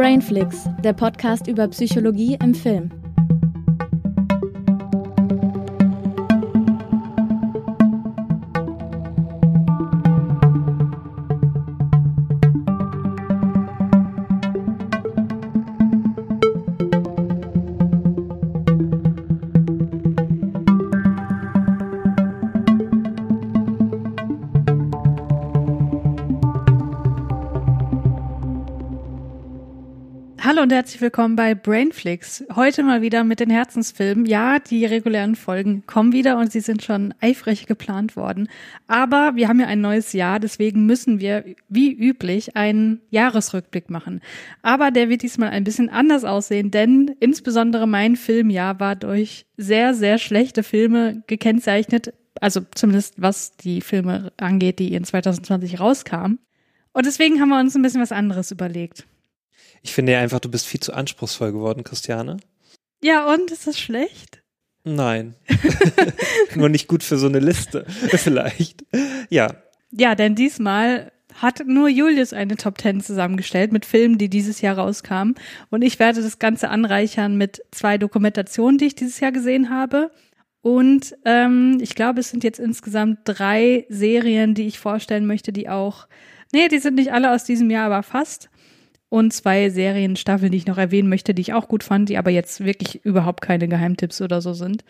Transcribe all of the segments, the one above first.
Brainflix, der Podcast über Psychologie im Film. Hallo und herzlich willkommen bei Brainflix. Heute mal wieder mit den Herzensfilmen. Ja, die regulären Folgen kommen wieder und sie sind schon eifrig geplant worden. Aber wir haben ja ein neues Jahr, deswegen müssen wir wie üblich einen Jahresrückblick machen. Aber der wird diesmal ein bisschen anders aussehen, denn insbesondere mein Filmjahr war durch sehr, sehr schlechte Filme gekennzeichnet. Also zumindest was die Filme angeht, die in 2020 rauskamen. Und deswegen haben wir uns ein bisschen was anderes überlegt. Ich finde ja einfach, du bist viel zu anspruchsvoll geworden, Christiane. Ja, und ist das schlecht? Nein. Nur nicht gut für so eine Liste, vielleicht. Ja. Ja, denn diesmal hat nur Julius eine Top Ten zusammengestellt mit Filmen, die dieses Jahr rauskamen. Und ich werde das Ganze anreichern mit zwei Dokumentationen, die ich dieses Jahr gesehen habe. Und ähm, ich glaube, es sind jetzt insgesamt drei Serien, die ich vorstellen möchte, die auch, nee, die sind nicht alle aus diesem Jahr, aber fast und zwei Serienstaffeln, die ich noch erwähnen möchte, die ich auch gut fand, die aber jetzt wirklich überhaupt keine Geheimtipps oder so sind.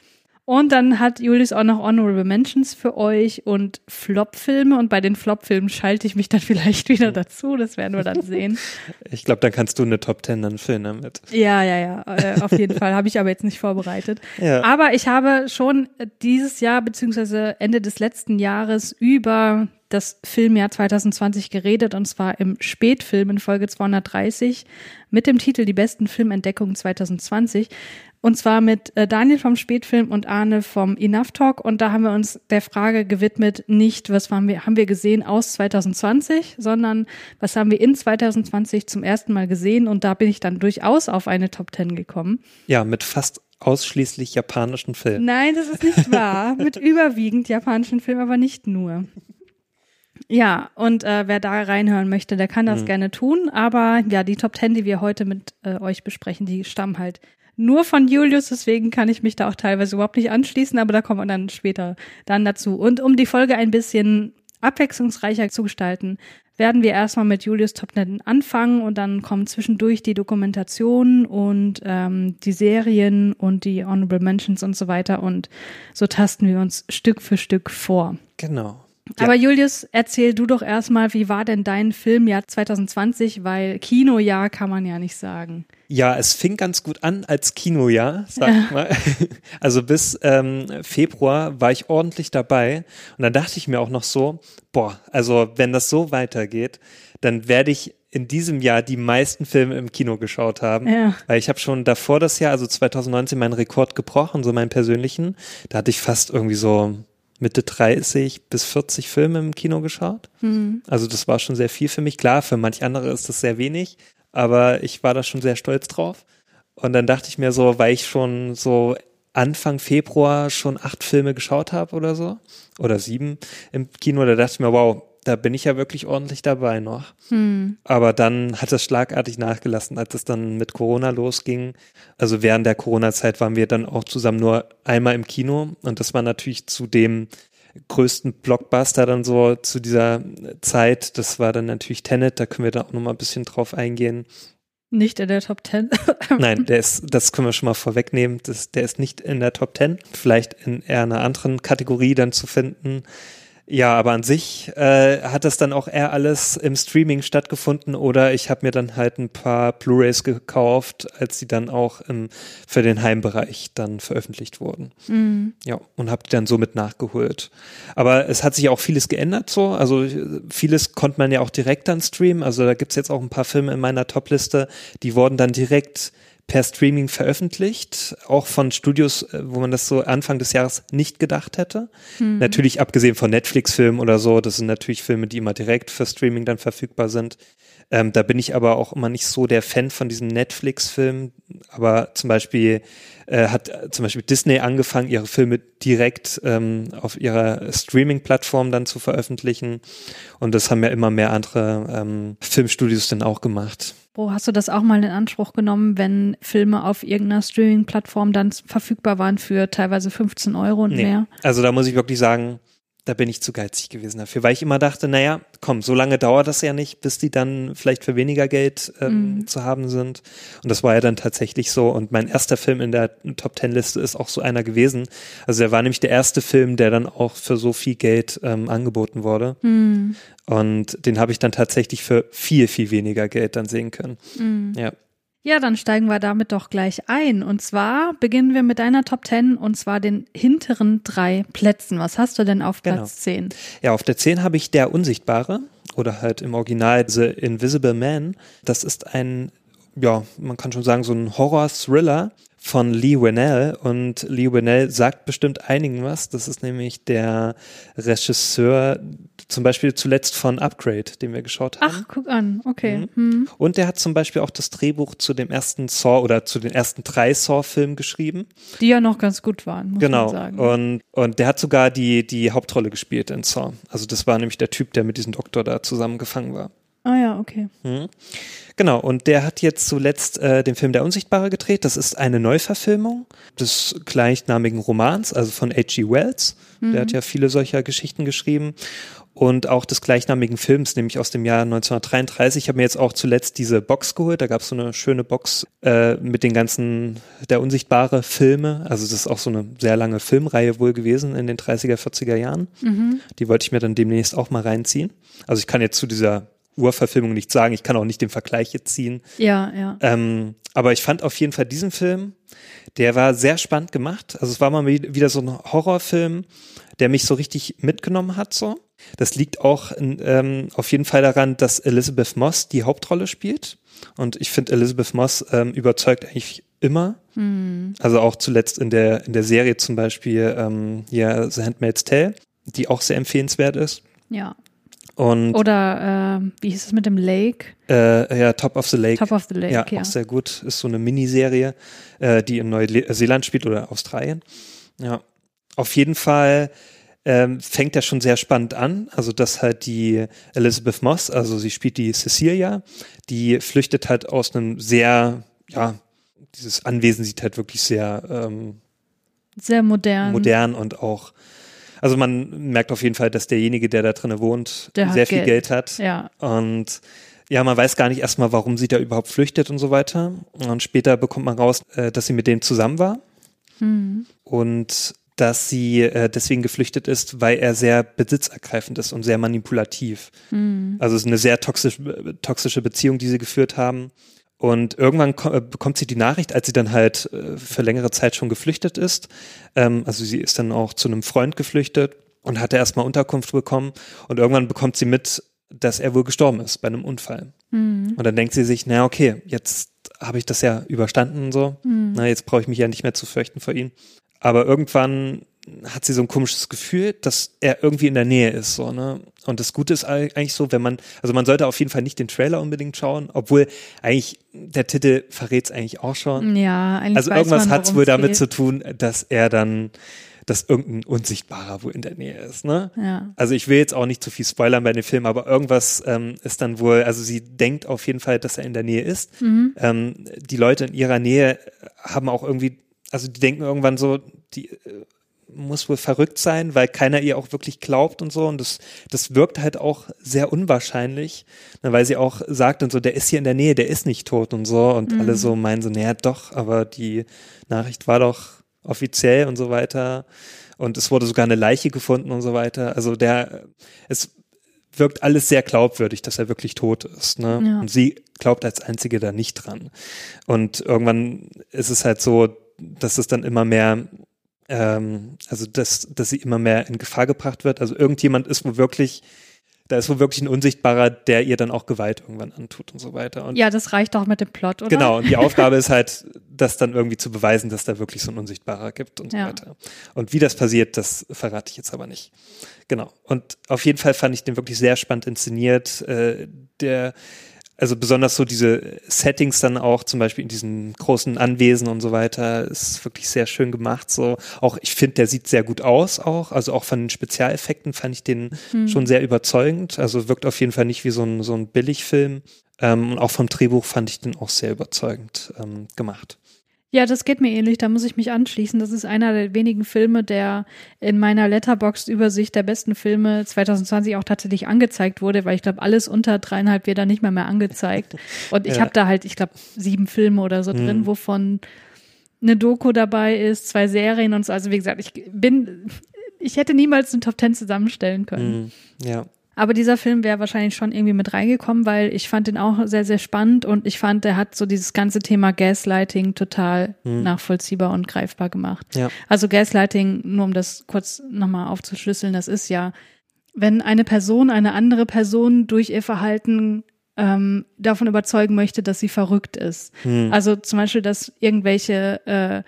Und dann hat Julius auch noch Honorable Mentions für euch und Flop-Filme. Und bei den Flop-Filmen schalte ich mich dann vielleicht wieder dazu. Das werden wir dann sehen. Ich glaube, dann kannst du eine Top Ten dann füllen damit. Ja, ja, ja. Äh, auf jeden Fall. Habe ich aber jetzt nicht vorbereitet. Ja. Aber ich habe schon dieses Jahr beziehungsweise Ende des letzten Jahres über das Filmjahr 2020 geredet und zwar im Spätfilm in Folge 230 mit dem Titel Die besten Filmentdeckungen 2020. Und zwar mit äh, Daniel vom Spätfilm und Arne vom Enough Talk. Und da haben wir uns der Frage gewidmet, nicht, was haben wir, haben wir gesehen aus 2020, sondern was haben wir in 2020 zum ersten Mal gesehen. Und da bin ich dann durchaus auf eine Top 10 gekommen. Ja, mit fast ausschließlich japanischen Filmen. Nein, das ist nicht wahr. mit überwiegend japanischen Filmen, aber nicht nur. Ja, und äh, wer da reinhören möchte, der kann das mhm. gerne tun. Aber ja, die Top 10, die wir heute mit äh, euch besprechen, die stammen halt nur von Julius, deswegen kann ich mich da auch teilweise überhaupt nicht anschließen, aber da kommen wir dann später dann dazu. Und um die Folge ein bisschen abwechslungsreicher zu gestalten, werden wir erstmal mit Julius Topnet anfangen und dann kommen zwischendurch die Dokumentation und ähm, die Serien und die Honorable Mentions und so weiter und so tasten wir uns Stück für Stück vor. Genau. Ja. Aber Julius, erzähl du doch erstmal, wie war denn dein Filmjahr 2020? Weil Kinojahr kann man ja nicht sagen. Ja, es fing ganz gut an als Kinojahr, sag ja. ich mal. Also bis ähm, Februar war ich ordentlich dabei. Und dann dachte ich mir auch noch so, boah, also wenn das so weitergeht, dann werde ich in diesem Jahr die meisten Filme im Kino geschaut haben. Ja. Weil ich habe schon davor das Jahr, also 2019, meinen Rekord gebrochen, so meinen persönlichen. Da hatte ich fast irgendwie so Mitte 30 bis 40 Filme im Kino geschaut. Mhm. Also das war schon sehr viel für mich. Klar, für manch andere ist das sehr wenig, aber ich war da schon sehr stolz drauf. Und dann dachte ich mir so, weil ich schon so Anfang Februar schon acht Filme geschaut habe oder so, oder sieben im Kino, da dachte ich mir, wow, da bin ich ja wirklich ordentlich dabei noch. Hm. Aber dann hat es schlagartig nachgelassen, als es dann mit Corona losging. Also während der Corona-Zeit waren wir dann auch zusammen nur einmal im Kino und das war natürlich zu dem größten Blockbuster dann so zu dieser Zeit. Das war dann natürlich Tenet, da können wir da auch nochmal ein bisschen drauf eingehen. Nicht in der Top 10. Nein, der ist, das können wir schon mal vorwegnehmen. Das, der ist nicht in der Top 10. Vielleicht in eher einer anderen Kategorie dann zu finden. Ja, aber an sich äh, hat das dann auch eher alles im Streaming stattgefunden oder ich habe mir dann halt ein paar Blu-rays gekauft, als sie dann auch im, für den Heimbereich dann veröffentlicht wurden. Mhm. Ja, und habe die dann somit nachgeholt. Aber es hat sich auch vieles geändert so. Also vieles konnte man ja auch direkt dann streamen. Also da gibt's jetzt auch ein paar Filme in meiner Topliste, die wurden dann direkt per Streaming veröffentlicht, auch von Studios, äh, wo man das so Anfang des Jahres nicht gedacht hätte. Mhm. Natürlich abgesehen von Netflix-Filmen oder so, das sind natürlich Filme, die immer direkt für Streaming dann verfügbar sind. Ähm, da bin ich aber auch immer nicht so der Fan von diesen Netflix-Filmen. Aber zum Beispiel äh, hat äh, zum Beispiel Disney angefangen, ihre Filme direkt ähm, auf ihrer Streaming-Plattform dann zu veröffentlichen. Und das haben ja immer mehr andere ähm, Filmstudios dann auch gemacht. Wo hast du das auch mal in Anspruch genommen, wenn Filme auf irgendeiner Streaming-Plattform dann verfügbar waren für teilweise 15 Euro und Nee. mehr? Also da muss ich wirklich sagen, da bin ich zu geizig gewesen dafür, weil ich immer dachte, naja, komm, so lange dauert das ja nicht, bis die dann vielleicht für weniger Geld ähm, Mhm. zu haben sind. Und das war ja dann tatsächlich so. Und mein erster Film in der Top Ten Liste ist auch so einer gewesen. Also der war nämlich der erste Film, der dann auch für so viel Geld ähm, angeboten wurde. Hm. Und den habe ich dann tatsächlich für viel, viel weniger Geld dann sehen können. Hm. Ja. Ja, dann steigen wir damit doch gleich ein. Und zwar beginnen wir mit deiner Top 10 und zwar den hinteren drei Plätzen. Was hast du denn auf Platz Genau. 10? Ja, auf der 10 habe ich Der Unsichtbare oder halt im Original The Invisible Man. Das ist ein, ja, man kann schon sagen, so ein Horror-Thriller von Lee Winnell und Lee Winnell sagt bestimmt einigen was. Das ist nämlich der Regisseur zum Beispiel zuletzt von Upgrade, den wir geschaut haben. Ach, guck an. Okay. Mhm. Hm. Und der hat zum Beispiel auch das Drehbuch zu dem ersten Saw oder zu den ersten drei Saw-Filmen geschrieben. Die ja noch ganz gut waren, muss Genau. man sagen. Und, und der hat sogar die, die Hauptrolle gespielt in Saw. Also das war nämlich der Typ, der mit diesem Doktor da zusammengefangen war. ah ja, okay. Mhm. Genau, und der hat jetzt zuletzt äh, den Film Der Unsichtbare gedreht. Das ist eine Neuverfilmung des gleichnamigen Romans, also von H.G. Wells. Der hat ja viele solcher Geschichten geschrieben. Und auch des gleichnamigen Films, nämlich aus dem Jahr 1933. Ich habe mir jetzt auch zuletzt diese Box geholt. Da gab es so eine schöne Box äh, mit den ganzen Der Unsichtbare Filme. Also das ist auch so eine sehr lange Filmreihe wohl gewesen in den 30er, 40er Jahren. Mhm. Die wollte ich mir dann demnächst auch mal reinziehen. Also ich kann jetzt zu dieser Urverfilmung nichts sagen. Ich kann auch nicht den Vergleich jetzt ziehen. Ja, ja. Ähm, aber ich fand auf jeden Fall diesen Film, der war sehr spannend gemacht. Also es war mal wi- wieder so ein Horrorfilm, der mich so richtig mitgenommen hat. So, das liegt auch in, ähm, auf jeden Fall daran, dass Elizabeth Moss die Hauptrolle spielt. Und ich finde Elizabeth Moss ähm, überzeugt eigentlich immer. Hm. Also auch zuletzt in der in der Serie zum Beispiel ähm, ja The Handmaid's Tale, die auch sehr empfehlenswert ist. Ja. Und Oder äh, wie hieß es mit dem Lake? äh, ja, Top of the Lake. Top of the Lake, ja, ja. auch sehr gut. Ist so eine Miniserie, äh, die in Neuseeland spielt oder Australien. Ja, auf jeden Fall ähm, fängt er schon sehr spannend an. Also, dass halt die Elizabeth Moss, also sie spielt die Cecilia, die flüchtet halt aus einem sehr, ja, dieses Anwesen sieht halt wirklich sehr ähm, Sehr modern. modern und auch, also man merkt auf jeden Fall, dass derjenige, der da drinnen wohnt, Der sehr viel Geld. Geld hat. Ja. Und ja, man weiß gar nicht erstmal, warum sie da überhaupt flüchtet und so weiter. Und später bekommt man raus, äh, dass sie mit dem zusammen war Hm. und dass sie äh, deswegen geflüchtet ist, weil er sehr besitzergreifend ist und sehr manipulativ. Hm. Also es ist eine sehr toxische, toxische Beziehung, die sie geführt haben. Und irgendwann äh, bekommt sie die Nachricht, als sie dann halt äh, für längere Zeit schon geflüchtet ist. Ähm, also sie ist dann auch zu einem Freund geflüchtet und hatte erstmal Unterkunft bekommen. Und irgendwann bekommt sie mit, dass er wohl gestorben ist bei einem Unfall. Hm. Und dann denkt sie sich, na okay, jetzt habe ich das ja überstanden und so. Hm. Na, jetzt brauche ich mich ja nicht mehr zu fürchten vor ihm. Aber irgendwann hat sie so ein komisches Gefühl, dass er irgendwie in der Nähe ist, so, ne? Und das Gute ist eig- eigentlich so, wenn man, also man sollte auf jeden Fall nicht den Trailer unbedingt schauen, obwohl eigentlich der Titel verrät es eigentlich auch schon. Ja, eigentlich Also irgendwas hat es wohl damit geht. zu tun, dass er dann, dass irgendein Unsichtbarer wohl in der Nähe ist, ne? Ja. Also ich will jetzt auch nicht zu viel spoilern bei dem Film, aber irgendwas ähm, ist dann wohl, also sie denkt auf jeden Fall, dass er in der Nähe ist. Mhm. Ähm, die Leute in ihrer Nähe haben auch irgendwie, also die denken irgendwann so, die äh, muss wohl verrückt sein, weil keiner ihr auch wirklich glaubt und so. Und das, das wirkt halt auch sehr unwahrscheinlich, ne, weil sie auch sagt und so, der ist hier in der Nähe, der ist nicht tot und so. Und alle so meinen so, naja, doch, aber die Nachricht war doch offiziell und so weiter. Und es wurde sogar eine Leiche gefunden und so weiter. Also der, es wirkt alles sehr glaubwürdig, dass er wirklich tot ist. Ne? Ja. Und sie glaubt als Einzige da nicht dran. Und irgendwann ist es halt so, dass es dann immer mehr, ähm, also dass, dass sie immer mehr in Gefahr gebracht wird. Also irgendjemand ist wo wirklich, da ist wo wirklich ein Unsichtbarer, der ihr dann auch Gewalt irgendwann antut und so weiter. Und ja, das reicht auch mit dem Plot, oder? Genau, und die Aufgabe ist halt, das dann irgendwie zu beweisen, dass da wirklich so ein Unsichtbarer gibt und so Ja. weiter. Und wie das passiert, das verrate ich jetzt aber nicht. Genau. Und auf jeden Fall fand ich den wirklich sehr spannend inszeniert. Äh, der, also besonders so diese Settings dann auch, zum Beispiel in diesen großen Anwesen und so weiter, ist wirklich sehr schön gemacht. So auch, ich finde, der sieht sehr gut aus auch. Also auch von den Spezialeffekten fand ich den hm. schon sehr überzeugend. Also wirkt auf jeden Fall nicht wie so ein, so ein Billigfilm. Ähm, und auch vom Drehbuch fand ich den auch sehr überzeugend ähm, gemacht. Ja, das geht mir ähnlich, da muss ich mich anschließen. Das ist einer der wenigen Filme, der in meiner Letterboxd-Übersicht der besten Filme 2020 auch tatsächlich angezeigt wurde, weil ich glaube, alles unter dreieinhalb wird da nicht mehr mehr angezeigt. Und ich ja. habe da halt, ich glaube, sieben Filme oder so drin, hm. wovon eine Doku dabei ist, zwei Serien und so. Also wie gesagt, ich bin, ich hätte niemals eine Top Ten zusammenstellen können. Hm. Ja. Aber dieser Film wäre wahrscheinlich schon irgendwie mit reingekommen, weil ich fand den auch sehr, sehr spannend und ich fand, der hat so dieses ganze Thema Gaslighting total mhm. nachvollziehbar und greifbar gemacht. Ja. Also Gaslighting, nur um das kurz nochmal aufzuschlüsseln, das ist ja, wenn eine Person eine andere Person durch ihr Verhalten ähm, davon überzeugen möchte, dass sie verrückt ist. Mhm. Also zum Beispiel, dass irgendwelche äh,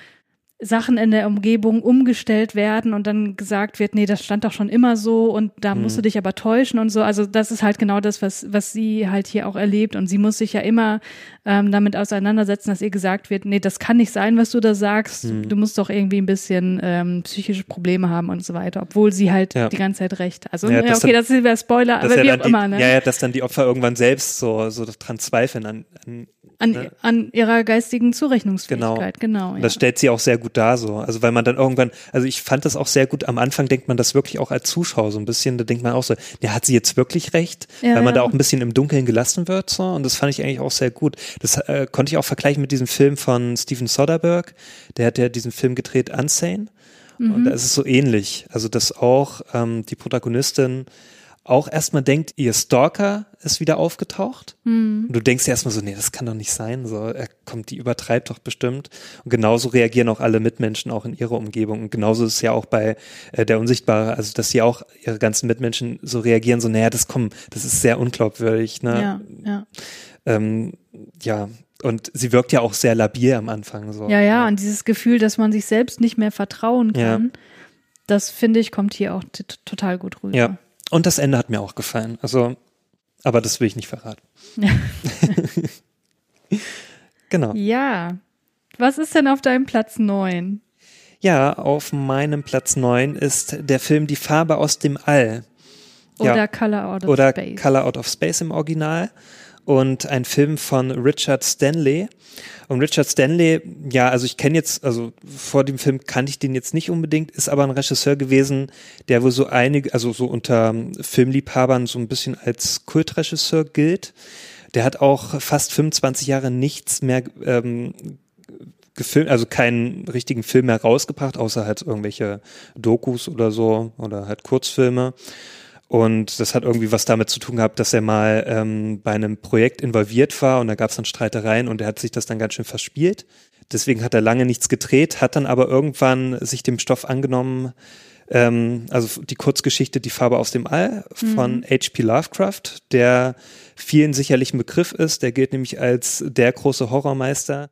Sachen in der Umgebung umgestellt werden und dann gesagt wird, nee, das stand doch schon immer so und da mhm. musst du dich aber täuschen und so. Also das ist halt genau das, was, was sie halt hier auch erlebt und sie muss sich ja immer ähm, damit auseinandersetzen, dass ihr gesagt wird, nee, das kann nicht sein, was du da sagst. Mhm. Du musst doch irgendwie ein bisschen ähm, psychische Probleme haben und so weiter, obwohl sie halt ja. die ganze Zeit recht. Also ja, ja okay, dann, das ist der Spoiler, aber wie auch die, immer. Ne? Ja, ja, dass dann die Opfer irgendwann selbst so so dran zweifeln an, an an, ne? an ihrer geistigen Zurechnungsfähigkeit, genau. genau ja. Das stellt sie auch sehr gut dar so. Also weil man dann irgendwann, also ich fand das auch sehr gut, am Anfang denkt man das wirklich auch als Zuschauer so ein bisschen, da denkt man auch so, ja, hat sie jetzt wirklich recht? Ja, weil man da auch ein bisschen im Dunkeln gelassen wird so und das fand ich eigentlich auch sehr gut. Das äh, konnte ich auch vergleichen mit diesem Film von Steven Soderbergh, der hat ja diesen Film gedreht, Unsane. Mhm. Und da ist es so ähnlich. Also dass auch ähm, die Protagonistin auch erstmal denkt, ihr Stalker ist wieder aufgetaucht. Mhm. Und du denkst erstmal so, nee, das kann doch nicht sein. So, er kommt, die übertreibt doch bestimmt. Und genauso reagieren auch alle Mitmenschen auch in ihrer Umgebung. Und genauso ist es ja auch bei äh, der Unsichtbare, also dass sie auch ihre ganzen Mitmenschen so reagieren, so, naja, das kommt, das ist sehr unglaubwürdig. Ne? Ja, ja. Ähm, ja, und sie wirkt ja auch sehr labil am Anfang. So. Ja, ja, und dieses Gefühl, dass man sich selbst nicht mehr vertrauen kann, ja. das finde ich, kommt hier auch total gut rüber. Ja. Und das Ende hat mir auch gefallen. Also, aber das will ich nicht verraten. genau. Ja. Was ist denn auf deinem Platz 9? Ja, auf meinem Platz 9 ist der Film Die Farbe aus dem All. Oder ja. Color Out of Oder Space. Color Out of Space im Original. Und ein Film von Richard Stanley. Und Richard Stanley, ja, also ich kenne jetzt, also vor dem Film kannte ich den jetzt nicht unbedingt, ist aber ein Regisseur gewesen, der wohl so einige, also so unter Filmliebhabern so ein bisschen als Kultregisseur gilt. Der hat auch fast 25 Jahre nichts mehr ähm, gefilmt, also keinen richtigen Film mehr rausgebracht, außer halt irgendwelche Dokus oder so oder halt Kurzfilme. Und das hat irgendwie was damit zu tun gehabt, dass er mal ähm, bei einem Projekt involviert war und da gab es dann Streitereien und er hat sich das dann ganz schön verspielt. Deswegen hat er lange nichts gedreht, hat dann aber irgendwann sich dem Stoff angenommen, ähm, also die Kurzgeschichte Die Farbe aus dem All von mhm. H.P. Lovecraft, der vielen sicherlich ein Begriff ist. Der gilt nämlich als der große Horrormeister.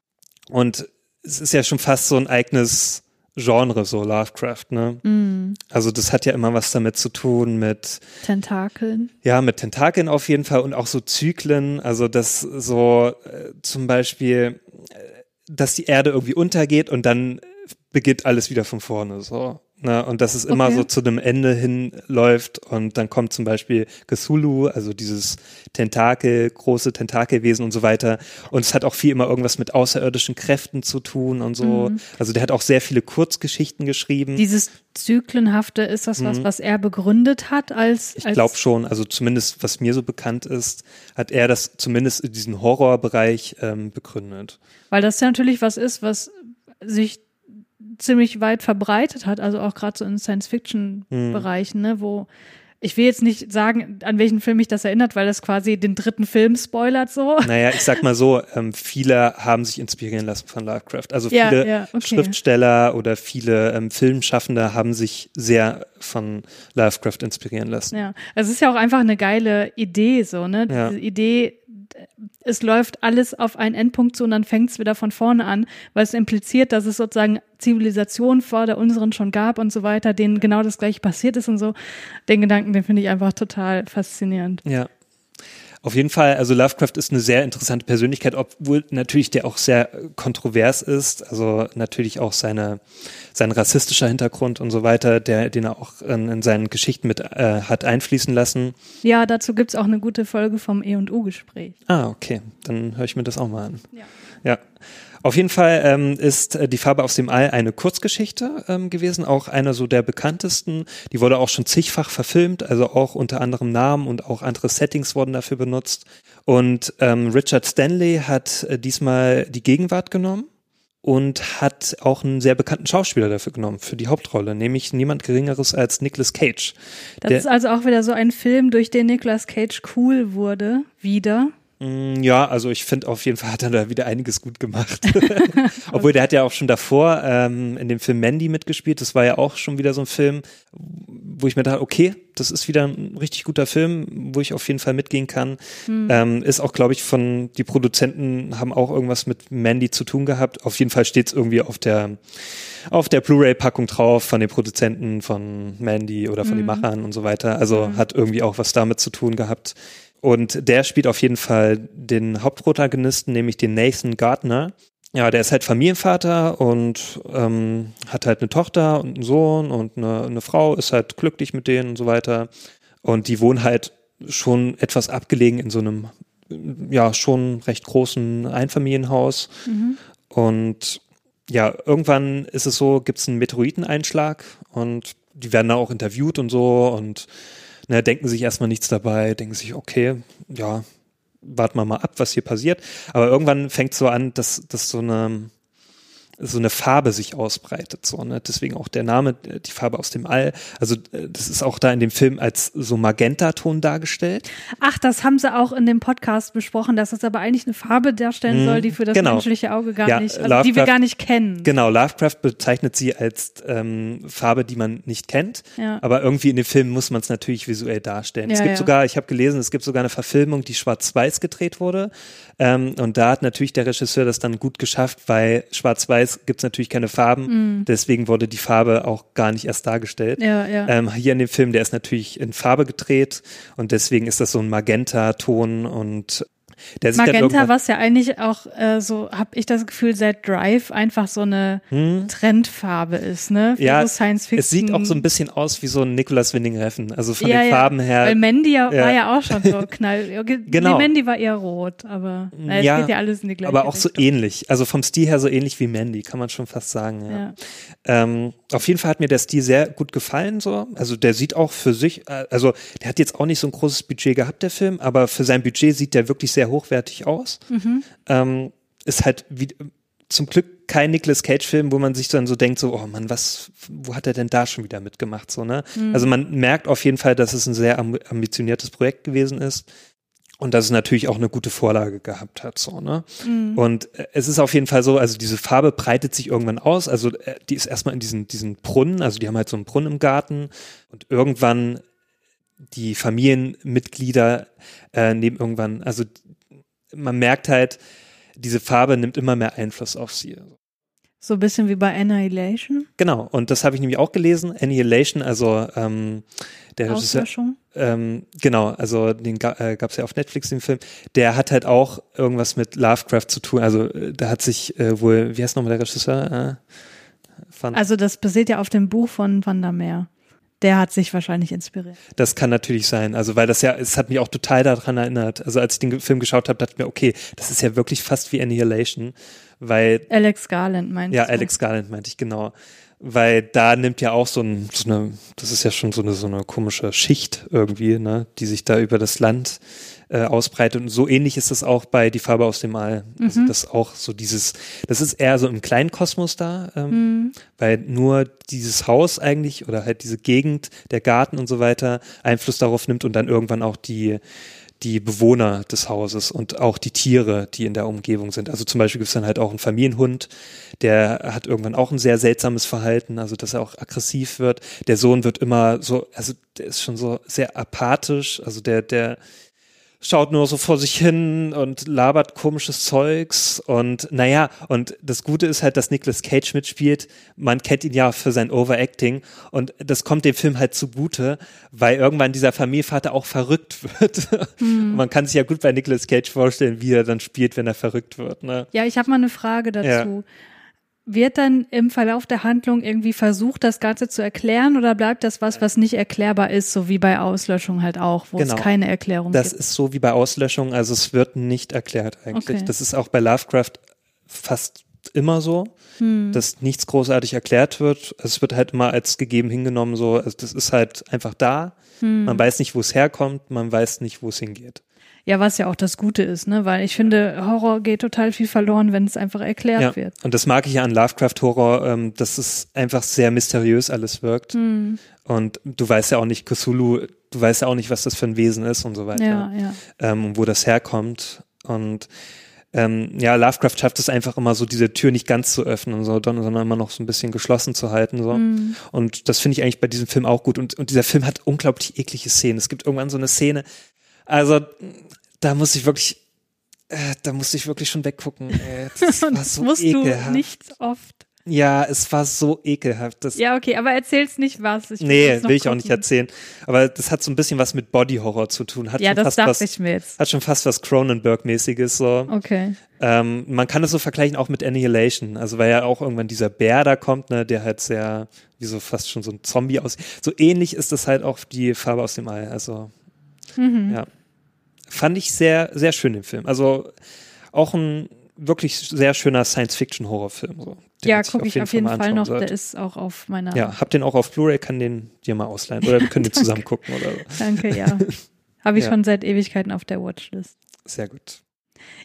Und es ist ja schon fast so ein eigenes Genre, so Lovecraft, ne? Mm. Also das hat ja immer was damit zu tun mit Tentakeln. Ja, mit Tentakeln auf jeden Fall und auch so Zyklen, also dass so äh, zum Beispiel, äh, dass die Erde irgendwie untergeht und dann beginnt alles wieder von vorne, so. Ne, und dass es immer okay. so zu einem Ende hinläuft und dann kommt zum Beispiel Cthulhu, also dieses Tentakel, große Tentakelwesen und so weiter. Und es hat auch viel immer irgendwas mit außerirdischen Kräften zu tun und so. Mhm. Also der hat auch sehr viele Kurzgeschichten geschrieben. Dieses Zyklenhafte, ist das was, mhm. was er begründet hat als? Ich glaube schon, also zumindest was mir so bekannt ist, hat er das zumindest in diesem Horrorbereich ähm, begründet. Weil das ja natürlich was ist, was sich ziemlich weit verbreitet hat, also auch gerade so in Science-Fiction-Bereichen, ne, wo ich will jetzt nicht sagen, an welchen Film mich das erinnert, weil das quasi den dritten Film spoilert so. Naja, ich sag mal so, ähm, viele haben sich inspirieren lassen von Lovecraft. Also viele ja, ja, okay. Schriftsteller oder viele ähm, Filmschaffende haben sich sehr von Lovecraft inspirieren lassen. Ja, also es ist ja auch einfach eine geile Idee so, ne? Diese ja. Idee, es läuft alles auf einen Endpunkt zu und dann fängt es wieder von vorne an, weil es impliziert, dass es sozusagen Zivilisationen vor der unseren schon gab und so weiter, denen genau das gleiche passiert ist und so. Den Gedanken, den finde ich einfach total faszinierend. Ja. Auf jeden Fall, also Lovecraft ist eine sehr interessante Persönlichkeit, obwohl natürlich der auch sehr kontrovers ist. Also natürlich auch seine, sein rassistischer Hintergrund und so weiter, der, den er auch in, in seinen Geschichten mit äh, hat einfließen lassen. Ja, dazu gibt's auch eine gute Folge vom E&U-Gespräch. Ah, okay. Dann höre ich mir das auch mal an. Ja. Ja. Auf jeden Fall ähm, ist äh, die Farbe aus dem All eine Kurzgeschichte ähm, gewesen, auch einer so der bekanntesten. Die wurde auch schon zigfach verfilmt, also auch unter anderem Namen und auch andere Settings wurden dafür benutzt. Und ähm, Richard Stanley hat äh, diesmal die Gegenwart genommen und hat auch einen sehr bekannten Schauspieler dafür genommen, für die Hauptrolle, nämlich niemand Geringeres als Nicolas Cage. Das ist also auch wieder so ein Film, durch den Nicolas Cage cool wurde, wieder. Mm, Ja, also ich finde auf jeden Fall hat er da wieder einiges gut gemacht. Obwohl der hat ja auch schon davor ähm, in dem Film Mandy mitgespielt. Das war ja auch schon wieder so ein Film, wo ich mir dachte, okay, das ist wieder ein richtig guter Film, wo ich auf jeden Fall mitgehen kann. Ähm, ist auch, glaube ich, von die Produzenten haben auch irgendwas mit Mandy zu tun gehabt. Auf jeden Fall steht es irgendwie auf der auf der Blu-ray-Packung drauf von den Produzenten von Mandy oder von den Machern und so weiter. Also hat irgendwie auch was damit zu tun gehabt. Und der spielt auf jeden Fall den Hauptprotagonisten, nämlich den Nathan Gardner. Ja, der ist halt Familienvater und ähm, hat halt eine Tochter und einen Sohn und eine, eine Frau, ist halt glücklich mit denen und so weiter. Und die wohnen halt schon etwas abgelegen in so einem, ja, schon recht großen Einfamilienhaus. Und ja, irgendwann ist es so, gibt es einen Meteoriteneinschlag und die werden da auch interviewt und so und ne, denken sich erstmal nichts dabei, denken sich, okay, ja, warten wir mal ab, was hier passiert. Aber irgendwann fängt so an, dass, dass so eine so eine Farbe sich ausbreitet, so, ne? Deswegen auch der Name, äh, die Farbe aus dem All. Also, äh, das ist auch da in dem Film als so Magentaton dargestellt. Ach, das haben sie auch in dem Podcast besprochen, dass es aber eigentlich eine Farbe darstellen Mhm, soll, die für das genau. menschliche Auge gar Ja, nicht, also die wir gar nicht kennen. Genau, Lovecraft bezeichnet sie als ähm, Farbe, die man nicht kennt. Ja. Aber irgendwie in dem Film muss man es natürlich visuell darstellen. es Ja, gibt ja. sogar, ich habe gelesen, es gibt sogar eine Verfilmung, die schwarz-weiß gedreht wurde. Ähm, und da hat natürlich der Regisseur das dann gut geschafft, weil schwarz-weiß gibt es natürlich keine Farben. Deswegen wurde die Farbe auch gar nicht erst dargestellt. Ja, ja. Ähm, hier in dem Film, der ist natürlich in Farbe gedreht und deswegen ist das so ein Magenta-Ton und der dann Magenta, was ja eigentlich auch äh, so, habe ich das Gefühl, seit Drive einfach so eine Trendfarbe ist, ne? Für Hm? Ja, so Science Fiction. es sieht auch so ein bisschen aus wie so ein Nicolas Winding Refn. Also von ja, den ja, Farben her. Weil Mandy ja, war ja auch schon so knall. Genau. Nee, Mandy war eher rot, aber es Ja, geht ja alles in die gleiche aber auch so Richtung. ähnlich. Also vom Stil her so ähnlich wie Mandy, kann man schon fast sagen. Ähm, auf jeden Fall hat mir der Stil sehr gut gefallen. So. Also der sieht auch für sich, äh, also der hat jetzt auch nicht so ein großes Budget gehabt, der Film, aber für sein Budget sieht der wirklich sehr hochwertig aus. Mhm. Ähm, ist halt wie, zum Glück kein Nicolas Cage-Film, wo man sich dann so denkt, so, oh Mann, was, wo hat er denn da schon wieder mitgemacht? So, ne? Mhm. Also man merkt auf jeden Fall, dass es ein sehr am- ambitioniertes Projekt gewesen ist. Und dass es natürlich auch eine gute Vorlage gehabt hat, so, ne? Mhm. Und äh, es ist auf jeden Fall so, also diese Farbe breitet sich irgendwann aus. Also äh, die ist erstmal in diesen, diesen Brunnen, also die haben halt so einen Brunnen im Garten und irgendwann die Familienmitglieder äh, nehmen irgendwann, also man merkt halt, diese Farbe nimmt immer mehr Einfluss auf sie. So ein bisschen wie bei Annihilation. Genau, und das habe ich nämlich auch gelesen. Annihilation, also ähm, der Regisseur, Auslöschung. ähm, genau, also den äh, gab es ja auf Netflix, den Film. Der hat halt auch irgendwas mit Lovecraft zu tun. Also äh, da hat sich äh, wohl, wie heißt nochmal der Regisseur? Äh, von, Also das basiert ja auf dem Buch von Van der hat sich wahrscheinlich inspiriert. das kann natürlich sein. Also weil das ja, es hat mich auch total daran erinnert. Also als ich den Film geschaut habe, dachte ich mir, okay, das ist ja wirklich fast wie Annihilation, weil Alex Garland meinst Ja, du? Alex Garland meinte ich genau. Weil da nimmt ja auch so, ein, so eine, das ist ja schon so eine, so eine komische Schicht irgendwie, ne, die sich da über das Land äh, ausbreitet. Und so ähnlich ist das auch bei Die Farbe aus dem All. Also das auch so dieses, das ist eher so im kleinen Kosmos da, ähm, weil nur dieses Haus eigentlich oder halt diese Gegend, der Garten und so weiter Einfluss darauf nimmt und dann irgendwann auch die, die Bewohner des Hauses und auch die Tiere, die in der Umgebung sind. Also zum Beispiel gibt es dann halt auch einen Familienhund, der hat irgendwann auch ein sehr seltsames Verhalten, also dass er auch aggressiv wird. Der Sohn wird immer so, also der ist schon so sehr apathisch, also der, der schaut nur so vor sich hin und labert komisches Zeugs und naja, und das Gute ist halt, dass Nicolas Cage mitspielt. Man kennt ihn ja für sein Overacting und das kommt dem Film halt zugute, weil irgendwann dieser Familienvater auch verrückt wird. Mhm. Man kann sich ja gut bei Nicolas Cage vorstellen, wie er dann spielt, wenn er verrückt wird. Ne? Ja, ich habe mal eine Frage dazu. Ja wird dann im Verlauf der Handlung irgendwie versucht, das Ganze zu erklären oder bleibt das was, was nicht erklärbar ist, so wie bei Auslöschung halt auch, wo genau. es keine Erklärung das gibt? Das ist so wie bei Auslöschung, also es wird nicht erklärt eigentlich. Okay. Das ist auch bei Lovecraft fast immer so, hm. dass nichts großartig erklärt wird. Es wird halt immer als gegeben hingenommen, so, also das ist halt einfach da. Hm. Man weiß nicht, wo es herkommt, man weiß nicht, wo es hingeht. Ja, was ja auch das Gute ist, ne? Weil ich finde, Horror geht total viel verloren, wenn es einfach erklärt ja. wird. Und das mag ich ja an Lovecraft-Horror, ähm, dass es einfach sehr mysteriös alles wirkt. Mhm. Und du weißt ja auch nicht, Cthulhu, du weißt ja auch nicht, was das für ein Wesen ist und so weiter. Ja, ja. Ähm, wo das herkommt. Und ähm, ja, Lovecraft schafft es einfach immer so, diese Tür nicht ganz zu öffnen, so, sondern immer noch so ein bisschen geschlossen zu halten. So. Mm. Und das finde ich eigentlich bei diesem Film auch gut. Und, und dieser Film hat unglaublich eklige Szenen. Es gibt irgendwann so eine Szene, also da muss ich wirklich, äh, da musste ich wirklich schon weggucken. Ey. Das war so musst ekelhaft. du nicht oft. Ja, es war so ekelhaft. Das ja, okay, aber erzähl's nicht was. Ich nee, will ich gucken. auch nicht erzählen. Aber das hat so ein bisschen was mit Body-Horror zu tun. Hat ja, das dachte was, ich mir jetzt. Hat schon fast was Cronenberg-mäßiges so. Okay. Ähm, man kann es so vergleichen auch mit Annihilation. Also weil ja auch irgendwann dieser Bär da kommt, ne, der halt sehr, wie so fast schon so ein Zombie aussieht. So ähnlich ist das halt auch die Farbe aus dem Ei. Also, mhm. ja fand ich sehr, sehr schön den Film. Also auch ein wirklich sehr schöner Science-Fiction-Horrorfilm. So, ja, gucke ich auf jeden Fall, Fall noch. Sollte. Der ist auch auf meiner. Ja, hab den auch auf Blu-ray, kann den dir mal ausleihen oder wir können den zusammen gucken oder so. Danke, ja. Habe ich ja. schon seit Ewigkeiten auf der Watchlist. Sehr gut.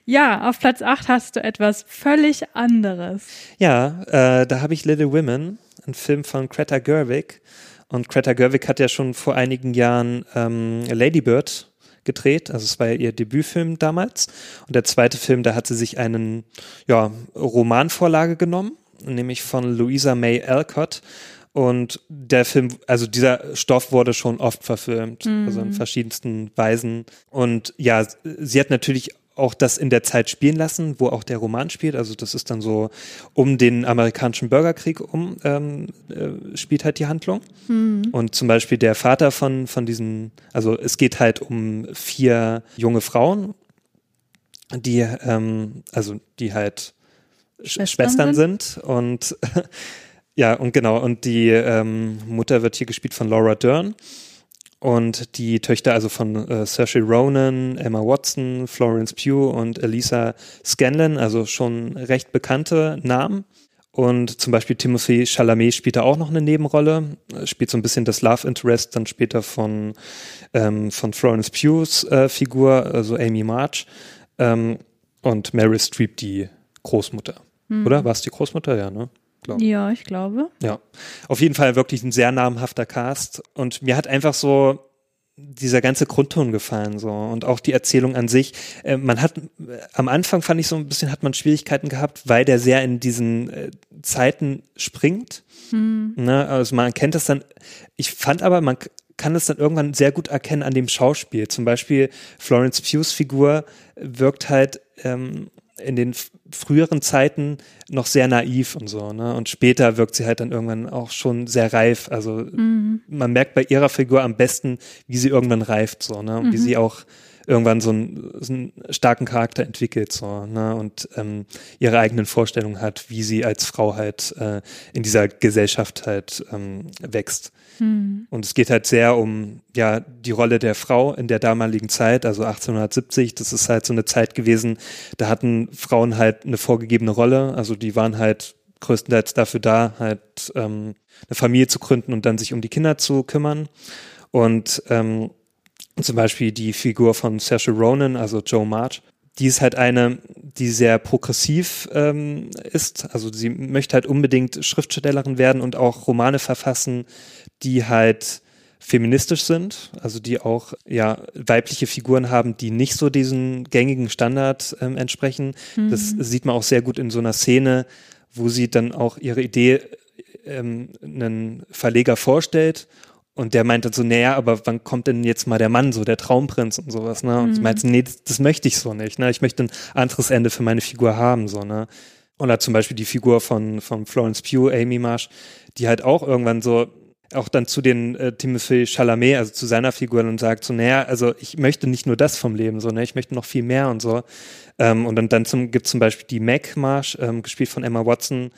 Ja, auf Platz 8 hast du etwas völlig anderes. Ja, äh, da habe ich Little Women, ein Film von Greta Gerwig. Und Greta Gerwig hat ja schon vor einigen Jahren ähm, Lady Bird gedreht. Also es war ja ihr Debütfilm damals. Und der zweite Film, da hat sie sich einen ja, Romanvorlage genommen, nämlich von Louisa May Alcott. Und der Film, also dieser Stoff wurde schon oft verfilmt, mhm. also in verschiedensten Weisen. Und ja, sie hat natürlich auch das in der Zeit spielen lassen, wo auch der Roman spielt. Also das ist dann so um den amerikanischen Bürgerkrieg um ähm, äh, spielt halt die Handlung. Mhm. Und zum Beispiel der Vater von von diesen, also es geht halt um vier junge Frauen, die ähm, also die halt Schwestern, Schwestern sind. sind und ja und genau und die ähm, Mutter wird hier gespielt von Laura Dern. Und die Töchter also von äh, Saoirse Ronan, Emma Watson, Florence Pugh und Elisa Scanlon, also schon recht bekannte Namen. Und zum Beispiel Timothy Chalamet spielt da auch noch eine Nebenrolle, spielt so ein bisschen das Love Interest dann später von, ähm, von Florence Pughs äh, Figur, also Amy March. Ähm, und Meryl Streep die Großmutter. Mhm. Oder? War es die Großmutter? Ja, ne? Glaube Ja, ich glaube. Ja. Auf jeden Fall wirklich ein sehr namhafter Cast. Und mir hat einfach so dieser ganze Grundton gefallen so und auch die Erzählung an sich. Äh, man hat am Anfang fand ich so ein bisschen hat man Schwierigkeiten gehabt, weil der sehr in diesen äh, Zeiten springt. Hm. Ne? Also man kennt das dann. Ich fand aber man kann es dann irgendwann sehr gut erkennen an dem Schauspiel. Zum Beispiel Florence Pughs Figur wirkt halt ähm, in den früheren Zeiten noch sehr naiv und so, ne? Und später wirkt sie halt dann irgendwann auch schon sehr reif. Also mhm. man merkt bei ihrer Figur am besten, wie sie irgendwann reift, so, ne? Mhm. Wie sie auch irgendwann so einen, so einen starken Charakter entwickelt, so, ne? Und ähm, ihre eigenen Vorstellungen hat, wie sie als Frau halt äh, in dieser Gesellschaft halt ähm, wächst. Mhm. Und es geht halt sehr um ja die Rolle der Frau in der damaligen Zeit, also 1870. Das ist halt so eine Zeit gewesen, da hatten Frauen halt eine vorgegebene Rolle. Also die waren halt größtenteils dafür da, halt ähm, eine Familie zu gründen und dann sich um die Kinder zu kümmern. Und ähm, zum Beispiel die Figur von Saoirse Ronan, also Joe March, die ist halt eine, die sehr progressiv ähm, ist. Also sie möchte halt unbedingt Schriftstellerin werden und auch Romane verfassen, die halt feministisch sind, also die auch ja weibliche Figuren haben, die nicht so diesen gängigen Standard ähm, entsprechen. Mhm. Das sieht man auch sehr gut in so einer Szene, wo sie dann auch ihre Idee ähm, einen Verleger vorstellt und der meinte so, naja, aber wann kommt denn jetzt mal der Mann, so der Traumprinz und sowas, ne? Und mhm. sie meinte, nee, das, das, möchte ich so nicht, ne? Ich möchte ein anderes Ende für meine Figur haben, so, ne? Oder zum Beispiel die Figur von, von Florence Pugh, Amy Marsh, die halt auch irgendwann so, auch dann zu den äh, Timothy Chalamet, also zu seiner Figur und sagt so, naja, also ich möchte nicht nur das vom Leben, so, ne? Ich möchte noch viel mehr und so. Ähm, und dann, dann zum, gibt zum Beispiel die Mac Marsh, ähm, gespielt von Emma Watson,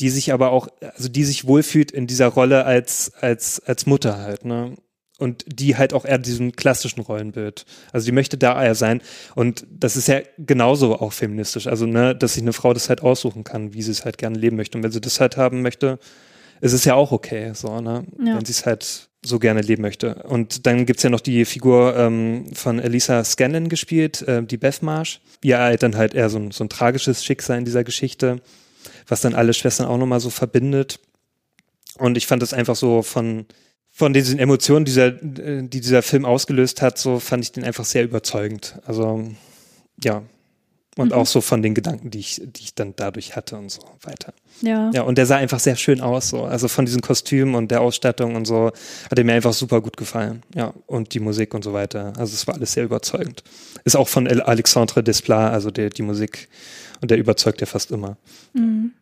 die sich aber auch, also die sich wohlfühlt in dieser Rolle als, als, als Mutter halt, ne? Und die halt auch eher diesem klassischen Rollenbild. Also die möchte da eher sein. Und das ist ja genauso auch feministisch. Also, ne, dass sich eine Frau das halt aussuchen kann, wie sie es halt gerne leben möchte. Und wenn sie das halt haben möchte, ist es ja auch okay, so, ne? Ja. Wenn sie es halt so gerne leben möchte. Und dann gibt's ja noch die Figur ähm, von Elisa Scanlon gespielt, äh, die Beth Marsh. Ihr halt dann halt eher so ein, so ein tragisches Schicksal in dieser Geschichte was dann alle Schwestern auch nochmal so verbindet. Und ich fand es einfach so von, von diesen Emotionen, dieser, äh, die dieser Film ausgelöst hat, so fand ich den einfach sehr überzeugend. Also, ja. Und mhm. auch so von den Gedanken, die ich, die ich dann dadurch hatte und so weiter. Ja. Ja, und der sah einfach sehr schön aus, so. Also von diesen Kostümen und der Ausstattung und so hat er mir einfach super gut gefallen. Ja. Und die Musik und so weiter. Also es war alles sehr überzeugend. Ist auch von Alexandre Desplat, also der, die Musik. Und der überzeugt ja fast immer. Mhm.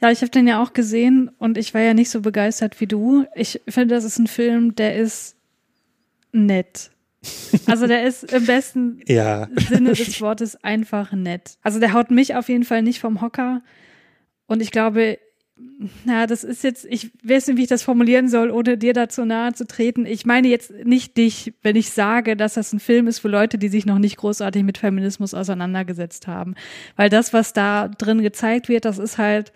Ja, ich habe den ja auch gesehen und ich war ja nicht so begeistert wie du. Ich finde, das ist ein Film, der ist nett. Also der ist im besten ja. Sinne des Wortes einfach nett. Also der haut mich auf jeden Fall nicht vom Hocker. Und ich glaube, na, das ist jetzt, ich weiß nicht, wie ich das formulieren soll, ohne dir dazu nahe zu treten. Ich meine jetzt nicht dich, wenn ich sage, dass das ein Film ist für Leute, die sich noch nicht großartig mit Feminismus auseinandergesetzt haben. Weil das, was da drin gezeigt wird, das ist halt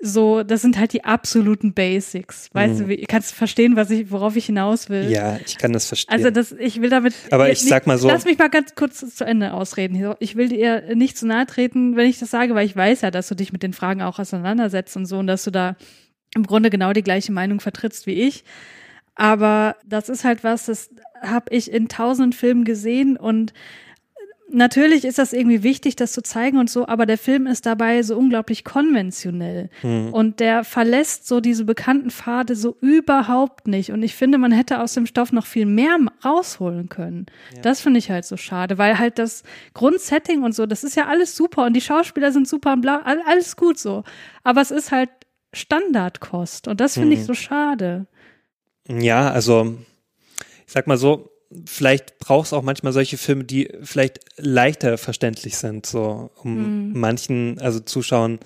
so, das sind halt die absoluten Basics. Weißt mhm. du, wie, kannst du verstehen, was ich, worauf ich hinaus will? Ja, ich kann das verstehen. Also das, ich will damit. Aber ich nicht, sag mal so. Lass mich mal ganz kurz zu Ende ausreden. Ich will dir nicht zu nahe treten, wenn ich das sage, weil ich weiß ja, dass du dich mit den Fragen auch auseinandersetzt und so und dass du da im Grunde genau die gleiche Meinung vertrittst wie ich. Aber das ist halt was, das habe ich in tausenden Filmen gesehen und natürlich ist das irgendwie wichtig, das zu zeigen und so, aber der Film ist dabei so unglaublich konventionell. Mhm. Und der verlässt so diese bekannten Pfade so überhaupt nicht. Und ich finde, man hätte aus dem Stoff noch viel mehr rausholen können. Ja. Das finde ich halt so schade, weil halt das Grundsetting und so, das ist ja alles super und die Schauspieler sind super und bla, alles gut so. Aber es ist halt Standardkost und das finde mhm. ich so schade. Ja, also ich sag mal so, vielleicht braucht es auch manchmal solche Filme, die vielleicht leichter verständlich sind, so um mhm. manchen, also Zuschauern,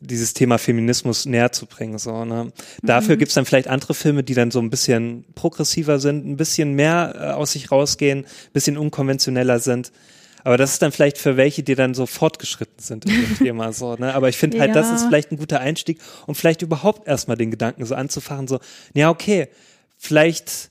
dieses Thema Feminismus näher zu bringen. So, ne? Dafür mhm. gibt's dann vielleicht andere Filme, die dann so ein bisschen progressiver sind, ein bisschen mehr äh, aus sich rausgehen, ein bisschen unkonventioneller sind. Aber das ist dann vielleicht für welche, die dann so fortgeschritten sind in dem Thema so, ne? Aber ich finde halt, ja. das ist vielleicht ein guter Einstieg, um vielleicht überhaupt erstmal den Gedanken so anzufachen, so, ja, okay, vielleicht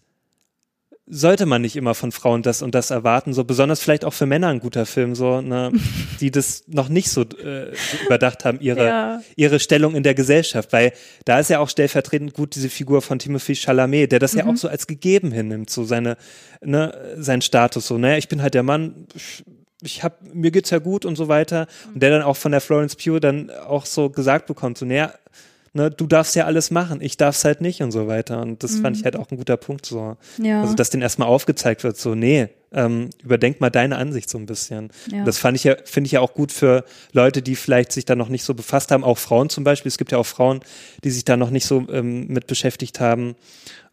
sollte man nicht immer von Frauen das und das erwarten, so besonders vielleicht auch für Männer ein guter Film, so, ne, die das noch nicht so äh, überdacht haben, ihre, ja. ihre Stellung in der Gesellschaft, weil da ist ja auch stellvertretend gut diese Figur von Timothy Chalamet, der das mhm. ja auch mhm. so als gegeben hinnimmt, so seine, ne, sein Status, so, ne, ich bin halt der Mann, ich, ich hab, mir geht's ja gut und so weiter, und der dann auch von der Florence Pugh dann auch so gesagt bekommt, so, naja, ne, du darfst ja alles machen, ich darf's halt nicht und so weiter. Und das mhm. fand ich halt auch ein guter Punkt so. Ja. Also, dass denen erstmal aufgezeigt wird, so, nee, ähm, überdenk mal deine Ansicht so ein bisschen. Ja. Das fand ich ja, finde ich ja auch gut für Leute, die vielleicht sich da noch nicht so befasst haben, auch Frauen zum Beispiel. Es gibt ja auch Frauen, die sich da noch nicht so ähm, mit beschäftigt haben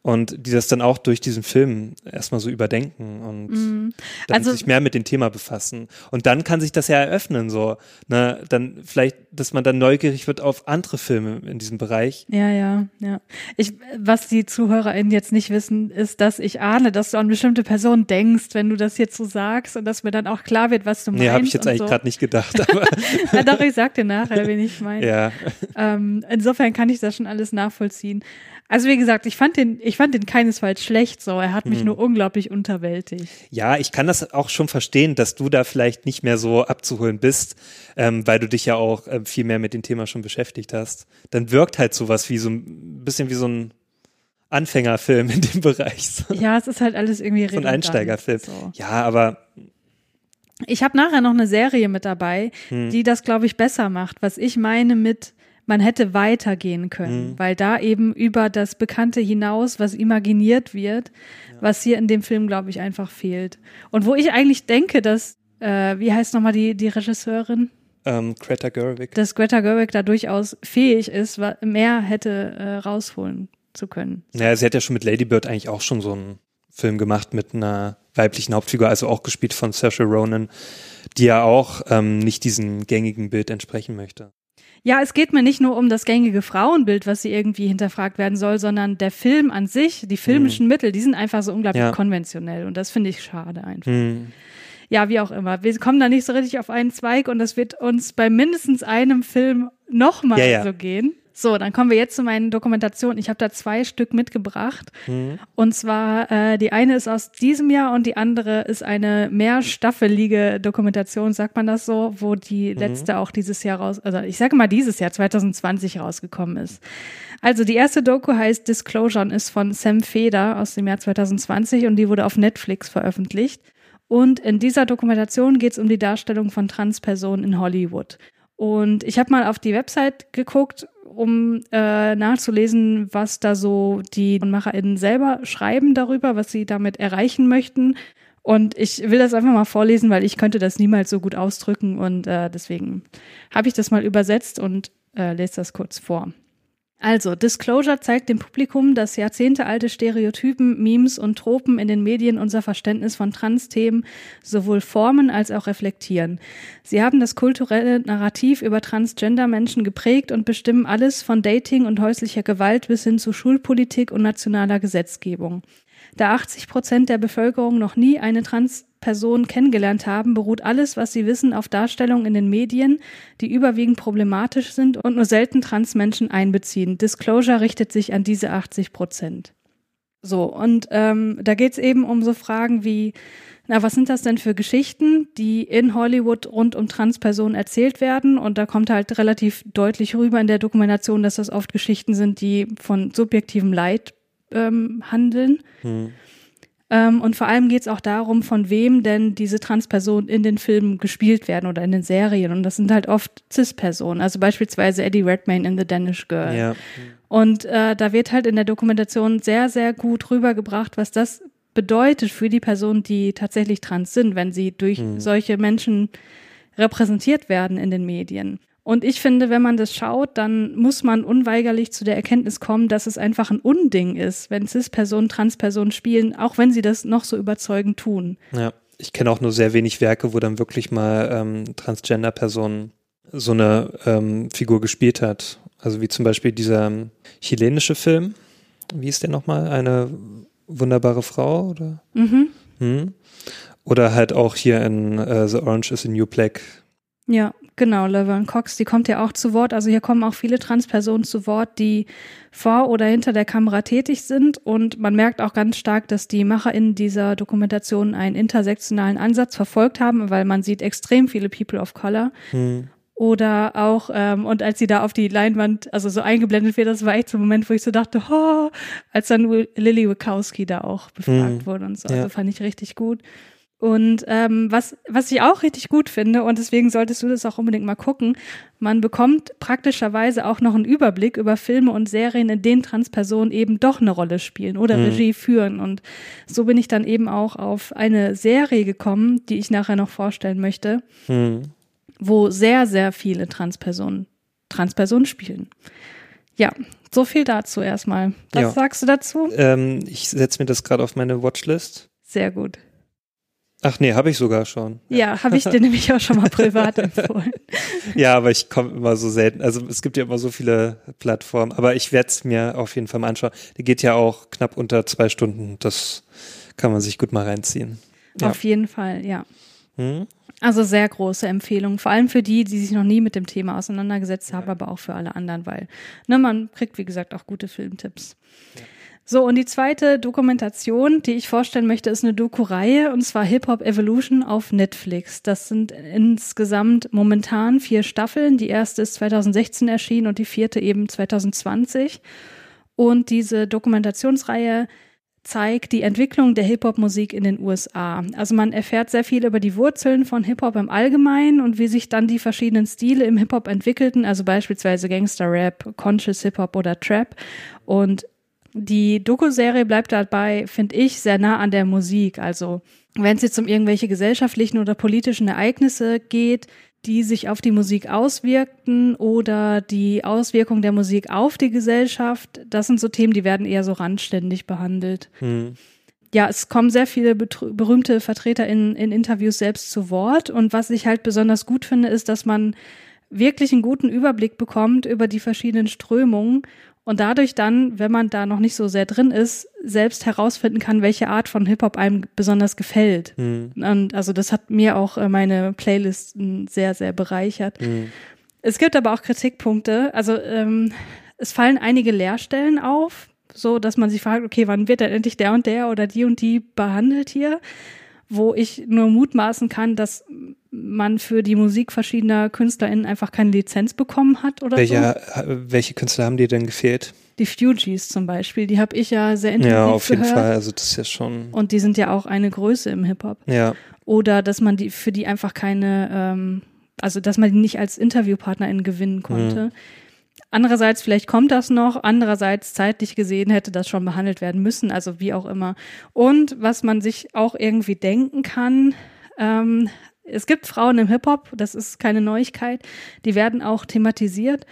und die das dann auch durch diesen Film erstmal so überdenken und mm. dann also, sich mehr mit dem Thema befassen. Und dann kann sich das ja eröffnen, so, ne, dann vielleicht, dass man dann neugierig wird auf andere Filme in diesem Bereich. Ja, ja, ja. Ich, was die ZuhörerInnen jetzt nicht wissen, ist, dass ich ahne, dass du an bestimmte Personen denkst, wenn du das jetzt so sagst und dass mir dann auch klar wird, was du meinst. Nee, habe ich jetzt eigentlich so. gerade nicht gedacht. Aber ja, doch, ich sag dir nachher, wen ich meine. Ja. Ähm, insofern kann ich das schon alles nachvollziehen. Also wie gesagt, ich fand den, ich fand den keinesfalls schlecht so. Er hat mich hm. nur unglaublich unterwältigt. Ja, ich kann das auch schon verstehen, dass du da vielleicht nicht mehr so abzuholen bist, ähm, weil du dich ja auch äh, viel mehr mit dem Thema schon beschäftigt hast. Dann wirkt halt sowas wie so ein bisschen wie so ein Anfängerfilm in dem Bereich. So. Ja, es ist halt alles irgendwie so ein Einsteigerfilm. So. Ja, aber ich habe nachher noch eine Serie mit dabei, hm. die das, glaube ich, besser macht. Was ich meine mit man hätte weitergehen können, mhm. weil da eben über das Bekannte hinaus was imaginiert wird, ja. was hier in dem Film, glaube ich, einfach fehlt. Und wo ich eigentlich denke, dass, äh, wie heißt nochmal die, die Regisseurin? Ähm, Greta Gerwig. Dass Greta Gerwig da durchaus fähig ist, mehr hätte äh, rausholen zu können. Naja, sie hat ja schon mit Lady Bird eigentlich auch schon so einen Film gemacht mit einer weiblichen Hauptfigur, also auch gespielt von Saoirse Ronan, die ja auch ähm, nicht diesem gängigen Bild entsprechen möchte. Ja, es geht mir nicht nur um das gängige Frauenbild, was sie irgendwie hinterfragt werden soll, sondern der Film an sich, die filmischen mhm. Mittel, die sind einfach so unglaublich ja. konventionell und das finde ich schade einfach. Mhm. Ja, wie auch immer. Wir kommen da nicht so richtig auf einen Zweig und das wird uns bei mindestens einem Film nochmal ja, ja. so gehen. So, dann kommen wir jetzt zu meinen Dokumentationen. Ich habe da zwei Stück mitgebracht. Mhm. Und zwar, äh, die eine ist aus diesem Jahr und die andere ist eine mehrstaffelige Dokumentation, sagt man das so, wo die mhm. letzte auch dieses Jahr raus, also ich sage mal dieses Jahr 2020 rausgekommen ist. Also die erste Doku heißt Disclosure und ist von Sam Feder aus dem Jahr 2020 und die wurde auf Netflix veröffentlicht. Und in dieser Dokumentation geht es um die Darstellung von Transpersonen in Hollywood. Und ich habe mal auf die Website geguckt, um äh, nachzulesen, was da so die MacherInnen selber schreiben darüber, was sie damit erreichen möchten. Und ich will das einfach mal vorlesen, weil ich könnte das niemals so gut ausdrücken und äh, deswegen habe ich das mal übersetzt und äh, lese das kurz vor. Also, Disclosure zeigt dem Publikum, dass jahrzehntealte Stereotypen, Memes und Tropen in den Medien unser Verständnis von Trans-Themen sowohl formen als auch reflektieren. Sie haben das kulturelle Narrativ über Transgender-Menschen geprägt und bestimmen alles von Dating und häuslicher Gewalt bis hin zu Schulpolitik und nationaler Gesetzgebung. Da 80 Prozent der Bevölkerung noch nie eine Transperson kennengelernt haben, beruht alles, was sie wissen, auf Darstellungen in den Medien, die überwiegend problematisch sind und nur selten Transmenschen einbeziehen. Disclosure richtet sich an diese 80 Prozent. So, und ähm, da geht's eben um so Fragen wie, na, was sind das denn für Geschichten, die in Hollywood rund um Transpersonen erzählt werden? Und da kommt halt relativ deutlich rüber in der Dokumentation, dass das oft Geschichten sind, die von subjektivem Leid ähm, handeln. Hm. Ähm, und vor allem geht es auch darum, von wem denn diese Transpersonen in den Filmen gespielt werden oder in den Serien. Und das sind halt oft Cis-Personen, also beispielsweise Eddie Redmayne in The Danish Girl. Ja. Und äh, da wird halt in der Dokumentation sehr, sehr gut rübergebracht, was das bedeutet für die Personen, die tatsächlich trans sind, wenn sie durch hm. solche Menschen repräsentiert werden in den Medien. Und ich finde, wenn man das schaut, dann muss man unweigerlich zu der Erkenntnis kommen, dass es einfach ein Unding ist, wenn Cis-Personen Trans-Personen spielen, auch wenn sie das noch so überzeugend tun. Ja, ich kenne auch nur sehr wenig Werke, wo dann wirklich mal ähm, Transgender-Personen so eine ähm, Figur gespielt hat. Also wie zum Beispiel dieser ähm, chilenische Film. Wie ist der nochmal? Eine wunderbare Frau oder? Mhm. Hm. Oder halt auch hier in uh, The Orange is a New Black. Ja. Genau, Laverne Cox, die kommt ja auch zu Wort. Also hier kommen auch viele Transpersonen zu Wort, die vor oder hinter der Kamera tätig sind. Und man merkt auch ganz stark, dass die MacherInnen dieser Dokumentation einen intersektionalen Ansatz verfolgt haben, weil man sieht extrem viele People of Color. Hm. Oder auch, ähm, und als sie da auf die Leinwand, also so eingeblendet wird, das war echt so ein Moment, wo ich so dachte, oh, als dann Lily Wachowski da auch befragt hm. wurde und so. Also ja. fand ich richtig gut. Und ähm, was, was ich auch richtig gut finde, und deswegen solltest du das auch unbedingt mal gucken, man bekommt praktischerweise auch noch einen Überblick über Filme und Serien, in denen Transpersonen eben doch eine Rolle spielen oder mhm. Regie führen. Und so bin ich dann eben auch auf eine Serie gekommen, die ich nachher noch vorstellen möchte, mhm. wo sehr, sehr viele Transpersonen, Transpersonen spielen. Ja, so viel dazu erstmal. Was ja. sagst du dazu? Ähm, ich setze mir das gerade auf meine Watchlist. Sehr gut. Ach nee, habe ich sogar schon. Ja, ja habe ich dir nämlich auch schon mal privat empfohlen. Ja, aber ich komme immer so selten. Also es gibt ja immer so viele Plattformen, aber ich werde es mir auf jeden Fall mal anschauen. Die geht ja auch knapp unter zwei Stunden. Das kann man sich gut mal reinziehen. Ja. Auf jeden Fall, ja. Hm? Also sehr große Empfehlung, vor allem für die, die sich noch nie mit dem Thema auseinandergesetzt haben, ja. aber auch für alle anderen, weil ne, man kriegt, wie gesagt, auch gute Filmtipps. Ja. So, und die zweite Dokumentation, die ich vorstellen möchte, ist eine Doku-Reihe, und zwar Hip-Hop Evolution auf Netflix. Das sind insgesamt momentan vier Staffeln. Die erste ist 2016 erschienen und die vierte eben 2020. Und diese Dokumentationsreihe zeigt die Entwicklung der Hip-Hop-Musik in den USA. Also man erfährt sehr viel über die Wurzeln von Hip-Hop im Allgemeinen und wie sich dann die verschiedenen Stile im Hip-Hop entwickelten, also beispielsweise Gangster-Rap, Conscious Hip-Hop oder Trap. Und die Doku-Serie bleibt dabei, finde ich, sehr nah an der Musik. Also wenn es jetzt um irgendwelche gesellschaftlichen oder politischen Ereignisse geht, die sich auf die Musik auswirkten oder die Auswirkung der Musik auf die Gesellschaft. Das sind so Themen, die werden eher so randständig behandelt. Hm. Ja, es kommen sehr viele berühmte Vertreter in, in Interviews selbst zu Wort. Und was ich halt besonders gut finde, ist, dass man wirklich einen guten Überblick bekommt über die verschiedenen Strömungen und dadurch dann, wenn man da noch nicht so sehr drin ist, selbst herausfinden kann, welche Art von Hip-Hop einem besonders gefällt. Mhm. Und also das hat mir auch äh, meine Playlisten sehr, sehr bereichert. Mhm. Es gibt aber auch Kritikpunkte. Also ähm, es fallen einige Leerstellen auf, so dass man sich fragt, okay, wann wird denn endlich der und der oder die und die behandelt hier? Wo ich nur mutmaßen kann, dass man für die Musik verschiedener KünstlerInnen einfach keine Lizenz bekommen hat oder Welche, so. Welche Künstler haben dir denn gefehlt? Die Fugees zum Beispiel, die habe ich ja sehr intensiv Ja, auf jeden gehört. Fall. Also das ist ja schon. Und die sind ja auch eine Größe im Hip-Hop. Ja. Oder dass man die für die einfach keine, ähm, also dass man die nicht als InterviewpartnerInnen gewinnen konnte. Mhm. Andererseits, vielleicht kommt das noch, andererseits zeitlich gesehen hätte das schon behandelt werden müssen, also wie auch immer. Und was man sich auch irgendwie denken kann, ähm, es gibt Frauen im Hip-Hop, das ist keine Neuigkeit, die werden auch thematisiert.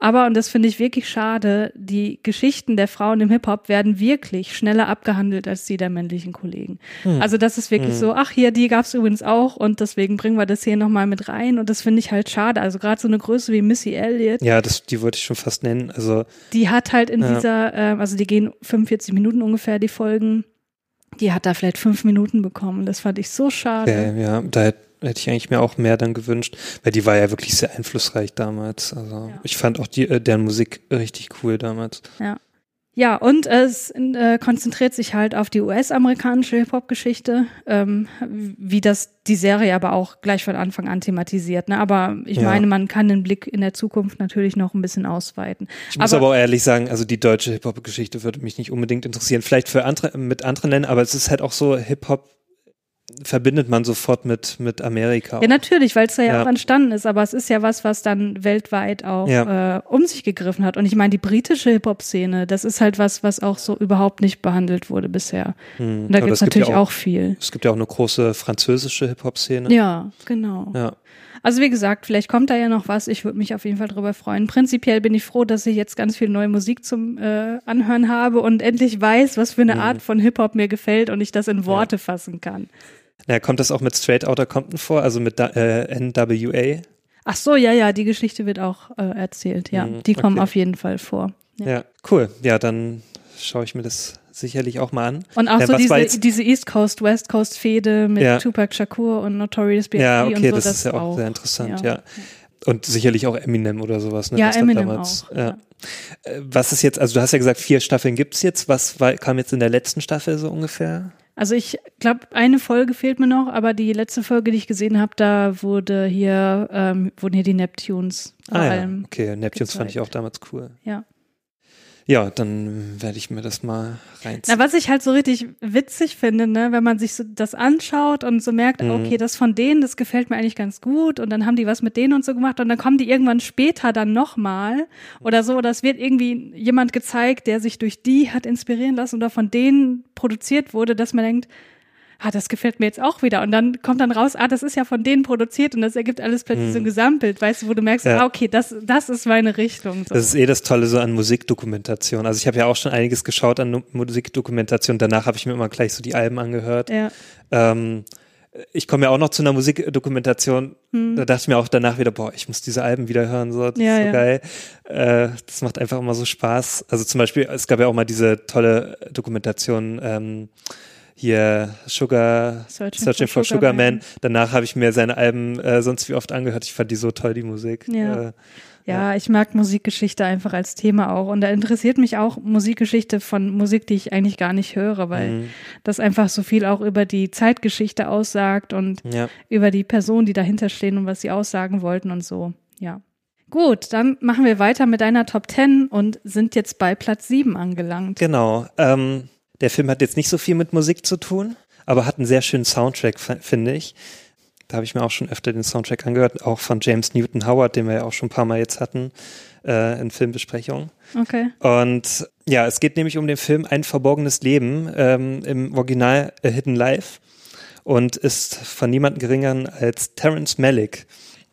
Aber, und das finde ich wirklich schade, die Geschichten der Frauen im Hip-Hop werden wirklich schneller abgehandelt als die der männlichen Kollegen. Hm. Also das ist wirklich hm. so, ach hier, die gab es übrigens auch und deswegen bringen wir das hier nochmal mit rein. Und das finde ich halt schade. Also gerade so eine Größe wie Missy Elliott. Ja, das, die wollte ich schon fast nennen. Also Die hat halt in ja. dieser, äh, also die gehen 45 Minuten ungefähr, die Folgen. Die hat da vielleicht fünf Minuten bekommen. Das fand ich so schade. Okay, ja, da hätte ich eigentlich mir auch mehr dann gewünscht, weil die war ja wirklich sehr einflussreich damals. Also ja. ich fand auch die, äh, deren Musik richtig cool damals. Ja. Ja, und es äh, konzentriert sich halt auf die US-amerikanische Hip-Hop-Geschichte, ähm, wie das die Serie aber auch gleich von Anfang an thematisiert. Ne? Aber ich ja. meine, man kann den Blick in der Zukunft natürlich noch ein bisschen ausweiten. Ich muss aber, aber auch ehrlich sagen, also die deutsche Hip-Hop-Geschichte würde mich nicht unbedingt interessieren. Vielleicht für andere, mit anderen Ländern, aber es ist halt auch so Hip-Hop verbindet man sofort mit, mit Amerika. Ja, natürlich, weil es da ja, ja, auch entstanden ist, aber es ist ja was, was dann weltweit auch ja. äh, um sich gegriffen hat. Und ich meine, die britische Hip-Hop-Szene, das ist halt was, was auch so überhaupt nicht behandelt wurde bisher. Hm. Und da gibt's gibt es natürlich ja auch, auch, viel. Es gibt ja auch eine große französische Hip-Hop-Szene. Ja, genau. Ja. Also wie gesagt, vielleicht kommt da ja noch was. Ich würde mich auf jeden Fall drüber freuen. Prinzipiell bin ich froh, dass ich jetzt ganz viel neue Musik zum äh, Anhören habe und endlich weiß, was für eine mhm. Art von Hip-Hop mir gefällt und ich das in Worte ja. fassen kann. Na, kommt das auch mit Straight Outta Compton vor, also mit äh, NWA? Ach so, ja, ja, die Geschichte wird auch äh, erzählt, ja. Mhm, die kommen okay. auf jeden Fall vor. Ja. ja, cool. Ja, dann schaue ich mir das sicherlich auch mal an. Und auch ja, so diese, diese East Coast, West Coast Fehde mit ja. Tupac Shakur und Notorious B.I.G. Ja, okay, und so, das, das ist ja auch, auch sehr interessant, ja. ja. Und sicherlich auch Eminem oder sowas, ne? Ja, Eminem damals, auch. Ja. Äh, was ist jetzt, also du hast ja gesagt, vier Staffeln gibt's jetzt. Was war, kam jetzt in der letzten Staffel so ungefähr? Also ich glaube, eine Folge fehlt mir noch, aber die letzte Folge, die ich gesehen habe, da wurde hier, ähm, wurden hier die Neptunes vor ah, allem. Ja. Okay, Neptunes gezeigt. fand ich auch damals cool. Ja. Ja, dann werde ich mir das mal reinziehen. Na, was ich halt so richtig witzig finde, ne, wenn man sich so das anschaut und so merkt, mhm. okay, das von denen, das gefällt mir eigentlich ganz gut und dann haben die was mit denen und so gemacht und dann kommen die irgendwann später dann nochmal oder so, oder es wird irgendwie jemand gezeigt, der sich durch die hat inspirieren lassen oder von denen produziert wurde, dass man denkt, ah, das gefällt mir jetzt auch wieder. Und dann kommt dann raus, ah, das ist ja von denen produziert und das ergibt alles plötzlich mhm. so ein Gesamtbild, weißt du, wo du merkst, ja. ah, okay, das, das ist meine Richtung. So. Das ist eh das Tolle so an Musikdokumentation. Also ich habe ja auch schon einiges geschaut an Musikdokumentation. Danach habe ich mir immer gleich so die Alben angehört. Ja. Ähm, ich komme ja auch noch zu einer Musikdokumentation, hm. da dachte ich mir auch danach wieder, boah, ich muss diese Alben wieder hören, so, das ja, ist so ja. geil. Äh, das macht einfach immer so Spaß. Also zum Beispiel, es gab ja auch mal diese tolle Dokumentation, ähm, hier Sugar, Searching, Searching for, for, Sugar, Man. Man. Danach habe ich mir seine Alben äh, sonst wie oft angehört. Ich fand die so toll, die Musik. Ja. Äh, ja, ich mag Musikgeschichte einfach als Thema auch. Und da interessiert mich auch Musikgeschichte von Musik, die ich eigentlich gar nicht höre, weil mhm. das einfach so viel auch über die Zeitgeschichte aussagt und ja. über die Personen, die dahinter stehen und was sie aussagen wollten und so. Ja. Gut, dann machen wir weiter mit deiner Top 10 und sind jetzt bei Platz 7 angelangt. Genau. Ähm, Der Film hat jetzt nicht so viel mit Musik zu tun, aber hat einen sehr schönen Soundtrack, finde ich. Da habe ich mir auch schon öfter den Soundtrack angehört, auch von James Newton Howard, den wir ja auch schon ein paar Mal jetzt hatten äh, in Filmbesprechungen. Okay. Und ja, es geht nämlich um den Film Ein verborgenes Leben ähm, im Original A Hidden Life und ist von niemandem geringeren als Terence Malick,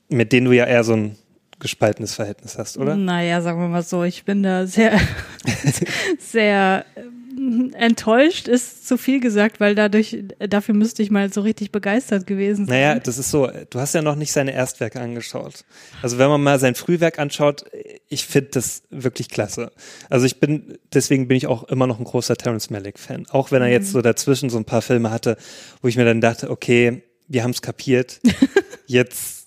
mit dem du ja eher so ein gespaltenes Verhältnis hast, oder? Naja, sagen wir mal so, ich bin da sehr, sehr enttäuscht ist zu viel gesagt, weil dadurch, dafür müsste ich mal so richtig begeistert gewesen sein. Naja, das ist so, du hast ja noch nicht seine Erstwerke angeschaut. Also wenn man mal sein Frühwerk anschaut, ich finde das wirklich klasse. Also ich bin, deswegen bin ich auch immer noch ein großer Terence Malick-Fan. Auch wenn er jetzt mhm. so dazwischen so ein paar Filme hatte, wo ich mir dann dachte, okay, wir haben es kapiert. Jetzt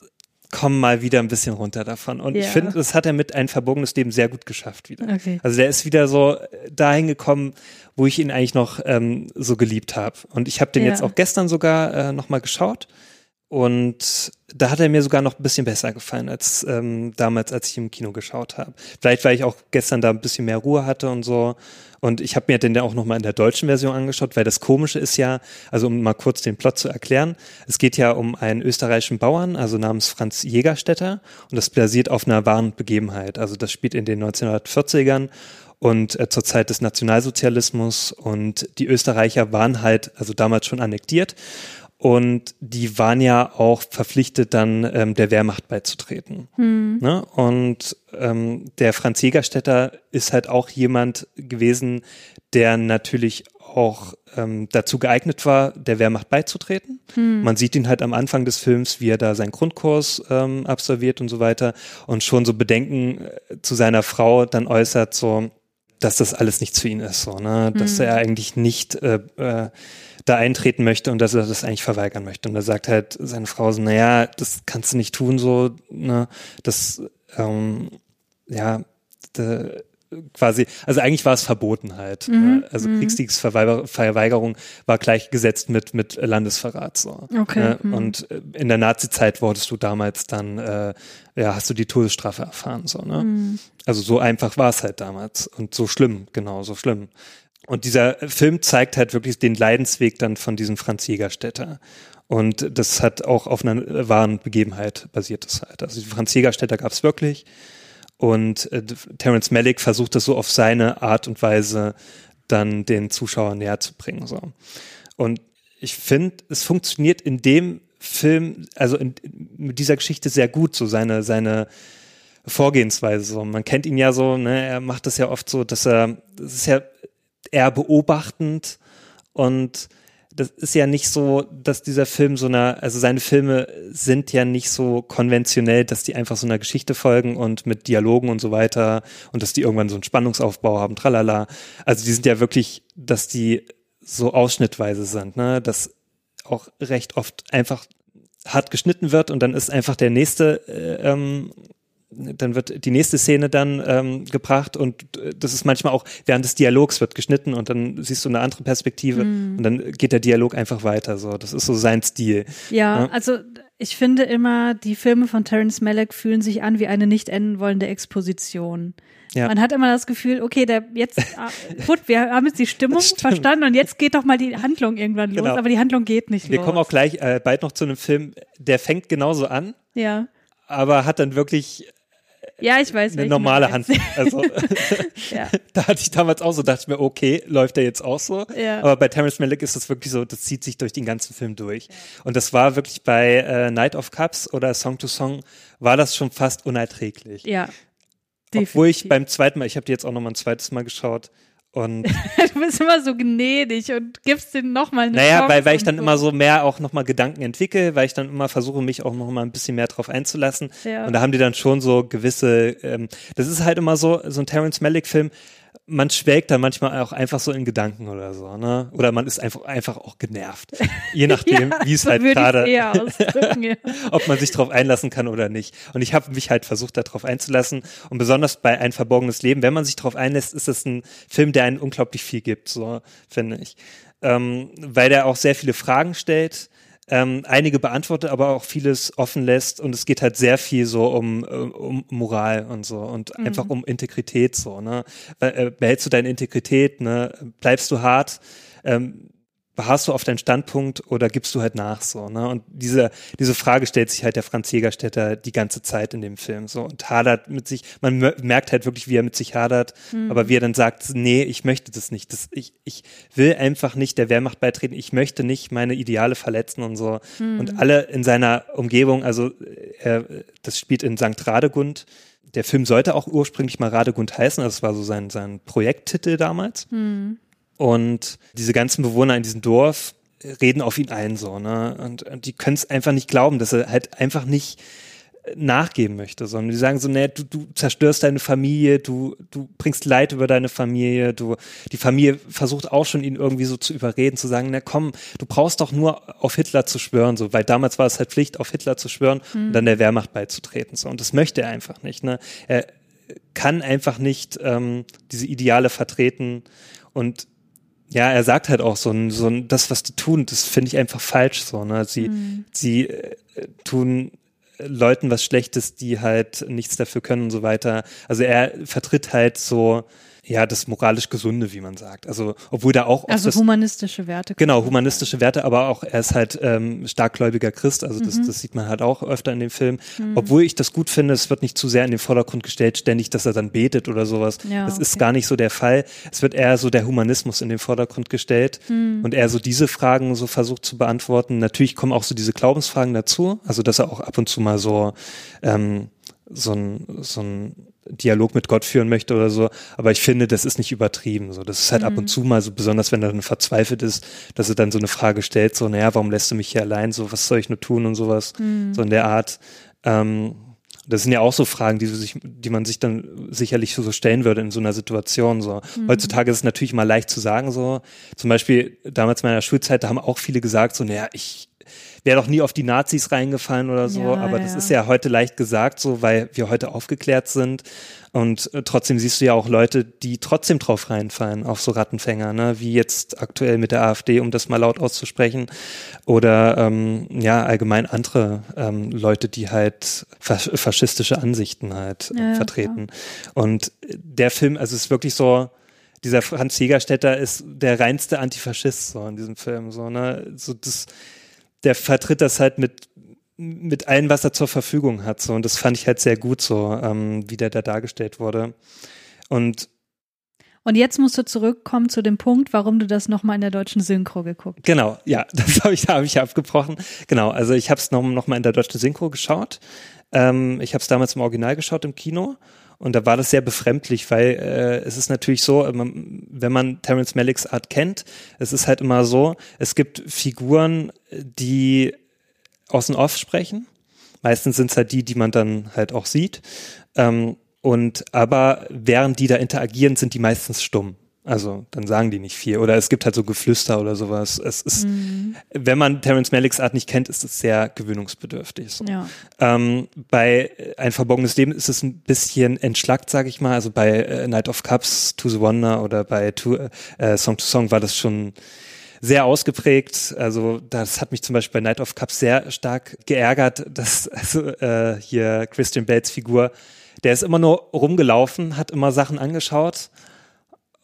komm mal wieder ein bisschen runter davon. Und ja. ich finde, das hat er mit ein verbogenes Leben sehr gut geschafft wieder. Okay. Also der ist wieder so dahin gekommen, wo ich ihn eigentlich noch ähm, so geliebt habe. Und ich habe den ja. jetzt auch gestern sogar äh, nochmal geschaut. Und da hat er mir sogar noch ein bisschen besser gefallen als ähm, damals, als ich im Kino geschaut habe. Vielleicht, weil ich auch gestern da ein bisschen mehr Ruhe hatte und so. Und ich habe mir den ja auch nochmal in der deutschen Version angeschaut, weil das Komische ist ja, also um mal kurz den Plot zu erklären, es geht ja um einen österreichischen Bauern, also namens Franz Jägerstätter. Und das basiert auf einer wahren Begebenheit. Also das spielt in den 1940ern und äh, zur Zeit des Nationalsozialismus und die Österreicher waren halt also damals schon annektiert und die waren ja auch verpflichtet, dann ähm, der Wehrmacht beizutreten. Hm. Ne? Und ähm, der Franz Jägerstätter ist halt auch jemand gewesen, der natürlich auch ähm, dazu geeignet war, der Wehrmacht beizutreten. Hm. Man sieht ihn halt am Anfang des Films, wie er da seinen Grundkurs ähm, absolviert und so weiter und schon so Bedenken äh, zu seiner Frau dann äußert, so, dass das alles nichts für ihn ist, so, ne, dass hm. er eigentlich nicht äh, äh, da eintreten möchte und dass er das eigentlich verweigern möchte. Und da sagt halt seine Frau so, naja, das kannst du nicht tun, so, ne, das, ähm, ja, de, quasi, also eigentlich war es verboten halt. Mhm, ne? Also mhm. Kriegsdiegsverweigerung war gleichgesetzt mit, mit Landesverrat, so. Okay. Ne? Mhm. Und äh, in der Nazi-Zeit wurdest du damals dann, äh, ja, hast du die Todesstrafe erfahren, so, ne? Mhm. Also so einfach war es halt damals und so schlimm, genau, so schlimm. Und dieser Film zeigt halt wirklich den Leidensweg dann von diesem Franz Jägerstätter. Und das hat auch auf einer wahren Begebenheit basiert das halt. Also Franz Jägerstätter gab es wirklich. Und äh, Terence Malick versucht das so auf seine Art und Weise dann den Zuschauern näher zu bringen. So. Und ich finde, es funktioniert in dem Film, also in, mit dieser Geschichte sehr gut, so seine, seine Vorgehensweise. So. Man kennt ihn ja so, ne, er macht das ja oft so, dass er, das ist ja eher beobachtend und das ist ja nicht so, dass dieser Film so einer, also seine Filme sind ja nicht so konventionell, dass die einfach so einer Geschichte folgen und mit Dialogen und so weiter und dass die irgendwann so einen Spannungsaufbau haben, tralala. Also die sind ja wirklich, dass die so ausschnittweise sind, ne, dass auch recht oft einfach hart geschnitten wird und dann ist einfach der nächste äh, ähm, dann wird die nächste Szene dann ähm, gebracht und äh, das ist manchmal auch während des Dialogs wird geschnitten und dann siehst du eine andere Perspektive mm. und dann geht der Dialog einfach weiter. So, das ist so sein Stil. Ja, ja, also ich finde immer, die Filme von Terence Malick fühlen sich an wie eine nicht enden wollende Exposition. Ja. Man hat immer das Gefühl, okay, der jetzt, ah, gut, wir haben jetzt die Stimmung verstanden und jetzt geht doch mal die Handlung irgendwann los, genau. aber die Handlung geht nicht wir los. Wir kommen auch gleich äh, bald noch zu einem Film, der fängt genauso an. Ja. Aber hat dann wirklich ja, ich weiß. Eine normale Hand. Also, ja. da hatte ich damals auch so, dachte ich mir, okay, läuft der jetzt auch so? Ja. Aber bei Terrence Malick ist das wirklich so, das zieht sich durch den ganzen Film durch. Ja. Und das war wirklich bei äh, Night of Cups oder Song to Song, war das schon fast unerträglich. Ja. Definitiv. Obwohl ich beim zweiten Mal, ich habe die jetzt auch noch mal ein zweites Mal geschaut, und du bist immer so gnädig und gibst den nochmal eine Naja, Chance weil, weil ich dann so. immer so mehr auch nochmal Gedanken entwickle, weil ich dann immer versuche, mich auch nochmal ein bisschen mehr drauf einzulassen. Ja. Und da haben die dann schon so gewisse, ähm, das ist halt immer so, so ein Terence Malick-Film, man schwelgt dann manchmal auch einfach so in Gedanken oder so, ne? Oder man ist einfach, einfach auch genervt. Je nachdem, ja, wie es so halt gerade, ja. ob man sich darauf einlassen kann oder nicht. Und ich habe mich halt versucht, darauf einzulassen. Und besonders bei Ein verborgenes Leben, wenn man sich darauf einlässt, ist es ein Film, der einen unglaublich viel gibt, so finde ich. Ähm, weil der auch sehr viele Fragen stellt, ähm, einige beantwortet, aber auch vieles offen lässt und es geht halt sehr viel so um, um Moral und so und mhm. einfach um Integrität so, ne? Äh, behältst du deine Integrität, ne? Bleibst du hart? Ähm, beharrst du auf deinen Standpunkt oder gibst du halt nach so, ne? Und diese, diese Frage stellt sich halt der Franz Jägerstätter die ganze Zeit in dem Film so und hadert mit sich, man merkt halt wirklich, wie er mit sich hadert, mhm. aber wie er dann sagt, nee, ich möchte das nicht, das, ich, ich will einfach nicht der Wehrmacht beitreten, ich möchte nicht meine Ideale verletzen und so. Mhm. Und alle in seiner Umgebung, also er, das spielt in St. Radegund, der Film sollte auch ursprünglich mal Radegund heißen, das war so sein, sein Projekttitel damals. Mhm. Und diese ganzen Bewohner in diesem Dorf reden auf ihn ein, so, ne? Und, und die können es einfach nicht glauben, dass er halt einfach nicht nachgeben möchte, sondern die sagen so, ne, du, du zerstörst deine Familie, du, du bringst Leid über deine Familie, du, die Familie versucht auch schon ihn irgendwie so zu überreden, zu sagen, na komm, du brauchst doch nur auf Hitler zu schwören, so, weil damals war es halt Pflicht, auf Hitler zu schwören mhm. und dann der Wehrmacht beizutreten, so, und das möchte er einfach nicht, ne, er kann einfach nicht ähm, diese Ideale vertreten und ja, er sagt halt auch so ein, so ein, das, was die tun, das finde ich einfach falsch so, ne? Sie, mhm. sie äh, tun Leuten was Schlechtes, die halt nichts dafür können und so weiter. Also er vertritt halt so ja, das moralisch Gesunde, wie man sagt. Also, obwohl da auch. Also das, humanistische Werte. Genau, humanistische Werte, aber auch er ist halt ähm, starkgläubiger Christ, also das, mhm. das sieht man halt auch öfter in dem Film. Mhm. Obwohl ich das gut finde, es wird nicht zu sehr in den Vordergrund gestellt, ständig, dass er dann betet oder sowas. Ja, das okay. ist gar nicht so der Fall. Es wird eher so der Humanismus in den Vordergrund gestellt mhm. und er so diese Fragen so versucht zu beantworten. Natürlich kommen auch so diese Glaubensfragen dazu, also dass er auch ab und zu mal so ähm, so ein, so ein Dialog mit Gott führen möchte oder so. Aber ich finde, das ist nicht übertrieben. So, das ist halt mhm. ab und mhm. zu mal so, besonders wenn er dann verzweifelt ist, dass er dann so eine Frage stellt, so, naja, warum lässt du mich hier allein? So, was soll ich nur tun und sowas? Mhm. So in der Art. Ähm, das sind ja auch so Fragen, die, sich, die man sich dann sicherlich so stellen würde in so einer Situation. So. Mhm. Heutzutage ist es natürlich mal leicht zu sagen, so. Zum Beispiel damals in meiner Schulzeit, da haben auch viele gesagt, so, naja, ich, wäre doch nie auf die Nazis reingefallen oder so, ja, aber ja. das ist ja heute leicht gesagt, so weil wir heute aufgeklärt sind. Und äh, trotzdem siehst du ja auch Leute, die trotzdem drauf reinfallen, auf so Rattenfänger, ne? wie jetzt aktuell mit der AfD, um das mal laut auszusprechen. Oder ähm, ja, allgemein andere ähm, Leute, die halt fas faschistische Ansichten halt äh, ja, vertreten. Und der Film, also es ist wirklich so, dieser Franz Jägerstätter ist der reinste Antifaschist so in diesem Film. So, ne? so das der vertritt das halt mit mit allem, was er zur Verfügung hat. So. Und das fand ich halt sehr gut so, ähm, wie der da dargestellt wurde. Und und jetzt musst du zurückkommen zu dem Punkt, warum du das nochmal in der deutschen Synchro geguckt hast. Genau, ja, das habe ich, hab ich abgebrochen. Genau, also ich habe es nochmal noch in der deutschen Synchro geschaut. Ähm, ich habe es damals im Original geschaut im Kino und da war das sehr befremdlich, weil äh, es ist natürlich so, wenn man Terence Malicks Art kennt, es ist halt immer so, es gibt Figuren, die aus dem Off sprechen. Meistens sind es halt die, die man dann halt auch sieht. Ähm, und aber während die da interagieren, sind die meistens stumm. Also dann sagen die nicht viel. Oder es gibt halt so Geflüster oder sowas. Es ist, mhm. wenn man Terence Malicks Art nicht kennt, ist es sehr gewöhnungsbedürftig. So. Ja. Ähm, bei Ein verborgenes Leben ist es ein bisschen entschlackt, sage ich mal. Also bei äh, Night of Cups, To the Wonder oder bei to, äh, Song to Song war das schon sehr ausgeprägt. Also das hat mich zum Beispiel bei Night of Cups sehr stark geärgert, dass also, äh, hier Christian Bates Figur, der ist immer nur rumgelaufen, hat immer Sachen angeschaut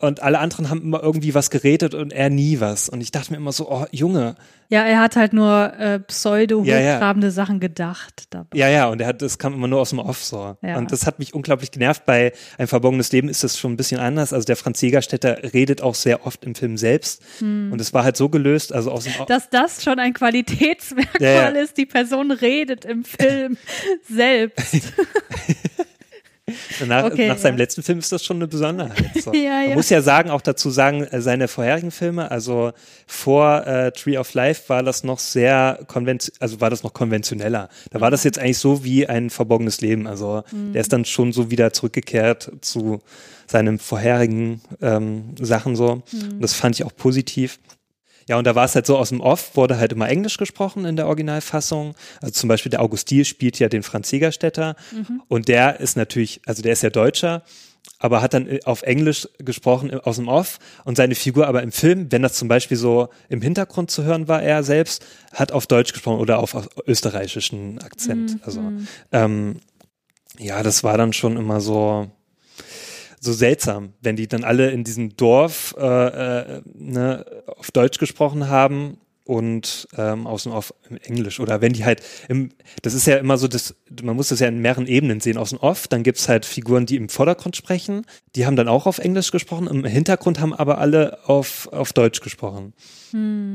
und alle anderen haben immer irgendwie was geredet und er nie was. Und ich dachte mir immer so, oh Junge. Ja, er hat halt nur äh, pseudo-hochtrabende ja, ja. Sachen gedacht. Dabei. Ja, ja, und er hat, das kam immer nur aus dem Off so. Ja. Und das hat mich unglaublich genervt. Bei Ein verborgenes Leben ist das schon ein bisschen anders. Also der Franz Jägerstätter redet auch sehr oft im Film selbst. Hm. Und es war halt so gelöst, also aus dem Off Dass das schon ein Qualitätsmerkmal ist, die Person redet im Film selbst. Nach, okay, nach seinem ja. letzten Film ist das schon eine Besonderheit. So. ja, Man muss ja sagen, auch dazu sagen, äh, seine vorherigen Filme, also vor äh, Tree of Life war das noch sehr konventionell, also war das noch konventioneller. Da war das jetzt eigentlich so wie ein verborgenes Leben. Also mhm. der ist dann schon so wieder zurückgekehrt zu seinen vorherigen ähm, Sachen so. Mhm. Und das fand ich auch positiv. Ja, und da war es halt so, aus dem Off wurde halt immer Englisch gesprochen in der Originalfassung. Also zum Beispiel der Augustil spielt ja den Franz Siegerstätter mhm. und der ist natürlich, also der ist ja Deutscher, aber hat dann äh, auf Englisch gesprochen äh, aus dem Off und seine Figur aber im Film, wenn das zum Beispiel so im Hintergrund zu hören war, er selbst, hat auf Deutsch gesprochen oder auf, auf österreichischen Akzent. Mhm. Also ähm, ja, das war dann schon immer so so seltsam, wenn die dann alle in diesem Dorf äh, äh, ne, auf Deutsch gesprochen haben und ähm, außen auf im Englisch. Oder wenn die halt im, das ist ja immer so, das, man muss das ja in mehreren Ebenen sehen, außen off, dann gibt's halt Figuren, die im Vordergrund sprechen, die haben dann auch auf Englisch gesprochen, im Hintergrund haben aber alle auf, auf Deutsch gesprochen.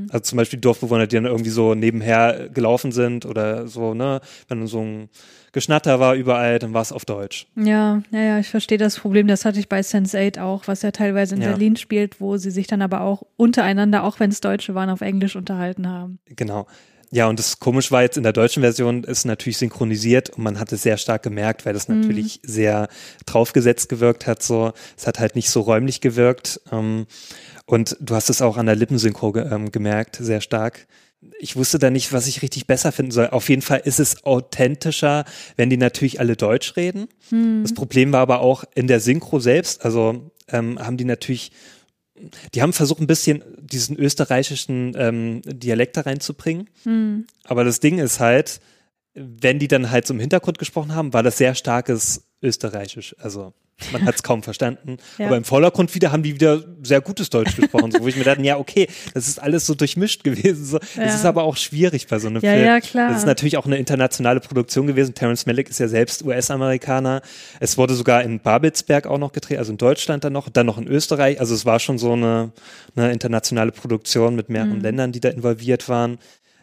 Also zum Beispiel Dorfbewohner, die dann irgendwie so nebenher gelaufen sind oder so, ne, wenn so ein Geschnatter war überall, dann war es auf Deutsch. Ja, ja, ja, ich verstehe das Problem. Das hatte ich bei Sense8 auch, was ja teilweise in Ja. Berlin spielt, wo sie sich dann aber auch untereinander, auch wenn es Deutsche waren, auf Englisch unterhalten haben. Genau. Ja, und das komisch war jetzt in der deutschen Version, ist natürlich synchronisiert und man hat es sehr stark gemerkt, weil das natürlich sehr draufgesetzt gewirkt hat. So, es hat halt nicht so räumlich gewirkt. Ähm, und du hast es auch an der Lippensynchro ge ähm, gemerkt, sehr stark. Ich wusste da nicht, was ich richtig besser finden soll. Auf jeden Fall ist es authentischer, wenn die natürlich alle Deutsch reden. Das Problem war aber auch in der Synchro selbst. Also ähm, haben die natürlich die haben versucht, ein bisschen diesen österreichischen ähm, Dialekt da reinzubringen. Aber das Ding ist halt, wenn die dann halt so im Hintergrund gesprochen haben, war das sehr starkes Österreichisch. Also man hat es kaum verstanden. Ja. Aber im Vordergrund wieder haben die wieder sehr gutes Deutsch gesprochen, so, wo ich mir dachte, ja, okay, das ist alles so durchmischt gewesen. So. Ja. Es ist aber auch schwierig bei so einem Ja, Film. ja, klar. Das ist natürlich auch eine internationale Produktion gewesen. Terrence Malick ist ja selbst US-Amerikaner. Es wurde sogar in Babelsberg auch noch gedreht, also in Deutschland dann noch, dann noch in Österreich. Also es war schon so eine, eine internationale Produktion mit mehreren Mhm. Ländern, die da involviert waren.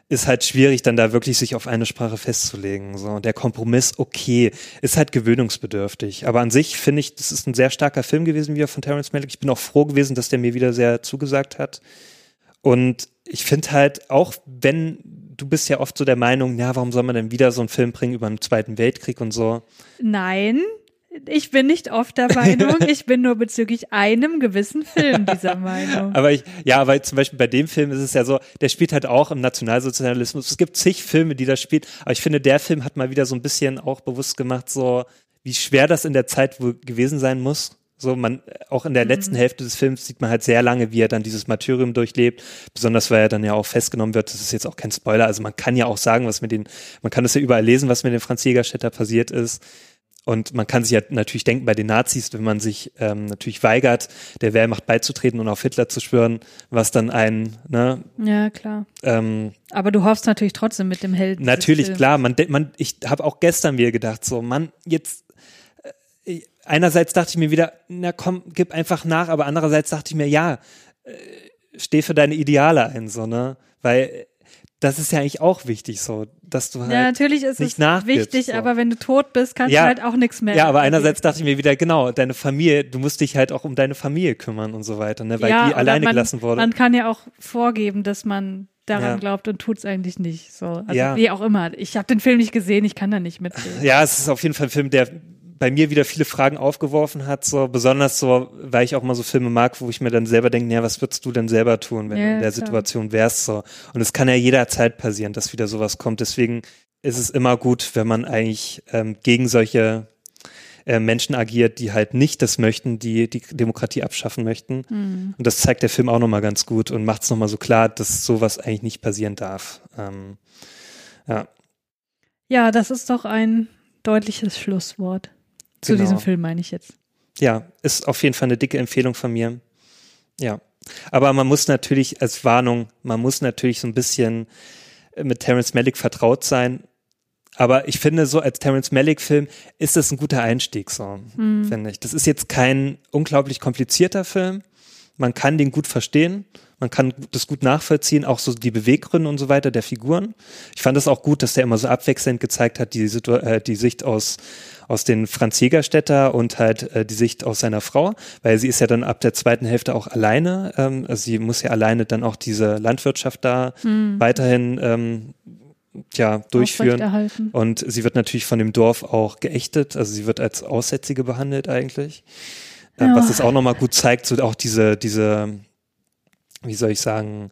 Ist halt schwierig, dann da wirklich sich auf eine Sprache festzulegen. So, der Kompromiss, okay, ist halt gewöhnungsbedürftig. Aber an sich finde ich, das ist ein sehr starker Film gewesen, wieder von Terrence Malick. Ich bin auch froh gewesen, dass der mir wieder sehr zugesagt hat. Und ich finde halt, auch wenn du bist ja oft so der Meinung, ja, warum soll man denn wieder so einen Film bringen über den Zweiten Weltkrieg und so? Nein, ich bin nicht oft der Meinung, ich bin nur bezüglich einem gewissen Film dieser Meinung. Aber ich, ja, aber zum Beispiel bei dem Film ist es ja so, der spielt halt auch im Nationalsozialismus. Es gibt zig Filme, die das spielt, aber ich finde, der Film hat mal wieder so ein bisschen auch bewusst gemacht, so wie schwer das in der Zeit wohl gewesen sein muss. So, man, auch in der letzten Hälfte des Films sieht man halt sehr lange, wie er dann dieses Martyrium durchlebt. Besonders, weil er dann ja auch festgenommen wird. Das ist jetzt auch kein Spoiler. Also man kann ja auch sagen, was mit den, man kann das ja überall lesen, was mit dem Franz Jägerstätter passiert ist. Und man kann sich ja natürlich denken, bei den Nazis, wenn man sich ähm, natürlich weigert, der Wehrmacht beizutreten und auf Hitler zu schwören, was dann ein, ne, Ja, klar. ähm, Aber du hoffst natürlich trotzdem mit dem Helden. natürlich, klar, man, man ich habe auch gestern wieder gedacht, so, Mann, jetzt äh, einerseits dachte ich mir wieder, na komm, gib einfach nach, aber andererseits dachte ich mir, ja, äh, steh für deine Ideale ein, so, ne? Weil äh, das ist ja eigentlich auch wichtig, so, dass du halt. Ja, natürlich ist nicht es wichtig, so. aber wenn du tot bist, kannst Ja. du halt auch nichts mehr. Ja, aber einerseits dachte ich mir wieder, genau, deine Familie, du musst dich halt auch um deine Familie kümmern und so weiter, ne, weil ja, die alleine man, gelassen wurde. Man kann ja auch vorgeben, dass man daran Ja. glaubt und tut's eigentlich nicht. So, also Ja. wie auch immer. Ich habe den Film nicht gesehen, ich kann da nicht mitreden. Ja, es ist auf jeden Fall ein Film, der bei mir wieder viele Fragen aufgeworfen hat, so besonders so, weil ich auch mal so Filme mag, wo ich mir dann selber denke, ja, was würdest du denn selber tun, wenn Ja, du in der klar. Situation wärst so. Und es kann ja jederzeit passieren, dass wieder sowas kommt. Deswegen ist es immer gut, wenn man eigentlich ähm, gegen solche äh, Menschen agiert, die halt nicht das möchten, die die Demokratie abschaffen möchten. Mhm. Und das zeigt der Film auch nochmal ganz gut und macht es nochmal so klar, dass sowas eigentlich nicht passieren darf. Ähm, ja, Ja, das ist doch ein deutliches Schlusswort. Zu Genau. diesem Film meine ich jetzt. ja, ist auf jeden Fall eine dicke Empfehlung von mir. Ja. Aber man muss natürlich als Warnung, man muss natürlich so ein bisschen äh, mit Terrence Malick vertraut sein. Aber ich finde, so als Terrence Malick-Film ist das ein guter Einstieg, so, finde ich. Das ist jetzt kein unglaublich komplizierter Film. Man kann den gut verstehen. Man kann das gut nachvollziehen, auch so die Beweggründe und so weiter der Figuren. Ich fand es auch gut, dass der immer so abwechselnd gezeigt hat, die, Situ äh, die Sicht aus, aus den Franz Jägerstätter und halt äh, die Sicht aus seiner Frau, weil sie ist ja dann ab der zweiten Hälfte auch alleine. Ähm, also sie muss ja alleine dann auch diese Landwirtschaft da weiterhin ähm, ja, durchführen. Und sie wird natürlich von dem Dorf auch geächtet, also sie wird als Aussätzige behandelt eigentlich. Äh, Ja. Was es auch nochmal gut zeigt, so auch diese, diese, wie soll ich sagen,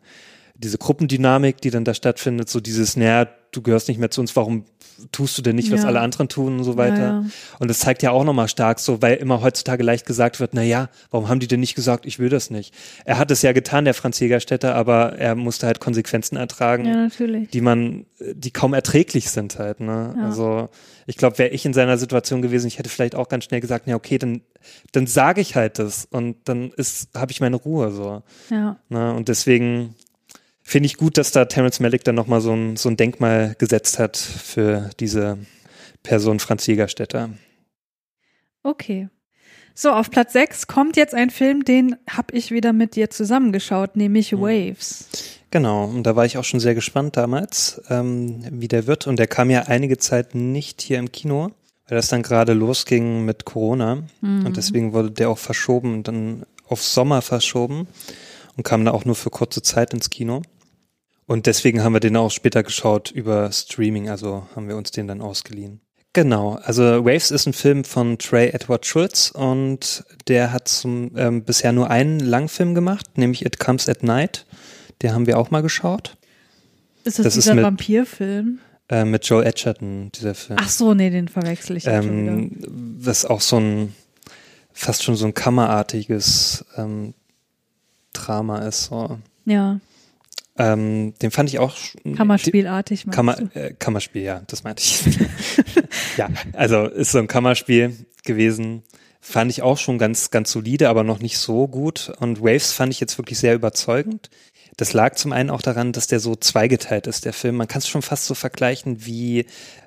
diese Gruppendynamik, die dann da stattfindet, so dieses, naja, du gehörst nicht mehr zu uns, warum tust du denn nicht, was Ja. alle anderen tun und so weiter. Ja, ja. Und das zeigt ja auch nochmal stark so, weil immer heutzutage leicht gesagt wird, na ja, warum haben die denn nicht gesagt, ich will das nicht? Er hat es ja getan, der Franz Jägerstätter, aber er musste halt Konsequenzen ertragen, Ja, natürlich. die man, die kaum erträglich sind halt, ne? Also, ich glaube, wäre ich in seiner Situation gewesen, ich hätte vielleicht auch ganz schnell gesagt, ja, okay, dann, dann sage ich halt das und dann ist, habe ich meine Ruhe, so. Ja. Ne? Und deswegen finde ich gut, dass da Terence Malick dann nochmal so ein, so ein Denkmal gesetzt hat für diese Person Franz Jägerstätter. Okay. So, auf Platz 6 kommt jetzt ein Film, den habe ich wieder mit dir zusammengeschaut, nämlich Mhm. Waves. Genau, und da war ich auch schon sehr gespannt damals, ähm, wie der wird. Und der kam ja einige Zeit nicht hier im Kino, weil das dann gerade losging mit Corona. Und deswegen wurde der auch verschoben, dann auf Sommer verschoben und kam da auch nur für kurze Zeit ins Kino. Und deswegen haben wir den auch später geschaut über Streaming, also haben wir uns den dann ausgeliehen. Genau, also Waves ist ein Film von Trey Edward Schultz und der hat zum, ähm, bisher nur einen Langfilm gemacht, nämlich It Comes at Night. Den haben wir auch mal geschaut. Ist das, Das ist dieser mit- Vampirfilm? Äh, mit Joel Edgerton, dieser Film. Ach so, nee, den verwechsel ich ähm, was auch so ein, fast schon so ein kammerartiges ähm, Drama ist. So. Ja, Ähm, den fand ich auch. Kammerspielartig. meinst Kammer, du? äh, Kammerspiel, ja, das meinte ich. ja, also ist so ein Kammerspiel gewesen. Fand ich auch schon ganz, ganz solide, aber noch nicht so gut. Und Waves fand ich jetzt wirklich sehr überzeugend. Das lag zum einen auch daran, dass der so zweigeteilt ist, der Film. Man kann es schon fast so vergleichen wie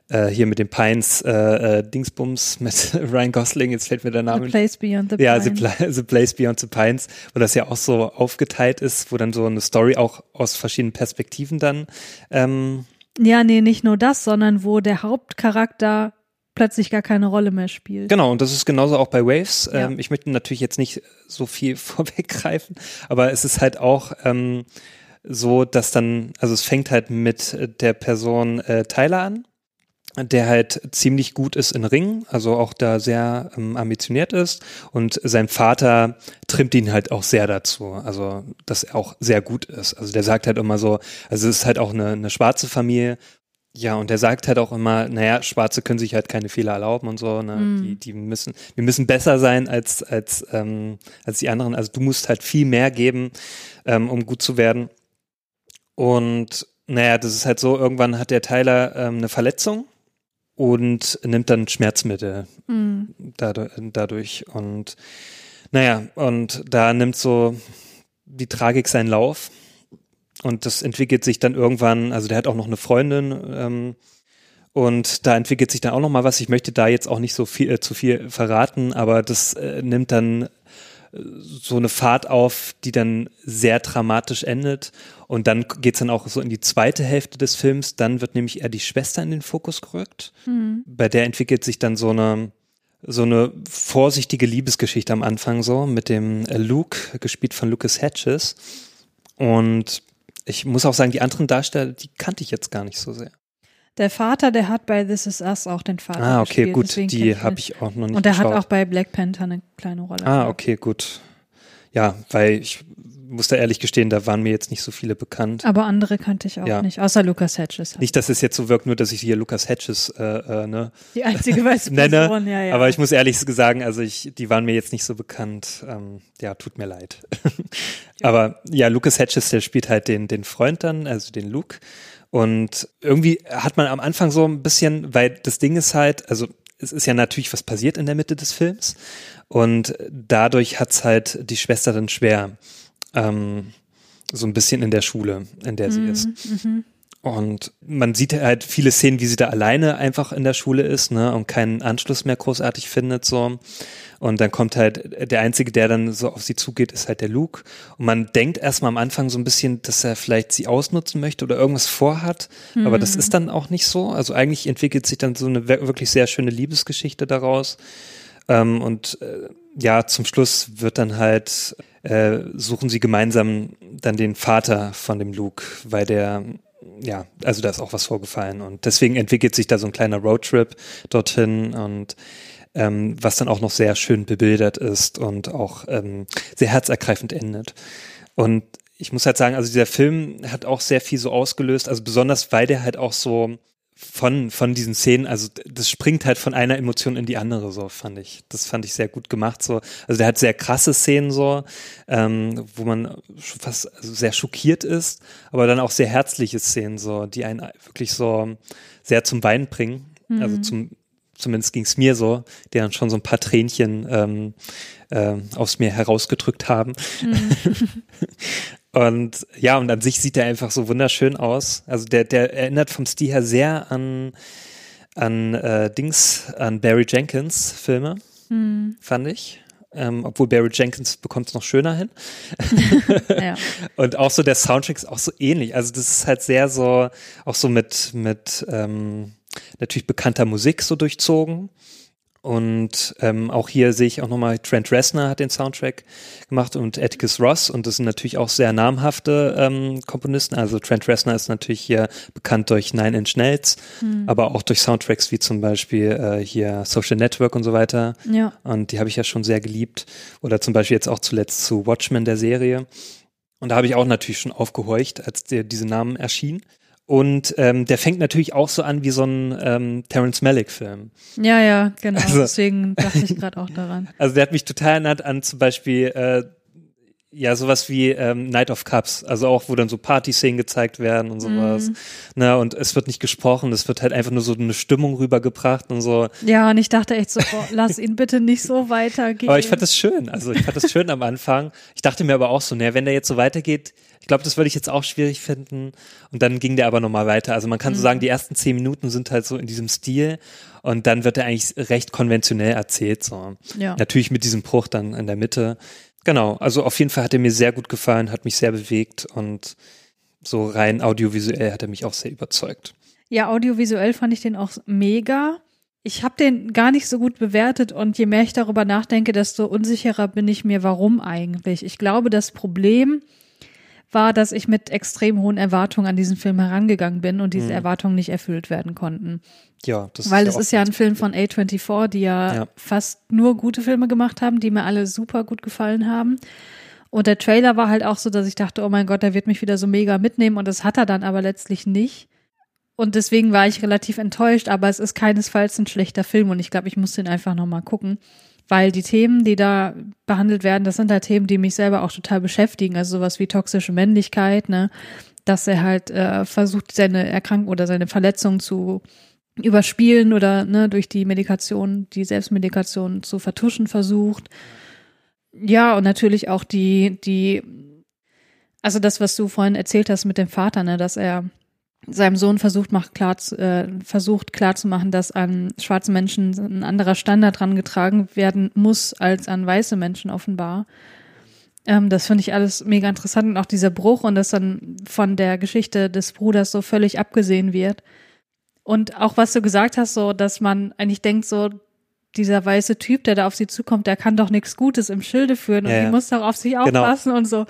äh, hier mit den Pines äh, äh, Dingsbums mit Ryan Gosling, jetzt fällt mir der Name The Place Beyond the ja, the, Pines. The Place Beyond the Pines, wo das ja auch so aufgeteilt ist, wo dann so eine Story auch aus verschiedenen Perspektiven dann ähm, Ja, nee, nicht nur das, sondern wo der Hauptcharakter plötzlich gar keine Rolle mehr spielt. Genau, und das ist genauso auch bei Waves. Ja. Ähm, ich möchte natürlich jetzt nicht so viel vorweggreifen, aber es ist halt auch ähm, so, dass dann, also es fängt halt mit der Person äh, Tyler an, der halt ziemlich gut ist in Ringen, also auch da sehr ähm, ambitioniert ist und sein Vater trimmt ihn halt auch sehr dazu, also dass er auch sehr gut ist. Also der sagt halt immer so, also es ist halt auch eine, eine schwarze Familie, ja, und er sagt halt auch immer, naja, Schwarze können sich halt keine Fehler erlauben und so, ne? Mhm. Die, die müssen, wir müssen besser sein als, als, ähm, als die anderen. Also du musst halt viel mehr geben, ähm, um gut zu werden. Und naja, das ist halt so, irgendwann hat der Tyler ähm, eine Verletzung und nimmt dann Schmerzmittel Mhm. dadurch, dadurch. Und naja, und da nimmt so die Tragik seinen Lauf. Und das entwickelt sich dann irgendwann, also der hat auch noch eine Freundin, ähm, und da entwickelt sich dann auch noch mal was. Ich möchte da jetzt auch nicht so viel äh, zu viel verraten, aber das äh, nimmt dann äh, so eine Fahrt auf, die dann sehr dramatisch endet. Und dann geht's dann auch so in die zweite Hälfte des Films. Dann wird nämlich eher die Schwester in den Fokus gerückt. Mhm. Bei der entwickelt sich dann so eine so eine vorsichtige Liebesgeschichte am Anfang so mit dem äh, Luke, gespielt von Lucas Hedges. Und ich muss auch sagen, die anderen Darsteller, die kannte ich jetzt gar nicht so sehr. Der Vater, der hat bei This Is Us auch den Vater Ah, okay, gespielt, gut, die habe ich auch noch nicht Und der geschaut. hat auch bei Black Panther eine kleine Rolle. Ah, okay, gut. Ja, weil ich muss da ehrlich gestehen, da waren mir jetzt nicht so viele bekannt. Aber andere kannte ich auch Ja. nicht, außer Lucas Hedges. Nicht, dass es jetzt so wirkt, nur dass ich hier Lucas Hedges äh, äh, ne, Die einzige weiße nenne. Person, ja, ja. Aber ich muss ehrlich sagen, also ich, die waren mir jetzt nicht so bekannt. Ähm, ja, tut mir leid. Aber ja, Lucas Hedges, der spielt halt den, den Freund dann, also den Luke. Und irgendwie hat man am Anfang so ein bisschen, weil das Ding ist halt, also es ist ja natürlich was passiert in der Mitte des Films. Und dadurch hat's halt die Schwester dann schwer. Ähm, so ein bisschen in der Schule, in der sie ist. Und man sieht halt viele Szenen, wie sie da alleine einfach in der Schule ist, ne, und keinen Anschluss mehr großartig findet, so. Und dann kommt halt, der Einzige, der dann so auf sie zugeht, ist halt der Luke. Und man denkt erstmal am Anfang so ein bisschen, dass er vielleicht sie ausnutzen möchte oder irgendwas vorhat. Aber das ist dann auch nicht so. Also eigentlich entwickelt sich dann so eine wir- wirklich sehr schöne Liebesgeschichte daraus. Ähm, und äh, ja, zum Schluss wird dann halt, äh, suchen sie gemeinsam dann den Vater von dem Luke, weil der, ja, also da ist auch was vorgefallen. Und deswegen entwickelt sich da so ein kleiner Roadtrip dorthin und ähm, was dann auch noch sehr schön bebildert ist und auch ähm, sehr herzergreifend endet. Und ich muss halt sagen, also dieser Film hat auch sehr viel so ausgelöst, also besonders weil der halt auch so von, von diesen Szenen, also das springt halt von einer Emotion in die andere, so fand ich. Das fand ich sehr gut gemacht, so. Also der hat sehr krasse Szenen, so, ähm, wo man schon fast also sehr schockiert ist, aber dann auch sehr herzliche Szenen, so, die einen wirklich so sehr zum Weinen bringen. Also mhm. Also zum, zumindest ging es mir so, die dann schon so ein paar Tränchen ähm, äh, aus mir herausgedrückt haben. Mhm. Und ja, und an sich sieht er einfach so wunderschön aus. Also der, der erinnert vom Stil her sehr an, an äh, Dings, an Barry Jenkins Filme, hm. fand ich. Ähm, obwohl Barry Jenkins bekommt es noch schöner hin. ja. Und auch so der Soundtrack ist auch so ähnlich. Also das ist halt sehr so, auch so mit, mit ähm, natürlich bekannter Musik so durchzogen. Und ähm, auch hier sehe ich auch nochmal, Trent Reznor hat den Soundtrack gemacht und Atticus Ross und das sind natürlich auch sehr namhafte ähm, Komponisten. Also Trent Reznor ist natürlich hier bekannt durch Nine Inch Nails, mhm. aber auch durch Soundtracks wie zum Beispiel äh, hier Social Network und so weiter. Ja. Und die habe ich ja schon sehr geliebt. Oder zum Beispiel jetzt auch zuletzt zu Watchmen der Serie. Und da habe ich auch natürlich schon aufgehorcht, als der, diese Namen erschienen. Und ähm, der fängt natürlich auch so an wie so ein ähm, Terence Malick-Film. Ja, ja, genau. Also, Deswegen dachte ich gerade auch daran. Also der hat mich total erinnert an zum Beispiel äh, ja sowas wie ähm, Night of Cups, also auch wo dann so Party-Szenen gezeigt werden und sowas. Mm. Na, und es wird nicht gesprochen, es wird halt einfach nur so eine Stimmung rübergebracht und so. Ja, und ich dachte echt so, boah, lass ihn bitte nicht so weitergehen. Aber ich fand das schön, also ich fand das schön am Anfang. Ich dachte mir aber auch so, naja, wenn der jetzt so weitergeht, ich glaube, das würde ich jetzt auch schwierig finden. Und dann ging der aber nochmal weiter. Also man kann mhm. so sagen, die ersten zehn Minuten sind halt so in diesem Stil und dann wird er eigentlich recht konventionell erzählt. So. Ja. Natürlich mit diesem Bruch dann in der Mitte. Genau, also auf jeden Fall hat er mir sehr gut gefallen, hat mich sehr bewegt und so rein audiovisuell hat er mich auch sehr überzeugt. Ja, audiovisuell fand ich den auch mega. Ich habe den gar nicht so gut bewertet und je mehr ich darüber nachdenke, desto unsicherer bin ich mir, warum eigentlich. Ich glaube, das Problem war, dass ich mit extrem hohen Erwartungen an diesen Film herangegangen bin und diese mhm. Erwartungen nicht erfüllt werden konnten. Ja, das Weil ist es ist ja ein Film von A24, die ja, ja, fast nur gute Filme gemacht haben, die mir alle super gut gefallen haben. Und der Trailer war halt auch so, dass ich dachte, oh mein Gott, der wird mich wieder so mega mitnehmen und das hat er dann aber letztlich nicht. Und deswegen war ich relativ enttäuscht, aber es ist keinesfalls ein schlechter Film und ich glaube, ich muss den einfach nochmal gucken weil die Themen, die da behandelt werden, das sind halt Themen, die mich selber auch total beschäftigen. Also sowas wie toxische Männlichkeit, ne, dass er halt äh, versucht, seine Erkrankung oder seine Verletzung zu überspielen oder ne, durch die Medikation, die Selbstmedikation zu vertuschen versucht. Ja, und natürlich auch die, die, also das, was du vorhin erzählt hast mit dem Vater, ne, dass er seinem Sohn versucht macht klar äh, versucht klar zu machen, dass an schwarze Menschen ein anderer Standard herangetragen werden muss als an weiße Menschen offenbar. Ähm, das finde ich alles mega interessant und auch dieser Bruch und dass dann von der Geschichte des Bruders so völlig abgesehen wird. Und auch was du gesagt hast, so dass man eigentlich denkt, so dieser weiße Typ, der da auf sie zukommt, der kann doch nichts Gutes im Schilde führen und ja, die muss doch auf sich genau. aufpassen genau. und so.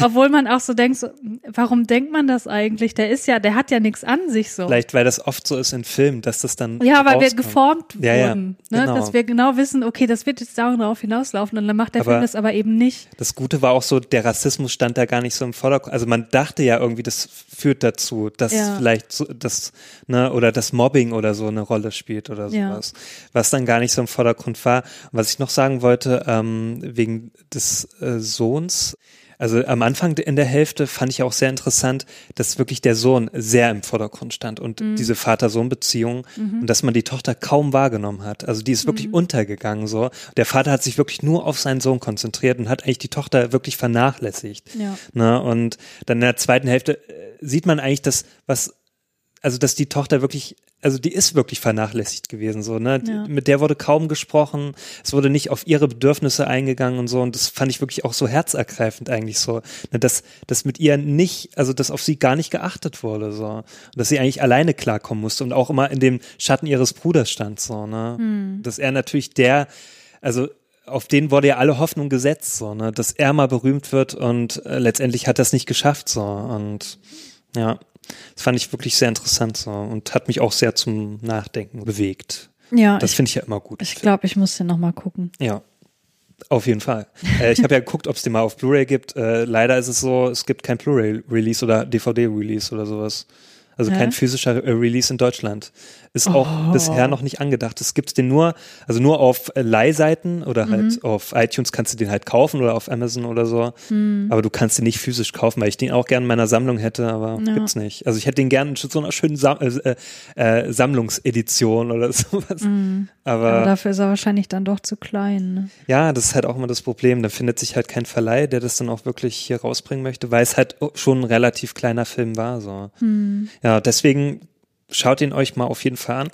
Obwohl man auch so denkt, so, warum denkt man das eigentlich? Der ist ja, der hat ja nichts an sich so. Vielleicht, weil das oft so ist in Filmen, dass das dann. Ja, weil wir geformt ja, wurden. Ja, ne? genau. Dass wir genau wissen, okay, das wird jetzt darauf hinauslaufen und dann macht der aber Film das aber eben nicht. Das Gute war auch so, der Rassismus stand da gar nicht so im Vordergrund. Also man dachte ja irgendwie, das führt dazu, dass ja. vielleicht so, das, ne, oder das Mobbing oder so eine Rolle spielt oder sowas. Was dann gar nicht so im Vordergrund war. Und was ich noch sagen wollte, ähm, wegen des äh, Sohns, also am Anfang in der Hälfte fand ich auch sehr interessant, dass wirklich der Sohn sehr im Vordergrund stand und mhm. diese Vater-Sohn-Beziehung mhm. und dass man die Tochter kaum wahrgenommen hat. Also die ist wirklich mhm. untergegangen so. Der Vater hat sich wirklich nur auf seinen Sohn konzentriert und hat eigentlich die Tochter wirklich vernachlässigt. Ja. Ne? Und dann in der zweiten Hälfte äh, sieht man eigentlich das, was also dass die Tochter wirklich also die ist wirklich vernachlässigt gewesen, so, ne? Ja. Mit der wurde kaum gesprochen, es wurde nicht auf ihre Bedürfnisse eingegangen und so, und das fand ich wirklich auch so herzergreifend eigentlich so, ne? dass, dass mit ihr nicht, also dass auf sie gar nicht geachtet wurde, so, und dass sie eigentlich alleine klarkommen musste und auch immer in dem Schatten ihres Bruders stand, so, ne? Hm. Dass er natürlich der, also auf den wurde ja alle Hoffnung gesetzt, so, ne? Dass er mal berühmt wird und äh, letztendlich hat er es nicht geschafft, so, und ja. Das fand ich wirklich sehr interessant so und hat mich auch sehr zum Nachdenken bewegt. Ja. Das finde ich ja immer gut. Ich glaube, ich muss den nochmal gucken. Ja. Auf jeden Fall. Äh, ich habe ja geguckt, ob es den mal auf Blu-ray gibt. Äh, leider ist es so, es gibt kein Blu-ray-Release oder DVD-Release oder sowas. Also Hä? kein physischer äh, Release in Deutschland. Ist auch Oh. bisher noch nicht angedacht. Es gibt's den nur, also nur auf äh, Leihseiten oder Mhm. halt auf iTunes kannst du den halt kaufen oder auf Amazon oder so. Mhm. Aber du kannst den nicht physisch kaufen, weil ich den auch gerne in meiner Sammlung hätte, aber Ja. gibt's nicht. Also ich hätte den gerne in so einer schönen Sam äh, äh, Sammlungsedition oder sowas. Mhm. Aber Aber dafür ist er wahrscheinlich dann doch zu klein. Ne? ja, das ist halt auch immer das Problem. Da findet sich halt kein Verleih, der das dann auch wirklich hier rausbringen möchte, weil es halt schon ein relativ kleiner Film war. So. Hm. Ja, deswegen schaut ihn euch mal auf jeden Fall an,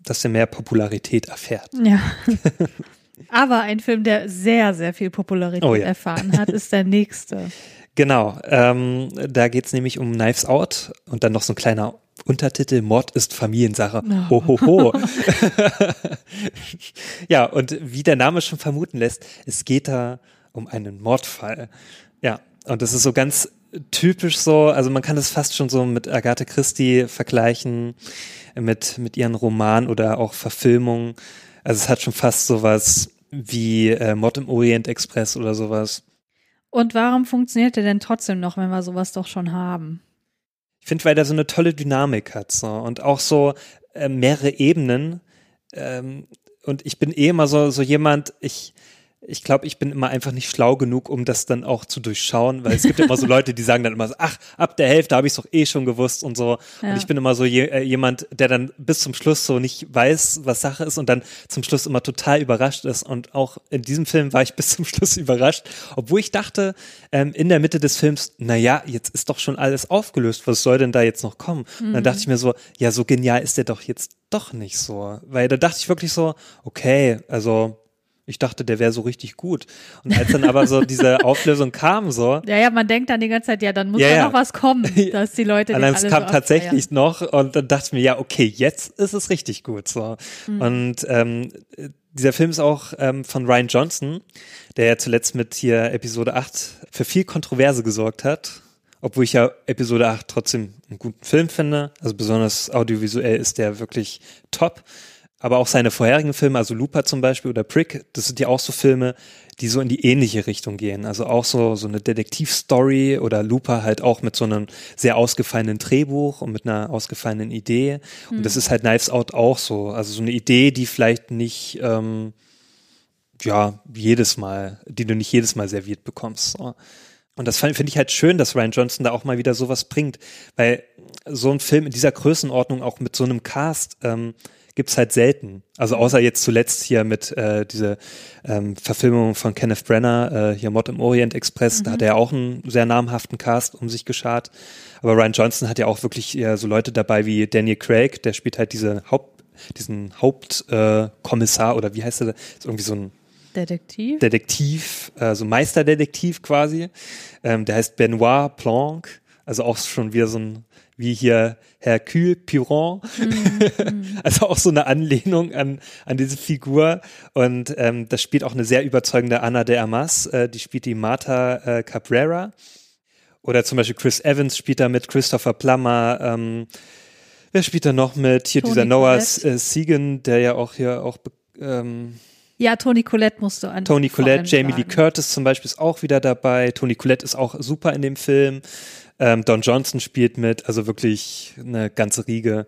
dass er mehr Popularität erfährt. Ja. Aber ein Film, der sehr, sehr viel Popularität Oh ja. erfahren hat, ist der nächste. Genau, ähm, da geht's nämlich um Knives Out und dann noch so ein kleiner Untertitel, Mord ist Familiensache. Oh. Ho, ho, ho. ja, und wie der Name schon vermuten lässt, es geht da um einen Mordfall. Ja, und das ist so ganz typisch so, also man kann das fast schon so mit Agatha Christie vergleichen, mit, mit ihren Romanen oder auch Verfilmungen. Also es hat schon fast sowas wie äh, Mord im Orient Express oder sowas. Und warum funktioniert der denn trotzdem noch, wenn wir sowas doch schon haben? Ich finde, weil der so eine tolle Dynamik hat so und auch so äh, mehrere Ebenen. Ähm, und ich bin eh immer so so jemand. Ich ich glaube, ich bin immer einfach nicht schlau genug, um das dann auch zu durchschauen, weil es gibt ja immer so Leute, die sagen dann immer so, ach, ab der Hälfte habe ich es doch eh schon gewusst und so. Ja. Und ich bin immer so je, äh, jemand, der dann bis zum Schluss so nicht weiß, was Sache ist und dann zum Schluss immer total überrascht ist. Und auch in diesem Film war ich bis zum Schluss überrascht, obwohl ich dachte, ähm, in der Mitte des Films, na ja, jetzt ist doch schon alles aufgelöst, was soll denn da jetzt noch kommen? Und dann dachte ich mir so, ja, so genial ist der doch jetzt doch nicht so. Weil da dachte ich wirklich so, okay, also ich dachte, der wäre so richtig gut. Und als dann aber so diese Auflösung kam, so, Ja, ja, man denkt dann die ganze Zeit, ja, dann muss Ja, ja, ja. noch was kommen, dass die Leute Allein alle es kam so tatsächlich noch und dann dachte ich mir, ja, okay, jetzt ist es richtig gut. So. Mhm. Und ähm, dieser Film ist auch ähm, von Ryan Johnson, der ja zuletzt mit hier Episode 8 für viel Kontroverse gesorgt hat. Obwohl ich ja Episode 8 trotzdem einen guten Film finde. Also besonders audiovisuell ist der wirklich top. Aber auch seine vorherigen Filme, also Looper zum Beispiel oder Prick, das sind ja auch so Filme, die so in die ähnliche Richtung gehen. Also auch so, so eine Detektivstory oder Looper halt auch mit so einem sehr ausgefallenen Drehbuch und mit einer ausgefallenen Idee. Und das ist halt Knives Out auch so. Also so eine Idee, die vielleicht nicht, ähm, ja, jedes Mal, die du nicht jedes Mal serviert bekommst. So. Und das finde ich halt schön, dass Ryan Johnson da auch mal wieder sowas bringt, weil so ein Film in dieser Größenordnung auch mit so einem Cast ähm, gibt's halt selten. Also außer jetzt zuletzt hier mit äh, diese ähm, Verfilmung von Kenneth Brenner, äh, hier Mord im Orient Express, da hat er auch einen sehr namhaften Cast um sich geschart. Aber Ryan Johnson hat ja auch wirklich eher so Leute dabei wie Daniel Craig, der spielt halt diese Haupt, diesen Hauptkommissar äh, oder wie heißt er? Ist irgendwie so ein Detektiv. Detektiv, also Meisterdetektiv quasi. Ähm, der heißt Benoit Blanc, also auch schon wieder so ein, wie hier Hercule Piron. also auch so eine Anlehnung an, an diese Figur. Und ähm, das spielt auch eine sehr überzeugende Anna de Armas, äh, die spielt die Martha äh, Cabrera. Oder zum Beispiel Chris Evans spielt da mit, Christopher Plummer, ähm, wer spielt da noch mit? Hier Toni dieser Noah äh, Segan, der ja auch hier auch ähm, Ja, Toni Collette musst du an. Tony vor Collette, Jamie Lee. Curtis zum Beispiel ist auch wieder dabei. Tony Collette ist auch super in dem Film. Ähm, Don Johnson spielt mit, also wirklich eine ganze Riege,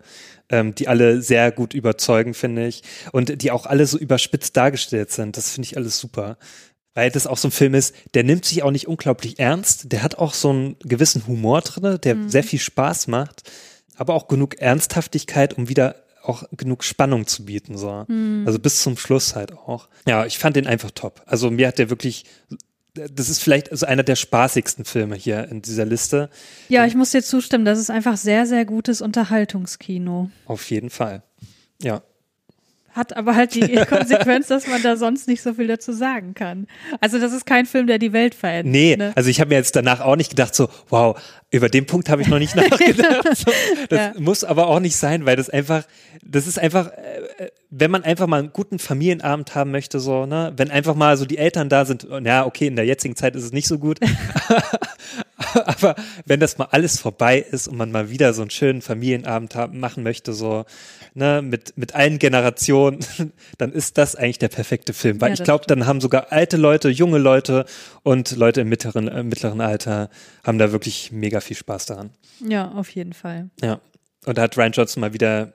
ähm, die alle sehr gut überzeugen, finde ich. Und die auch alle so überspitzt dargestellt sind. Das finde ich alles super. Weil das auch so ein Film ist, der nimmt sich auch nicht unglaublich ernst. Der hat auch so einen gewissen Humor drin, der sehr viel Spaß macht. Aber auch genug Ernsthaftigkeit, um wieder auch genug Spannung zu bieten, so. Also bis zum Schluss halt auch. Ja, ich fand den einfach top. Also mir hat der wirklich, das ist vielleicht also einer der spaßigsten Filme hier in dieser Liste. Ja, ich muss dir zustimmen, das ist einfach sehr, sehr gutes Unterhaltungskino. Auf jeden Fall. Ja. Hat aber halt die Konsequenz, dass man da sonst nicht so viel dazu sagen kann. Also das ist kein Film, der die Welt verändert. Nee, ne? also ich habe mir jetzt danach auch nicht gedacht, so, wow, über den Punkt habe ich noch nicht nachgedacht. So, das Ja. muss aber auch nicht sein, weil das einfach, das ist einfach, äh, wenn man einfach mal einen guten Familienabend haben möchte, so, ne, wenn einfach mal so die Eltern da sind, ja, okay, in der jetzigen Zeit ist es nicht so gut, aber wenn das mal alles vorbei ist und man mal wieder so einen schönen Familienabend haben, machen möchte, so ne, mit, mit allen Generationen, dann ist das eigentlich der perfekte Film. Weil Ja, ich glaube, dann haben sogar alte Leute, junge Leute und Leute im mittleren, äh, mittleren Alter haben da wirklich mega viel Spaß daran. Ja, auf jeden Fall. Ja. Und da hat Ryan Johnson mal wieder,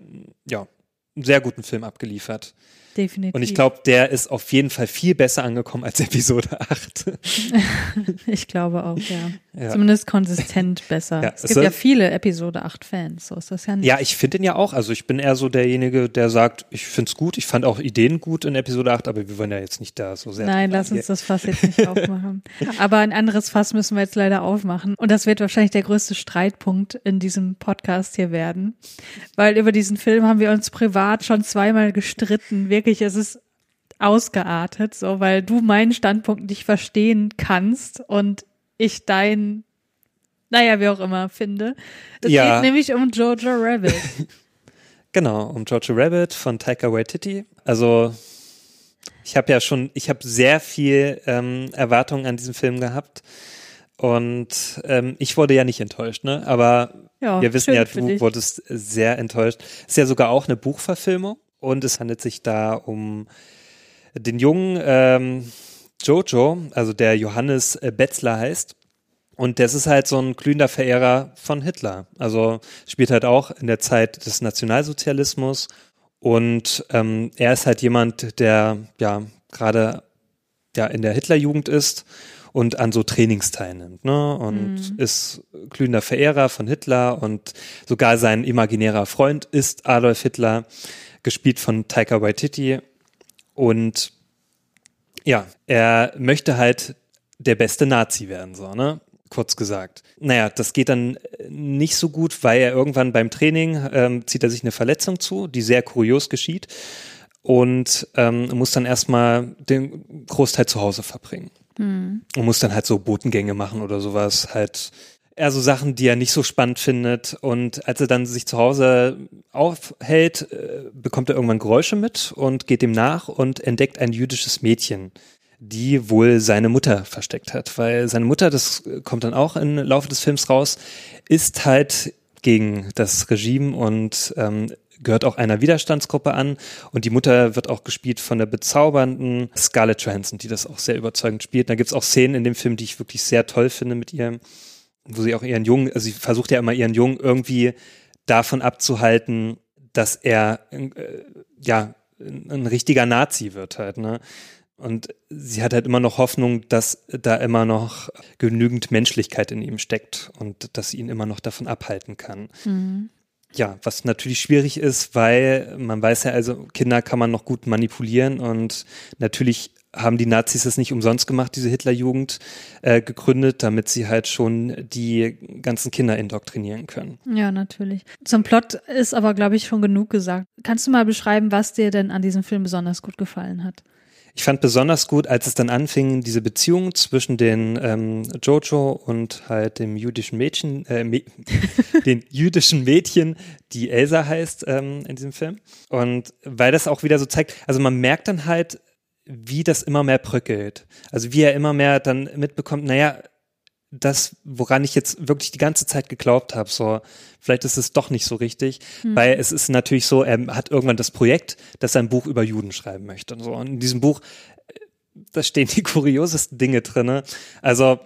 ja, einen sehr guten Film abgeliefert. Definitiv. Und ich glaube, der ist auf jeden Fall viel besser angekommen als Episode 8. Ich glaube auch, ja. Ja. Zumindest konsistent besser. Ja, es gibt ja viele Episode 8 Fans, so ist das ja nicht. Ja, ich finde ihn ja auch. Also ich bin eher so derjenige, der sagt, ich finde es gut. Ich fand auch Ideen gut in Episode 8, aber wir wollen ja jetzt nicht da so sehr. Nein, lass uns das Fass jetzt nicht aufmachen. Aber ein anderes Fass müssen wir jetzt leider aufmachen. Und das wird wahrscheinlich der größte Streitpunkt in diesem Podcast hier werden. Weil über diesen Film haben wir uns privat schon zweimal gestritten. Wirklich, es ist ausgeartet, so, weil du meinen Standpunkt nicht verstehen kannst und ich deinen, naja, wie auch immer, finde. Es Ja. geht nämlich um Jojo Rabbit. Genau, um Jojo Rabbit von Taika Waititi. Also ich habe ja schon, ich habe sehr viel ähm, Erwartungen an diesen Film gehabt. Und ähm, ich wurde ja nicht enttäuscht, ne? Aber Ja, wir wissen ja, du dich. wurdest sehr enttäuscht. Ist ja sogar auch eine Buchverfilmung und es handelt sich da um den jungen ähm, Jojo, also der Johannes äh, Betzler heißt. Und das ist halt so ein glühender Verehrer von Hitler. Also spielt halt auch in der Zeit des Nationalsozialismus. Und ähm, er ist halt jemand, der ja gerade ja in der Hitlerjugend ist und an so Trainings teilnimmt, ne? Und ist glühender Verehrer von Hitler und sogar sein imaginärer Freund ist Adolf Hitler, gespielt von Taika Waititi. Und ja, er möchte halt der beste Nazi werden, so, ne? Kurz gesagt. Naja, das geht dann äh, nicht so gut, weil er irgendwann beim Training ähm, zieht er sich eine Verletzung zu, die sehr kurios geschieht und ähm, muss dann erstmal den Großteil zu Hause verbringen. Und muss dann halt so Botengänge machen oder sowas, halt eher so Sachen, die er nicht so spannend findet. Und als er dann sich zu Hause aufhält, äh, bekommt er irgendwann Geräusche mit und geht dem nach und entdeckt ein jüdisches Mädchen, die wohl seine Mutter versteckt hat. Weil seine Mutter, das kommt dann auch im Laufe des Films raus, ist halt gegen das Regime und ähm, gehört auch einer Widerstandsgruppe an. Und die Mutter wird auch gespielt von der bezaubernden Scarlett Johansson, die das auch sehr überzeugend spielt. Da gibt's auch Szenen in dem Film, die ich wirklich sehr toll finde mit ihr, wo sie auch ihren Jungen, also sie versucht ja immer ihren Jungen irgendwie davon abzuhalten, dass er äh, ja ein richtiger Nazi wird halt, ne? Und sie hat halt immer noch Hoffnung, dass da immer noch genügend Menschlichkeit in ihm steckt und dass sie ihn immer noch davon abhalten kann. Ja, was natürlich schwierig ist, weil man weiß ja, also Kinder kann man noch gut manipulieren und natürlich haben die Nazis es nicht umsonst gemacht, diese Hitlerjugend äh, gegründet, damit sie halt schon die ganzen Kinder indoktrinieren können. Ja, natürlich. Zum Plot ist aber, glaube ich, schon genug gesagt. Kannst du mal beschreiben, was dir denn an diesem Film besonders gut gefallen hat? Ich fand besonders gut, als es dann anfing, diese Beziehung zwischen den ähm, Jojo und halt dem jüdischen Mädchen, äh, Mä den jüdischen Mädchen, die Elsa heißt ähm, in diesem Film. Und weil das auch wieder so zeigt, also man merkt dann halt, wie das immer mehr bröckelt. Also wie er immer mehr dann mitbekommt, naja, das, woran ich jetzt wirklich die ganze Zeit geglaubt habe, so, vielleicht ist es doch nicht so richtig, weil es ist natürlich so, er hat irgendwann das Projekt, dass er ein Buch über Juden schreiben möchte und so. Und in diesem Buch, äh, da stehen die kuriosesten Dinge drinne. Also,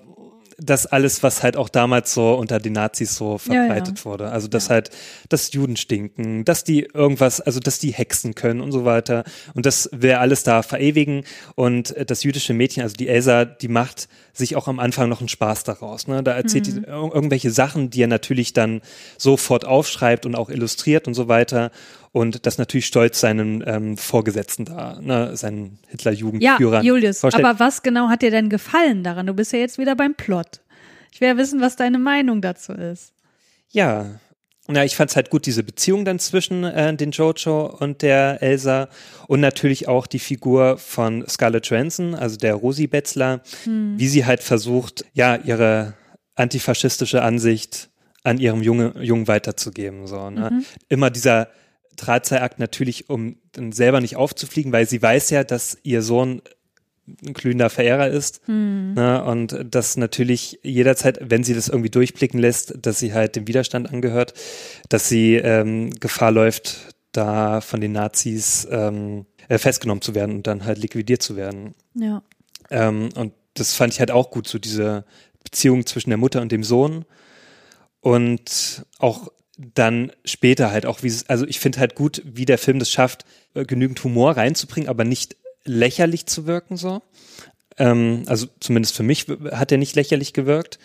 das alles, was halt auch damals so unter den Nazis so Ja, ja. verbreitet wurde. Also, dass halt, dass Juden stinken, dass die irgendwas, also, dass die hexen können und so weiter. Und das will alles da verewigen. Und äh, das jüdische Mädchen, also die Elsa, die macht sich auch am Anfang noch einen Spaß daraus. Ne? Da erzählt Mhm. die ir irgendwelche Sachen, die er natürlich dann sofort aufschreibt und auch illustriert und so weiter. Und das natürlich stolz seinen ähm, Vorgesetzten da, ne? seinen Ja, Hitler-Jugendführern Julius, vorstellt. aber was genau hat dir denn gefallen daran? Du bist ja jetzt wieder beim Plot. Ich will ja wissen, was deine Meinung dazu ist. Ja. Na, ich fand's halt gut, diese Beziehung dann zwischen äh, den Jojo und der Elsa und natürlich auch die Figur von Scarlett Johansson, also der Rosi Betzler, wie sie halt versucht, ja, ihre antifaschistische Ansicht an ihrem Junge, Jungen weiterzugeben. So, ne? Immer dieser Drahtseilakt natürlich, um dann selber nicht aufzufliegen, weil sie weiß ja, dass ihr Sohn ein glühender Verehrer ist. Hm. Ne, und dass natürlich jederzeit, wenn sie das irgendwie durchblicken lässt, dass sie halt dem Widerstand angehört, dass sie ähm, Gefahr läuft, da von den Nazis ähm, äh, festgenommen zu werden und dann halt liquidiert zu werden. Ja. Ähm, und das fand ich halt auch gut, so diese Beziehung zwischen der Mutter und dem Sohn. Und auch dann später halt auch, wie es, also ich finde halt gut, wie der Film das schafft, äh, genügend Humor reinzubringen, aber nicht lächerlich zu wirken so. Ähm, also zumindest für mich hat er nicht lächerlich gewirkt.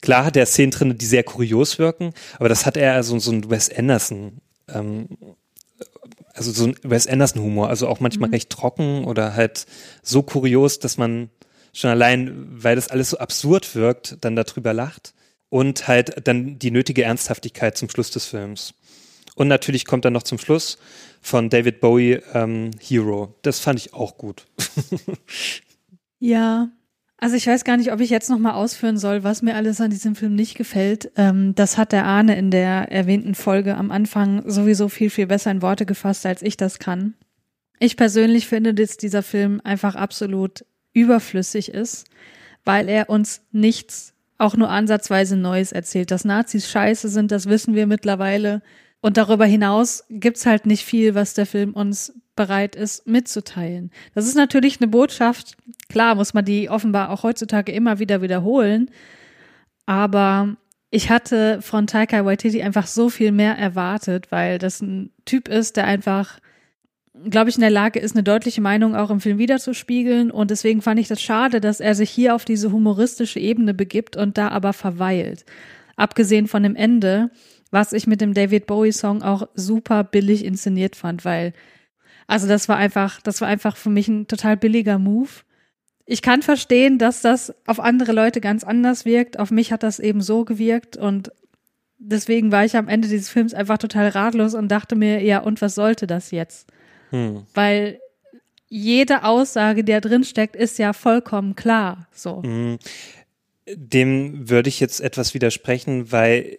Klar hat er Szenen drin, die sehr kurios wirken, aber das hat er so, so ein Wes Anderson, ähm, also so ein Wes Anderson Humor, also auch manchmal Mhm. recht trocken oder halt so kurios, dass man schon allein, weil das alles so absurd wirkt, dann darüber lacht. Und halt dann die nötige Ernsthaftigkeit zum Schluss des Films. Und natürlich kommt dann noch zum Schluss von David Bowie ähm, Hero. Das fand ich auch gut. Ja. Also ich weiß gar nicht, ob ich jetzt nochmal ausführen soll, was mir alles an diesem Film nicht gefällt. Ähm, das hat der Arne in der erwähnten Folge am Anfang sowieso viel, viel besser in Worte gefasst, als ich das kann. Ich persönlich finde, dass dieser Film einfach absolut überflüssig ist, weil er uns nichts, auch nur ansatzweise Neues erzählt. Dass Nazis scheiße sind, das wissen wir mittlerweile. Und darüber hinaus gibt's halt nicht viel, was der Film uns bereit ist mitzuteilen. Das ist natürlich eine Botschaft. Klar muss man die offenbar auch heutzutage immer wieder wiederholen. Aber ich hatte von Taika Waititi einfach so viel mehr erwartet, weil das ein Typ ist, der einfach, glaube ich, in der Lage ist, eine deutliche Meinung auch im Film wiederzuspiegeln. Und deswegen fand ich das schade, dass er sich hier auf diese humoristische Ebene begibt und da aber verweilt. Abgesehen von dem Ende, was ich mit dem David Bowie Song auch super billig inszeniert fand, weil also das war einfach, das war einfach für mich ein total billiger Move. Ich kann verstehen, dass das auf andere Leute ganz anders wirkt. Auf mich hat das eben so gewirkt und deswegen war ich am Ende dieses Films einfach total ratlos und dachte mir, ja, und was sollte das jetzt? Hm. Weil jede Aussage, die da drin steckt, ist ja vollkommen klar. So. Mhm. Dem würde ich jetzt etwas widersprechen, weil,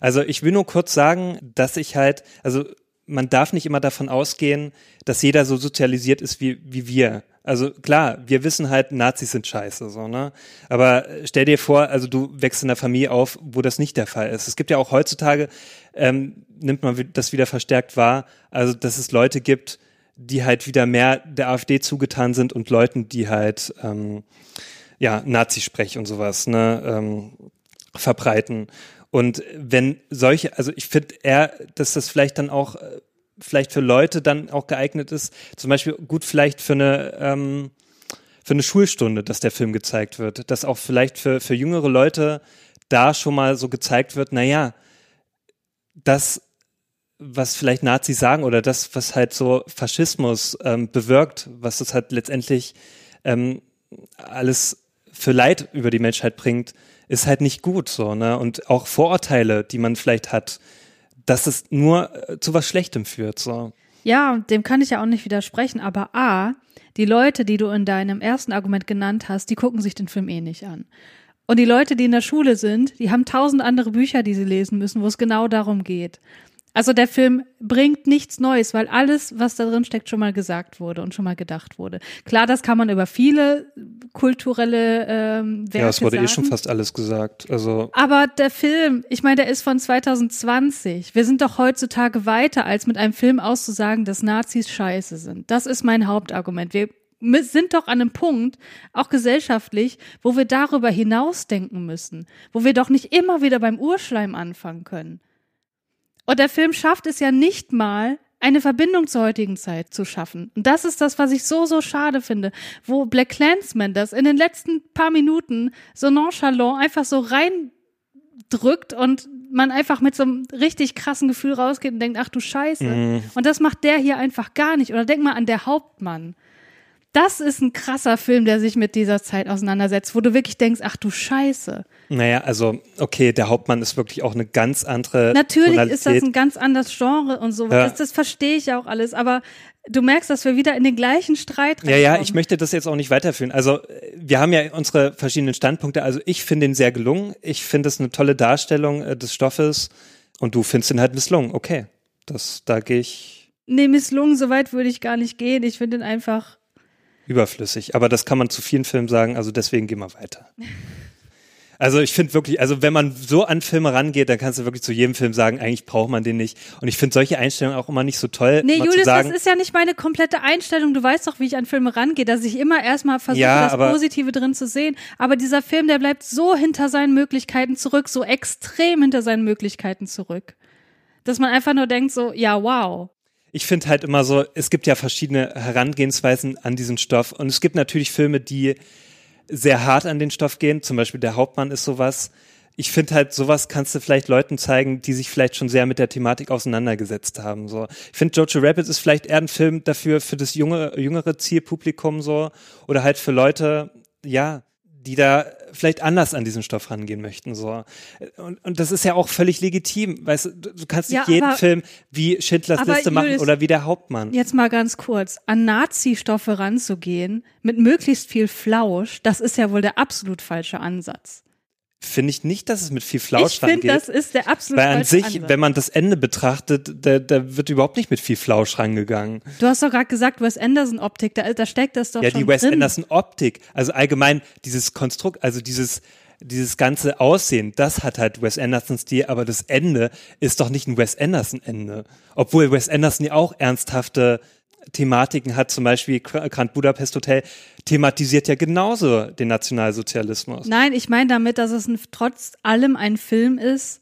also ich will nur kurz sagen, dass ich halt, also man darf nicht immer davon ausgehen, dass jeder so sozialisiert ist wie, wie wir. Also klar, wir wissen halt, Nazis sind scheiße, so, ne? Aber stell dir vor, also du wächst in einer Familie auf, wo das nicht der Fall ist. Es gibt ja auch heutzutage, ähm, nimmt man das wieder verstärkt wahr, also dass es Leute gibt, die halt wieder mehr der AfD zugetan sind und Leuten, die halt ähm, ja, Nazisprech und sowas, ne, ähm, verbreiten. Und wenn solche, also ich finde eher, dass das vielleicht dann auch äh, vielleicht für Leute dann auch geeignet ist, zum Beispiel gut vielleicht für eine ähm, für eine Schulstunde, dass der Film gezeigt wird, dass auch vielleicht für für jüngere Leute da schon mal so gezeigt wird, na ja, das was vielleicht Nazis sagen oder das, was halt so Faschismus ähm, bewirkt, was das halt letztendlich ähm, alles für Leid über die Menschheit bringt, ist halt nicht gut so, ne? Und auch Vorurteile, die man vielleicht hat, dass es nur äh, zu was Schlechtem führt, so. Ja, dem kann ich ja auch nicht widersprechen, aber A, die Leute, die du in deinem ersten Argument genannt hast, die gucken sich den Film eh nicht an. Und die Leute, die in der Schule sind, die haben tausend andere Bücher, die sie lesen müssen, wo es genau darum geht. Also der Film bringt nichts Neues, weil alles, was da drin steckt, schon mal gesagt wurde und schon mal gedacht wurde. Klar, das kann man über viele kulturelle ähm, Werke ja, es wurde sagen. eh schon fast alles gesagt. Also Aber der Film, ich meine, der ist von 2020. Wir sind doch heutzutage weiter, als mit einem Film auszusagen, dass Nazis scheiße sind. Das ist mein Hauptargument. Wir sind doch an einem Punkt, auch gesellschaftlich, wo wir darüber hinausdenken müssen, wo wir doch nicht immer wieder beim Urschleim anfangen können. Und der Film schafft es ja nicht mal, eine Verbindung zur heutigen Zeit zu schaffen. Und das ist das, was ich so, so schade finde, wo Black Clansman das in den letzten paar Minuten so nonchalant einfach so reindrückt und man einfach mit so einem richtig krassen Gefühl rausgeht und denkt, ach du Scheiße. Mhm. Und das macht der hier einfach gar nicht. Oder denk mal an der Hauptmann. Das ist ein krasser Film, der sich mit dieser Zeit auseinandersetzt, wo du wirklich denkst, ach du Scheiße. naja, also okay, der Hauptmann ist wirklich auch eine ganz andere Natürlich Tonalität. ist das ein ganz anderes Genre und so. Ja. Das, das verstehe ich auch alles. Aber du merkst, dass wir wieder in den gleichen Streit Ja, ja, reinkommen. ich möchte das jetzt auch nicht weiterführen. Also wir haben ja unsere verschiedenen Standpunkte. Also ich finde ihn sehr gelungen. Ich finde es eine tolle Darstellung äh, des Stoffes und du findest ihn halt misslungen. Okay, das, da gehe ich. Nee, misslungen, so weit würde ich gar nicht gehen. Ich finde ihn einfach. Überflüssig. Aber das kann man zu vielen Filmen sagen, also deswegen gehen wir weiter. Also ich finde wirklich, also wenn man so an Filme rangeht, dann kannst du wirklich zu jedem Film sagen, eigentlich braucht man den nicht. Und ich finde solche Einstellungen auch immer nicht so toll. Nee, Julius, sagen, das ist ja nicht meine komplette Einstellung. Du weißt doch, wie ich an Filme rangehe, dass ich immer erstmal versuche, Ja, das aber- Positive drin zu sehen. Aber dieser Film, der bleibt so hinter seinen Möglichkeiten zurück, so extrem hinter seinen Möglichkeiten zurück. Dass man einfach nur denkt, so, ja, wow. Ich finde halt immer so, es gibt ja verschiedene Herangehensweisen an diesen Stoff. Und es gibt natürlich Filme, die sehr hart an den Stoff gehen. Zum Beispiel Der Hauptmann ist sowas. Ich finde halt, sowas kannst du vielleicht Leuten zeigen, die sich vielleicht schon sehr mit der Thematik auseinandergesetzt haben. So, ich finde, Jojo Rabbit ist vielleicht eher ein Film dafür für das junge, jüngere Zielpublikum so oder halt für Leute, ja, die da vielleicht anders an diesen Stoff rangehen möchten. So. Und, und das ist ja auch völlig legitim. Weißt du, du kannst nicht Ja, jeden aber- Film wie Schindlers Liste machen Julius, oder wie der Hauptmann. Jetzt mal ganz kurz, an Nazi-Stoffe ranzugehen, mit möglichst viel Flausch, das ist ja wohl der absolut falsche Ansatz. Finde ich nicht, dass es mit viel Flausch ich finde, rangeht. das ist der absolut weil an sich, Ansatz. wenn man das Ende betrachtet, da, da wird überhaupt nicht mit viel Flausch rangegangen. Du hast doch gerade gesagt, Wes Anderson-Optik, da, da steckt das doch ja, schon die Wes drin. Anderson Optik, also allgemein dieses Konstrukt, also dieses dieses ganze Aussehen, das hat halt Wes Anderson Stil, aber das Ende ist doch nicht ein Wes Anderson Ende. Obwohl Wes Anderson ja auch ernsthafte Thematiken hat, zum Beispiel Grand Budapest Hotel thematisiert ja genauso den Nationalsozialismus. Nein, ich meine damit, dass es ein, trotz allem ein Film ist,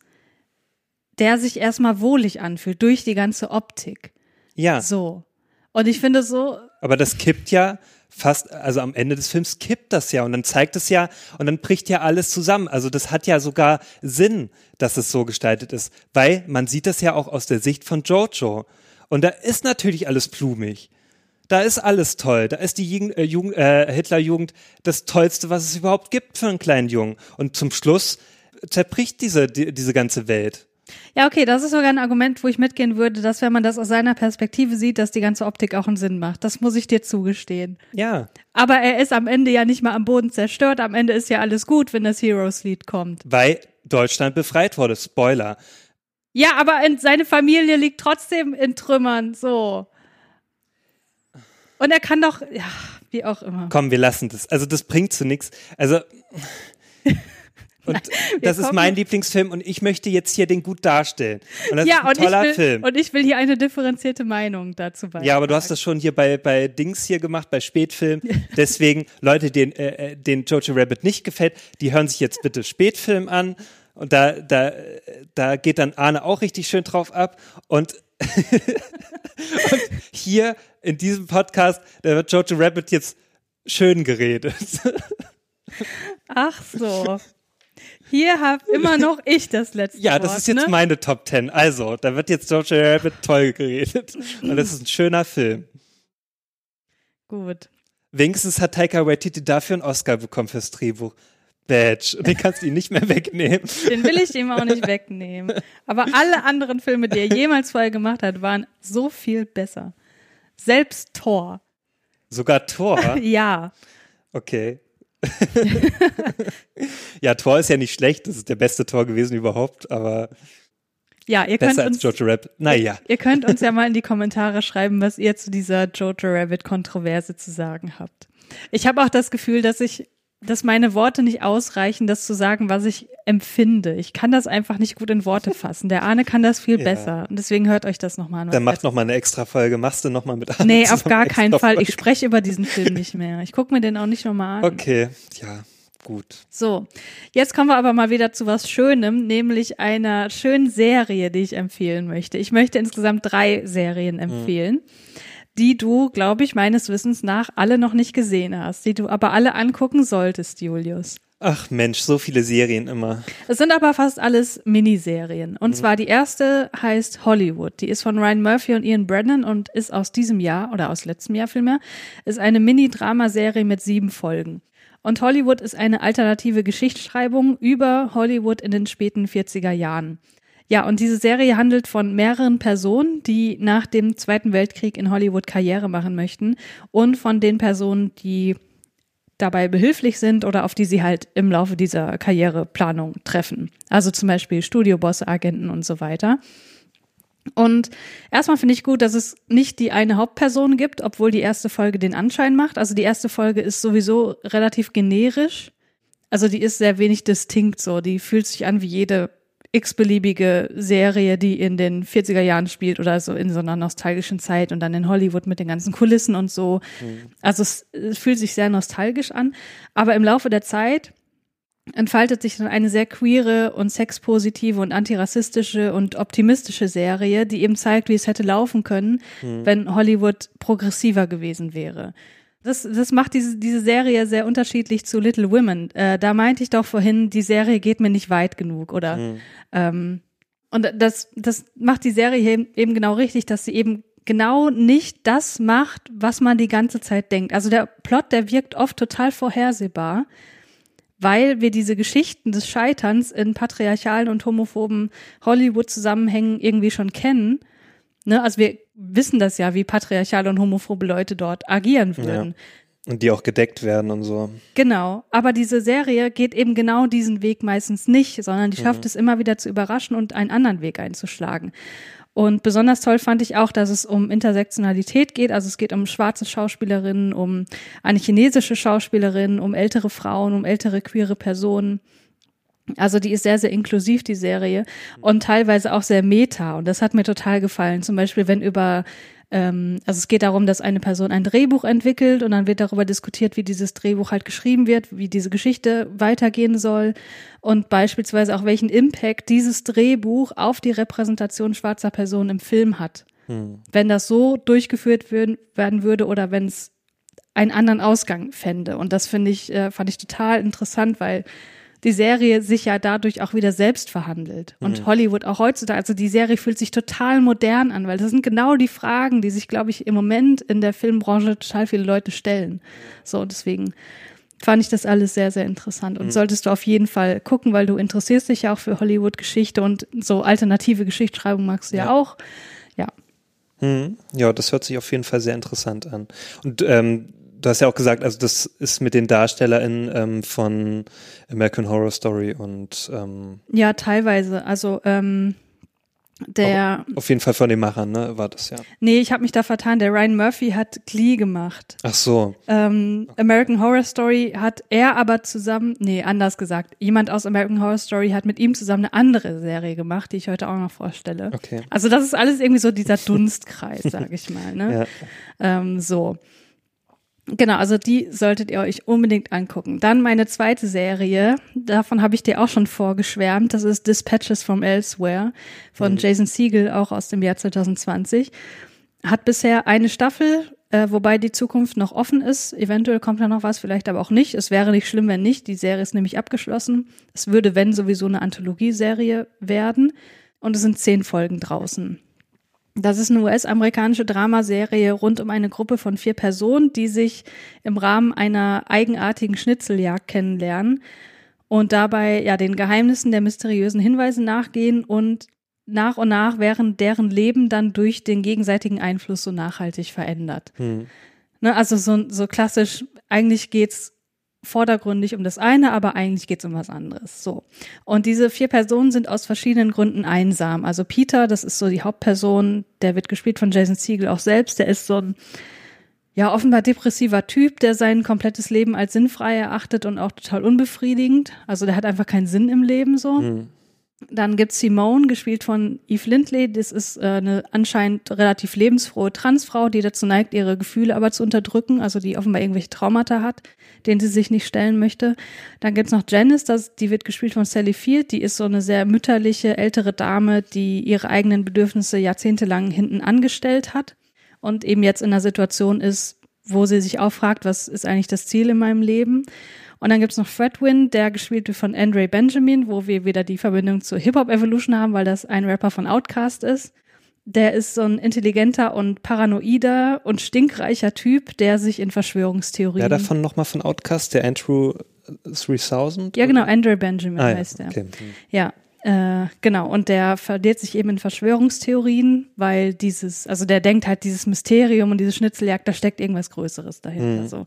der sich erstmal wohlig anfühlt durch die ganze Optik. Ja, So. Und ich finde so, aber das kippt ja fast, also am Ende des Films kippt das ja und dann zeigt es ja und dann bricht ja alles zusammen. Also das hat ja sogar Sinn, dass es so gestaltet ist, weil man sieht das ja auch aus der Sicht von Jojo. Und da ist natürlich alles plumig. Da ist alles toll. Da ist die Jugend, äh, Jugend, äh, Hitlerjugend das Tollste, was es überhaupt gibt für einen kleinen Jungen. Und zum Schluss zerbricht diese, die, diese ganze Welt. ja, okay, das ist sogar ein Argument, wo ich mitgehen würde, dass wenn man das aus seiner Perspektive sieht, dass die ganze Optik auch einen Sinn macht. Das muss ich dir zugestehen. Ja, Aber er ist am Ende ja nicht mal am Boden zerstört. Am Ende ist ja alles gut, wenn das Heroes-Lied kommt. weil Deutschland befreit wurde. Spoiler. Ja, aber in, seine Familie liegt trotzdem in Trümmern, so. Und er kann doch, ja, wie auch immer. Komm, wir lassen das. Also das bringt zu nichts. Also und das ist mein Lieblingsfilm und ich möchte jetzt hier den gut darstellen. Und das ja, ist ein und ich, toller will, Film. und ich will hier eine differenzierte Meinung dazu beitragen. ja, aber du hast das schon hier bei, bei Dings hier gemacht, bei Spätfilm. Deswegen, Leute, denen, äh, äh, den Jojo Rabbit nicht gefällt, die hören sich jetzt bitte Spätfilm an. Und da, da, da geht dann Arne auch richtig schön drauf ab. Und, und hier in diesem Podcast, da wird Jojo Rabbit jetzt schön geredet. Ach so. Hier habe immer noch ich das letzte Ja, Wort. das ist jetzt ne? meine Top Ten. Also, da wird jetzt Jojo Rabbit toll geredet. Und das ist ein schöner Film. Gut. Wenigstens hat Taika Waititi dafür einen Oscar bekommen fürs Drehbuch. Badge. Und den kannst du ihm nicht mehr wegnehmen. Den will ich ihm auch nicht wegnehmen. Aber alle anderen Filme, die er jemals vorher gemacht hat, waren so viel besser. Selbst Thor. Sogar Thor. Ja. Okay. ja, Thor ist ja nicht schlecht. Das ist der beste Tor gewesen überhaupt, aber Ja, ihr könnt besser als uns, Jojo Rabbit. Naja. ihr könnt uns ja mal in die Kommentare schreiben, was ihr zu dieser Jojo Rabbit Kontroverse zu sagen habt. Ich habe auch das Gefühl, dass ich, dass meine Worte nicht ausreichen, das zu sagen, was ich empfinde. Ich kann das einfach nicht gut in Worte fassen. Der Arne kann das viel Ja. besser. Und deswegen hört euch das nochmal an. Dann macht noch mal eine extra Folge. Machst du noch mal mit Arne Nee, auf gar keinen Fall. Ich Folge? spreche über diesen Film nicht mehr. Ich gucke mir den auch nicht nochmal an. Okay, ja, gut. So, jetzt kommen wir aber mal wieder zu was Schönem, nämlich einer schönen Serie, die ich empfehlen möchte. Ich möchte insgesamt drei Serien empfehlen, die du, glaube ich, meines Wissens nach alle noch nicht gesehen hast, die du aber alle angucken solltest, Julius. Ach Mensch, so viele Serien immer. Es sind aber fast alles Miniserien. Und zwar die erste heißt Hollywood. Die ist von Ryan Murphy und Ian Brennan und ist aus diesem Jahr oder aus letztem Jahr vielmehr, ist eine Mini-Dramaserie mit sieben Folgen. Und Hollywood ist eine alternative Geschichtsschreibung über Hollywood in den späten 40er Jahren. Ja, und diese Serie handelt von mehreren Personen, die nach dem Zweiten Weltkrieg in Hollywood Karriere machen möchten und von den Personen, die dabei behilflich sind oder auf die sie halt im Laufe dieser Karriereplanung treffen. Also zum Beispiel Studiobosse, Agenten und so weiter. Und erstmal finde ich gut, dass es nicht die eine Hauptperson gibt, obwohl die erste Folge den Anschein macht. Also die erste Folge ist sowieso relativ generisch. Also die ist sehr wenig distinkt so. Die fühlt sich an wie jede x-beliebige Serie, die in den 40er Jahren spielt oder so in so einer nostalgischen Zeit und dann in Hollywood mit den ganzen Kulissen und so. Mhm. Also es, es fühlt sich sehr nostalgisch an. Aber im Laufe der Zeit entfaltet sich dann eine sehr queere und sexpositive und antirassistische und optimistische Serie, die eben zeigt, wie es hätte laufen können, mhm. wenn Hollywood progressiver gewesen wäre. Das, das macht diese, diese Serie sehr unterschiedlich zu Little Women. Äh, da meinte ich doch vorhin, die Serie geht mir nicht weit genug, oder? Mhm. Ähm, und das, das macht die Serie eben genau richtig, dass sie eben genau nicht das macht, was man die ganze Zeit denkt. Also der Plot, der wirkt oft total vorhersehbar weil wir diese Geschichten des Scheiterns in patriarchalen und homophoben Hollywood-Zusammenhängen irgendwie schon kennen. Ne? Also wir wissen das ja, wie patriarchale und homophobe Leute dort agieren würden. Ja. Und die auch gedeckt werden und so. Genau. Aber diese Serie geht eben genau diesen Weg meistens nicht, sondern die schafft mhm. es immer wieder zu überraschen und einen anderen Weg einzuschlagen. Und besonders toll fand ich auch, dass es um Intersektionalität geht. Also es geht um schwarze Schauspielerinnen, um eine chinesische Schauspielerin, um ältere Frauen, um ältere queere Personen. Also die ist sehr, sehr inklusiv, die Serie, und teilweise auch sehr meta. Und das hat mir total gefallen. Zum Beispiel, wenn über ähm, also es geht darum, dass eine Person ein Drehbuch entwickelt und dann wird darüber diskutiert, wie dieses Drehbuch halt geschrieben wird, wie diese Geschichte weitergehen soll und beispielsweise auch welchen Impact dieses Drehbuch auf die Repräsentation schwarzer Personen im Film hat. Hm. Wenn das so durchgeführt werden, werden würde oder wenn es einen anderen Ausgang fände. Und das finde ich, äh, fand ich total interessant, weil die Serie sich ja dadurch auch wieder selbst verhandelt. Und mhm. Hollywood auch heutzutage, also die Serie fühlt sich total modern an, weil das sind genau die Fragen, die sich, glaube ich, im Moment in der Filmbranche total viele Leute stellen. So, deswegen fand ich das alles sehr, sehr interessant und mhm. solltest du auf jeden Fall gucken, weil du interessierst dich ja auch für Hollywood-Geschichte und so alternative Geschichtsschreibung magst du ja, ja auch. Ja. Mhm. Ja, das hört sich auf jeden Fall sehr interessant an. Und ähm, du hast ja auch gesagt, also das ist mit den DarstellerInnen ähm, von American Horror Story und ähm, Ja, teilweise. Also ähm, der auf jeden Fall von den Machern, ne, war das ja. Nee, ich habe mich da vertan. Der Ryan Murphy hat Glee gemacht. Ach so. Ähm, American Horror Story hat er aber zusammen, nee, anders gesagt, jemand aus American Horror Story hat mit ihm zusammen eine andere Serie gemacht, die ich heute auch noch vorstelle. Okay. Also das ist alles irgendwie so dieser Dunstkreis, sag ich mal, ne? Ja. Ähm, so. Genau, also die solltet ihr euch unbedingt angucken. Dann meine zweite Serie, davon habe ich dir auch schon vorgeschwärmt, das ist Dispatches from Elsewhere von mhm. Jason Siegel, auch aus dem Jahr 2020. Hat bisher eine Staffel, äh, wobei die Zukunft noch offen ist. Eventuell kommt da noch was, vielleicht aber auch nicht. Es wäre nicht schlimm, wenn nicht. Die Serie ist nämlich abgeschlossen. Es würde, wenn, sowieso eine Anthologieserie werden. Und es sind zehn Folgen draußen. Das ist eine US-amerikanische Dramaserie rund um eine Gruppe von vier Personen, die sich im Rahmen einer eigenartigen Schnitzeljagd kennenlernen und dabei ja den Geheimnissen der mysteriösen Hinweise nachgehen und nach und nach während deren Leben dann durch den gegenseitigen Einfluss so nachhaltig verändert. Hm. Ne, also so, so klassisch, eigentlich geht's vordergründig um das eine, aber eigentlich geht es um was anderes. So. Und diese vier Personen sind aus verschiedenen Gründen einsam. Also Peter, das ist so die Hauptperson, der wird gespielt von Jason Siegel auch selbst, der ist so ein ja, offenbar depressiver Typ, der sein komplettes Leben als sinnfrei erachtet und auch total unbefriedigend. Also der hat einfach keinen Sinn im Leben so. Mhm. Dann gibt's Simone, gespielt von Eve Lindley. Das ist äh, eine anscheinend relativ lebensfrohe Transfrau, die dazu neigt, ihre Gefühle aber zu unterdrücken, also die offenbar irgendwelche Traumata hat, denen sie sich nicht stellen möchte. Dann gibt's noch Janice, das, die wird gespielt von Sally Field. Die ist so eine sehr mütterliche, ältere Dame, die ihre eigenen Bedürfnisse jahrzehntelang hinten angestellt hat und eben jetzt in einer Situation ist, wo sie sich auch fragt, was ist eigentlich das Ziel in meinem Leben? Und dann gibt's noch Fredwin, der gespielt wird von Andre Benjamin, wo wir wieder die Verbindung zur Hip-Hop-Evolution haben, weil das ein Rapper von Outkast ist. Der ist so ein intelligenter und paranoider und stinkreicher Typ, der sich in Verschwörungstheorien. Ja, davon nochmal von Outcast, der Andrew 3000? Ja, genau, Andre Benjamin ah, heißt ja, okay. er. Ja, Äh, genau, und der verliert sich eben in Verschwörungstheorien, weil dieses, also der denkt halt, dieses Mysterium und diese Schnitzeljagd, da steckt irgendwas Größeres dahinter. Mhm. So.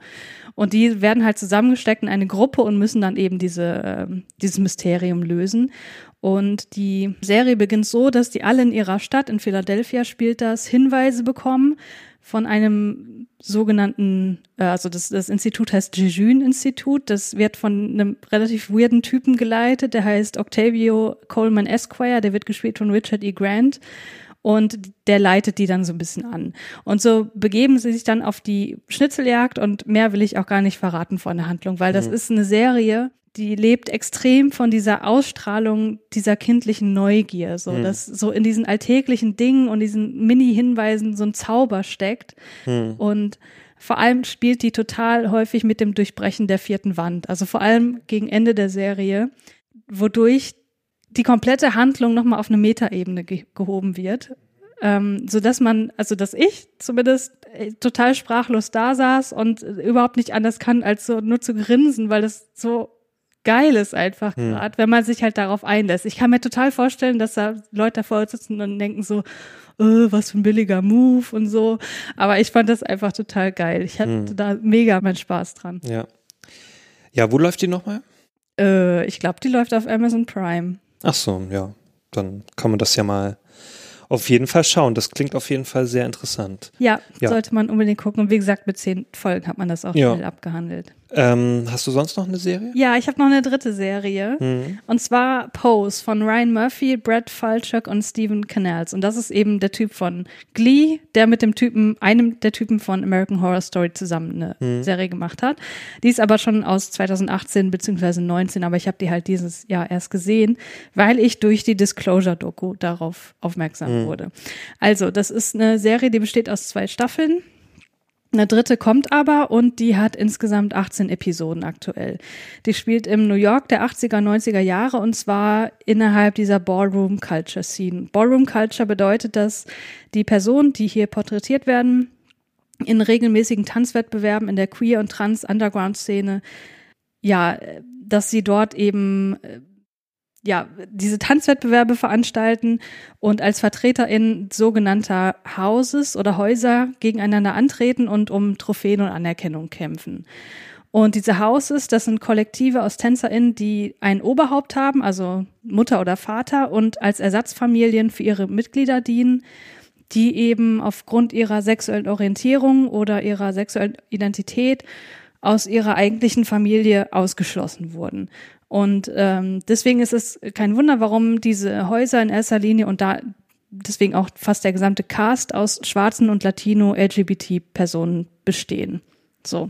Und die werden halt zusammengesteckt in eine Gruppe und müssen dann eben diese, äh, dieses Mysterium lösen. Und die Serie beginnt so, dass die alle in ihrer Stadt, in Philadelphia spielt das, Hinweise bekommen von einem sogenannten, äh, also das, das Institut heißt Jejune-Institut, das wird von einem relativ weirden Typen geleitet, der heißt Octavio Coleman Esquire, der wird gespielt von Richard E. Grant und der leitet die dann so ein bisschen an. Und so begeben sie sich dann auf die Schnitzeljagd und mehr will ich auch gar nicht verraten von der Handlung, weil das Mhm. ist eine Serie, die lebt extrem von dieser Ausstrahlung dieser kindlichen Neugier, so Mhm. dass so in diesen alltäglichen Dingen und diesen Mini-Hinweisen so ein Zauber steckt Hm. und vor allem spielt die total häufig mit dem Durchbrechen der vierten Wand. Also vor allem gegen Ende der Serie, wodurch die komplette Handlung nochmal auf eine Metaebene ge gehoben wird. Ähm, so dass man, also dass ich zumindest äh, total sprachlos da saß und überhaupt nicht anders kann, als so nur zu grinsen, weil das so geil ist einfach Hm. gerade, wenn man sich halt darauf einlässt. Ich kann mir total vorstellen, dass da Leute davor sitzen und denken so, äh, was für ein billiger Move und so. Aber ich fand das einfach total geil. Ich hatte Hm. da mega meinen Spaß dran. Ja. Ja, wo läuft die nochmal? Äh, ich glaube, die läuft auf Amazon Prime. Ach so, ja. Dann kann man das ja mal auf jeden Fall schauen. Das klingt auf jeden Fall sehr interessant. Ja, Ja. sollte man unbedingt gucken. Und wie gesagt, mit zehn Folgen hat man das auch Ja. schnell abgehandelt. Ähm, hast du sonst noch eine Serie? Ja, ich habe noch eine dritte Serie. Mhm. Und zwar Pose von Ryan Murphy, Brad Falchuk und Stephen Canals. Und das ist eben der Typ von Glee, der mit dem Typen, einem der Typen von American Horror Story zusammen eine Mhm. Serie gemacht hat. Die ist aber schon aus 2018 beziehungsweise 19, aber ich habe die halt dieses Jahr erst gesehen, weil ich durch die Disclosure-Doku darauf aufmerksam Mhm. wurde. Also, das ist eine Serie, die besteht aus zwei Staffeln. Eine dritte kommt aber und die hat insgesamt 18 Episoden aktuell. Die spielt im New York der 80er, 90er Jahre und zwar innerhalb dieser Ballroom Culture Scene. Ballroom Culture bedeutet, dass die Personen, die hier porträtiert werden, in regelmäßigen Tanzwettbewerben in der Queer- und Trans-Underground-Szene, ja, dass sie dort eben äh, ja, diese Tanzwettbewerbe veranstalten und als VertreterInnen sogenannter Houses oder Häuser gegeneinander antreten und um Trophäen und Anerkennung kämpfen. Und diese Houses, das sind Kollektive aus TänzerInnen, die ein Oberhaupt haben, also Mutter oder Vater, und als Ersatzfamilien für ihre Mitglieder dienen, die eben aufgrund ihrer sexuellen Orientierung oder ihrer sexuellen Identität aus ihrer eigentlichen Familie ausgeschlossen wurden. Und ähm, deswegen ist es kein Wunder, warum diese Häuser in erster Linie und da deswegen auch fast der gesamte Cast aus schwarzen und Latino-LGBT-Personen bestehen. So.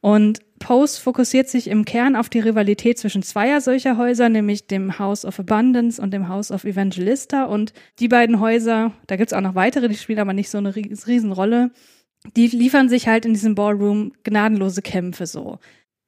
Und Pose fokussiert sich im Kern auf die Rivalität zwischen zweier solcher Häuser, nämlich dem House of Abundance und dem House of Evangelista. Und die beiden Häuser, da gibt's auch noch weitere, die spielen aber nicht so eine ries- Riesenrolle, die liefern sich halt in diesem Ballroom gnadenlose Kämpfe so.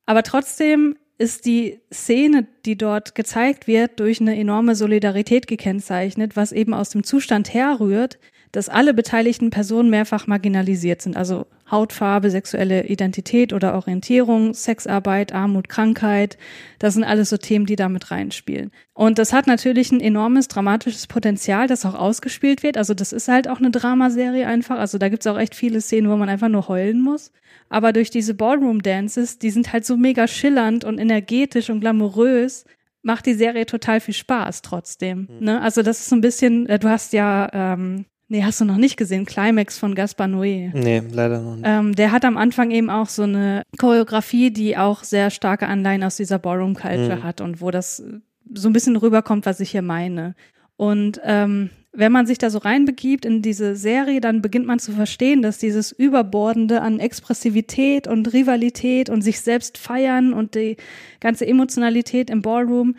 Aber trotzdem ist die Szene, die dort gezeigt wird, durch eine enorme Solidarität gekennzeichnet, was eben aus dem Zustand herrührt, dass alle beteiligten Personen mehrfach marginalisiert sind, also Hautfarbe, sexuelle Identität oder Orientierung, Sexarbeit, Armut, Krankheit, das sind alles so Themen, die damit reinspielen. Und das hat natürlich ein enormes dramatisches Potenzial, das auch ausgespielt wird. Also das ist halt auch eine Dramaserie einfach. Also da gibt's auch echt viele Szenen, wo man einfach nur heulen muss. Aber durch diese Ballroom-Dances, die sind halt so mega schillernd und energetisch und glamourös, macht die Serie total viel Spaß trotzdem. Ne? Also das ist so ein bisschen, äh, du hast ja, ähm, nee, hast du noch nicht gesehen, Climax von Gaspar Noé. Nee, leider noch nicht. Ähm, der hat am Anfang eben auch so eine Choreografie, die auch sehr starke Anleihen aus dieser Ballroom Culture Mhm. hat und wo das äh, so ein bisschen rüberkommt, was ich hier meine. Und ähm, wenn man sich da so reinbegibt in diese Serie, dann beginnt man zu verstehen, dass dieses Überbordende an Expressivität und Rivalität und sich selbst feiern und die ganze Emotionalität im Ballroom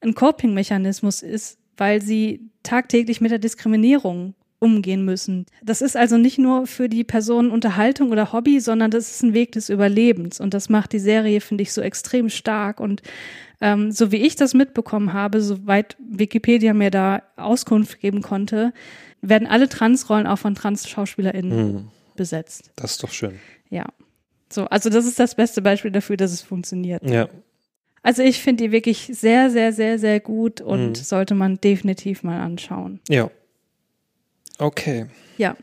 ein Coping-Mechanismus ist, weil sie tagtäglich mit der Diskriminierung umgehen müssen. Das ist also nicht nur für die Person Unterhaltung oder Hobby, sondern das ist ein Weg des Überlebens. Und das macht die Serie, finde ich, so extrem stark. Und ähm, so wie ich das mitbekommen habe, soweit Wikipedia mir da Auskunft geben konnte, werden alle Transrollen auch von Trans-SchauspielerInnen Hm, besetzt. das ist doch schön. Ja. So, also das ist das beste Beispiel dafür, dass es funktioniert. Ja. Also ich finde die wirklich sehr, sehr, sehr, sehr gut und Mhm. sollte man definitiv mal anschauen. Ja. Okay. Ja,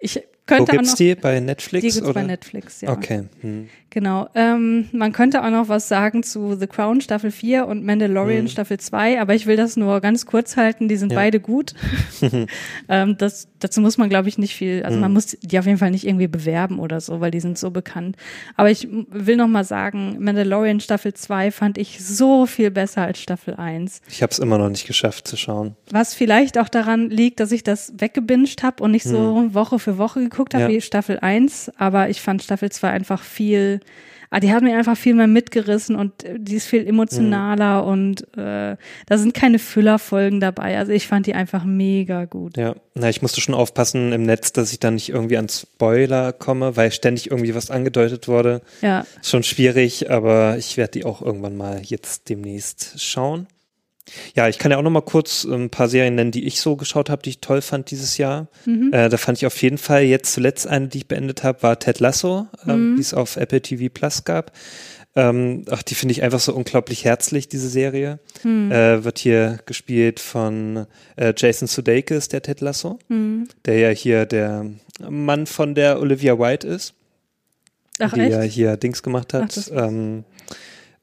ich Wo könnte auch gibt's noch. die? Bei Netflix? die gibt's oder? bei Netflix, ja. Okay. Hm. Genau. Ähm, man könnte auch noch was sagen zu The Crown Staffel 4 und Mandalorian Mhm. Staffel 2, aber ich will das nur ganz kurz halten. Die sind Ja. beide gut. ähm, das, dazu muss man, glaube ich, nicht viel, also man Mhm. muss die auf jeden Fall nicht irgendwie bewerben oder so, weil die sind so bekannt. Aber ich will noch mal sagen, Mandalorian Staffel 2 fand ich so viel besser als Staffel 1. Ich habe es immer noch nicht geschafft zu schauen. Was vielleicht auch daran liegt, dass ich das weggebinged habe und nicht so Woche für Woche geguckt habe Mhm. Ja. wie Staffel 1. Aber ich fand Staffel 2 einfach viel, ah, die hat mir einfach viel mehr mitgerissen und äh, die ist viel emotionaler Mhm. und äh, da sind keine Füllerfolgen dabei. Also ich fand die einfach mega gut. Ja, na, ich musste schon aufpassen im Netz, dass ich da nicht irgendwie an Spoiler komme, weil ständig irgendwie was angedeutet wurde. Ja, schon schwierig, aber ich werde die auch irgendwann mal jetzt demnächst schauen. Ja, ich kann ja auch noch mal kurz ähm, ein paar Serien nennen, die ich so geschaut habe, die ich toll fand dieses Jahr. Mhm. Äh, da fand ich auf jeden Fall jetzt zuletzt eine, die ich beendet habe, war Ted Lasso, ähm, Mhm. die es auf Apple TV Plus gab. Ähm, ach, die finde ich einfach so unglaublich herzlich, diese Serie. Mhm. Äh, wird hier gespielt von äh, Jason Sudeikis, der Ted Lasso, Mhm. der ja hier der Mann von der Olivia White ist Ach die ja echt? hier Dings gemacht Ach, hat. ähm,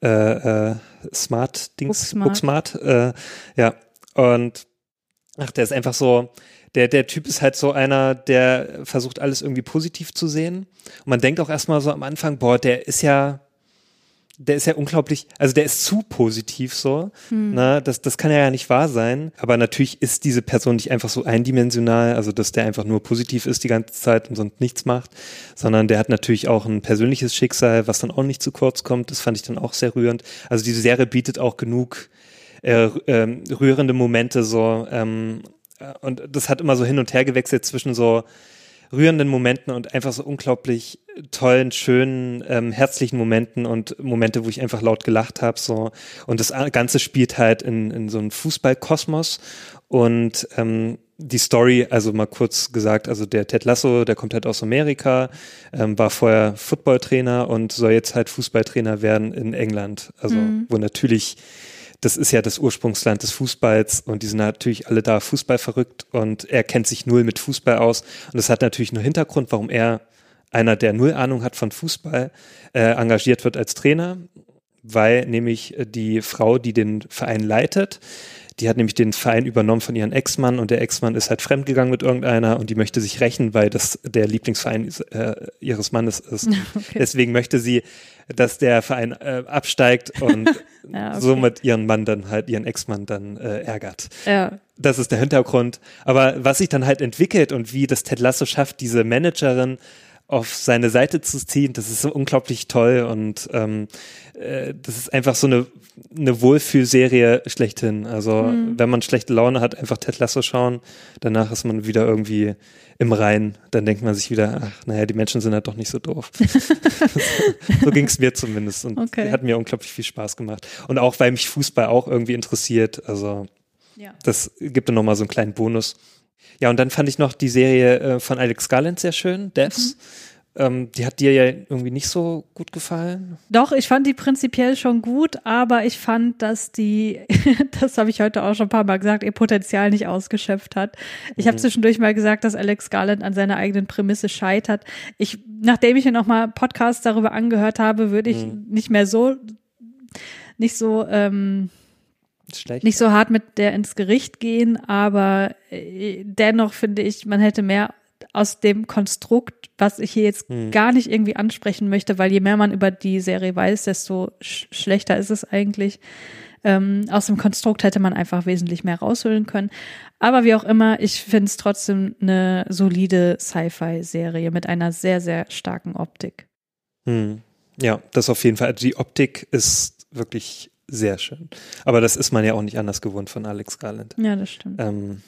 äh, äh, Smart Dings, Booksmart. Booksmart. Äh, ja. Und ach, der ist einfach so, der, der Typ ist halt so einer, der versucht alles irgendwie positiv zu sehen. Und man denkt auch erstmal so am Anfang, boah, der ist ja, der ist ja unglaublich, also der ist zu positiv so. Na, das, das kann ja nicht wahr sein. Aber natürlich ist diese Person nicht einfach so eindimensional, also dass der einfach nur positiv ist die ganze Zeit und sonst nichts macht, sondern der hat natürlich auch ein persönliches Schicksal, was dann auch nicht zu kurz kommt. Das fand ich dann auch sehr rührend. Also diese Serie bietet auch genug äh, ähm, rührende Momente so. Ähm, äh, und das hat immer so hin und her gewechselt zwischen so rührenden Momenten und einfach so unglaublich tollen, schönen, ähm, herzlichen Momenten und Momente, wo ich einfach laut gelacht habe. So. Und das Ganze spielt halt in, in so einem Fußballkosmos. Und ähm, die Story, also mal kurz gesagt, also der Ted Lasso, der kommt halt aus Amerika, ähm, war vorher Footballtrainer und soll jetzt halt Fußballtrainer werden in England. Also wo natürlich das ist ja das Ursprungsland des Fußballs und die sind natürlich alle da Fußball verrückt und er kennt sich null mit Fußball aus und das hat natürlich nur Hintergrund, warum er einer, der null Ahnung hat von Fußball, äh, engagiert wird als Trainer, weil nämlich äh, die Frau, die den Verein leitet, die hat nämlich den Verein übernommen von ihrem Ex-Mann und der Ex-Mann ist halt fremdgegangen mit irgendeiner und die möchte sich rächen, weil das der Lieblingsverein äh, ihres Mannes ist. Okay. Deswegen möchte sie, dass der Verein äh, absteigt und Ja, okay. somit ihren Mann dann halt, ihren Ex-Mann dann äh, ärgert. Ja, Das ist der Hintergrund. Aber was sich dann halt entwickelt und wie das Ted Lasso schafft, diese Managerin auf seine Seite zu ziehen, das ist so unglaublich toll und ähm, äh, das ist einfach so eine, eine Wohlfühlserie schlechthin. Also wenn man schlechte Laune hat, einfach Ted Lasso schauen, danach ist man wieder irgendwie im Rein. Dann denkt man sich wieder, ach naja, die Menschen sind halt doch nicht so doof. so ging es mir zumindest und Okay. hat mir unglaublich viel Spaß gemacht. Und auch, weil mich Fußball auch irgendwie interessiert, also ja. das gibt dann nochmal so einen kleinen Bonus. Ja, und dann fand ich noch die Serie äh, von Alex Garland sehr schön, Devs. Ähm, die hat dir ja irgendwie nicht so gut gefallen. Doch, ich fand die prinzipiell schon gut, aber ich fand, dass die, das habe ich heute auch schon ein paar Mal gesagt, ihr Potenzial nicht ausgeschöpft hat. Ich habe zwischendurch mal gesagt, dass Alex Garland an seiner eigenen Prämisse scheitert. Ich, nachdem ich mir nochmal Podcasts darüber angehört habe, würde ich nicht mehr so, nicht so, ähm, Schlecht. nicht so hart mit der ins Gericht gehen, aber äh, dennoch finde ich, man hätte mehr aus dem Konstrukt, was ich hier jetzt gar nicht irgendwie ansprechen möchte, weil je mehr man über die Serie weiß, desto sch schlechter ist es eigentlich. Ähm, aus dem Konstrukt hätte man einfach wesentlich mehr rausholen können. Aber wie auch immer, ich finde es trotzdem eine solide Sci-Fi-Serie mit einer sehr, sehr starken Optik. Hm. Ja, das auf jeden Fall. Also die Optik ist wirklich sehr schön. Aber das ist man ja auch nicht anders gewohnt von Alex Garland. Ja, das stimmt. Ähm,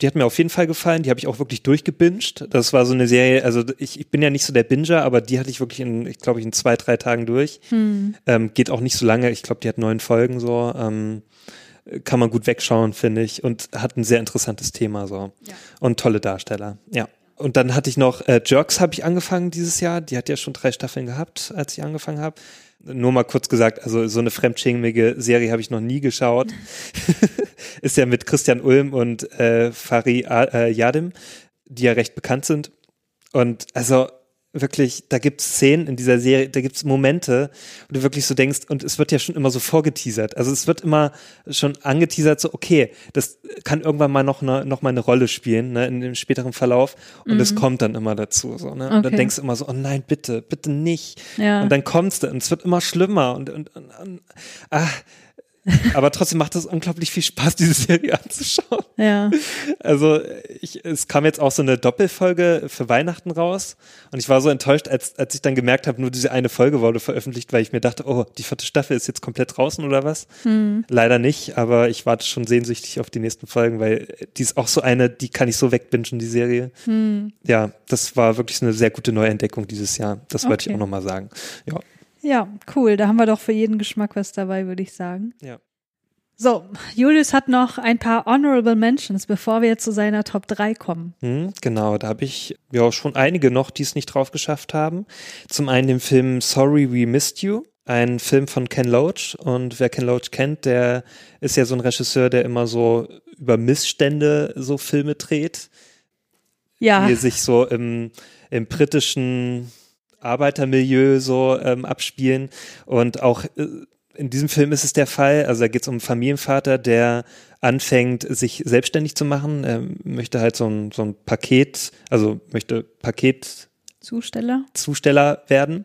die hat mir auf jeden Fall gefallen. Die habe ich auch wirklich durchgebinged. Das war so eine Serie, also ich, ich bin ja nicht so der Binger, aber die hatte ich wirklich in, ich glaube, ich in zwei, drei Tagen durch. Hm. Ähm, geht auch nicht so lange. Ich glaube, die hat neun Folgen so. Ähm, kann man gut wegschauen, finde ich. Und hat ein sehr interessantes Thema so. Ja. Und tolle Darsteller. Ja. und dann hatte ich noch äh, Jerks habe ich angefangen dieses Jahr. Die hat ja schon drei Staffeln gehabt, als ich angefangen habe. Nur mal kurz gesagt, also so eine fremdschämige Serie habe ich noch nie geschaut. Ist ja mit Christian Ulm und äh, Fari äh, Yadim, die ja recht bekannt sind. Und also wirklich, da gibt es Szenen in dieser Serie, da gibt es Momente, wo du wirklich so denkst, und es wird ja schon immer so vorgeteasert. Also es wird immer schon angeteasert, so, okay, das kann irgendwann mal noch, eine, noch mal eine Rolle spielen, ne, in dem späteren Verlauf. Und es mhm. kommt dann immer dazu. So, ne? Und okay. dann denkst du immer so, oh nein, bitte, bitte nicht. Ja. Und dann kommst du und es wird immer schlimmer und, und, und, und ah, aber trotzdem macht es unglaublich viel Spaß, diese Serie anzuschauen. Ja. Also ich, es kam jetzt auch so eine Doppelfolge für Weihnachten raus und ich war so enttäuscht, als, als ich dann gemerkt habe, nur diese eine Folge wurde veröffentlicht, weil ich mir dachte, oh, die vierte Staffel ist jetzt komplett draußen oder was? Hm. Leider nicht, aber ich warte schon sehnsüchtig auf die nächsten Folgen, weil die ist auch so eine, die kann ich so wegbingen, die Serie. Hm. Ja, das war wirklich eine sehr gute Neuentdeckung dieses Jahr. Das okay. wollte ich auch nochmal sagen. Ja. Ja, cool. Da haben wir doch für jeden Geschmack was dabei, würde ich sagen. Ja. So, Julius hat noch ein paar Honorable Mentions, bevor wir zu seiner Top 3 kommen. Hm, genau, da habe ich ja schon einige noch, die es nicht drauf geschafft haben. Zum einen den Film Sorry We Missed You, ein Film von Ken Loach. Und wer Ken Loach kennt, der ist ja so ein Regisseur, der immer so über Missstände so Filme dreht. Ja. Die sich so im, im britischen Arbeitermilieu so ähm, abspielen. Und auch äh, in diesem Film ist es der Fall. Also da geht es um einen Familienvater, der anfängt, sich selbstständig zu machen. Er möchte halt so ein, so ein Paket, also möchte Paket Zusteller, Zusteller werden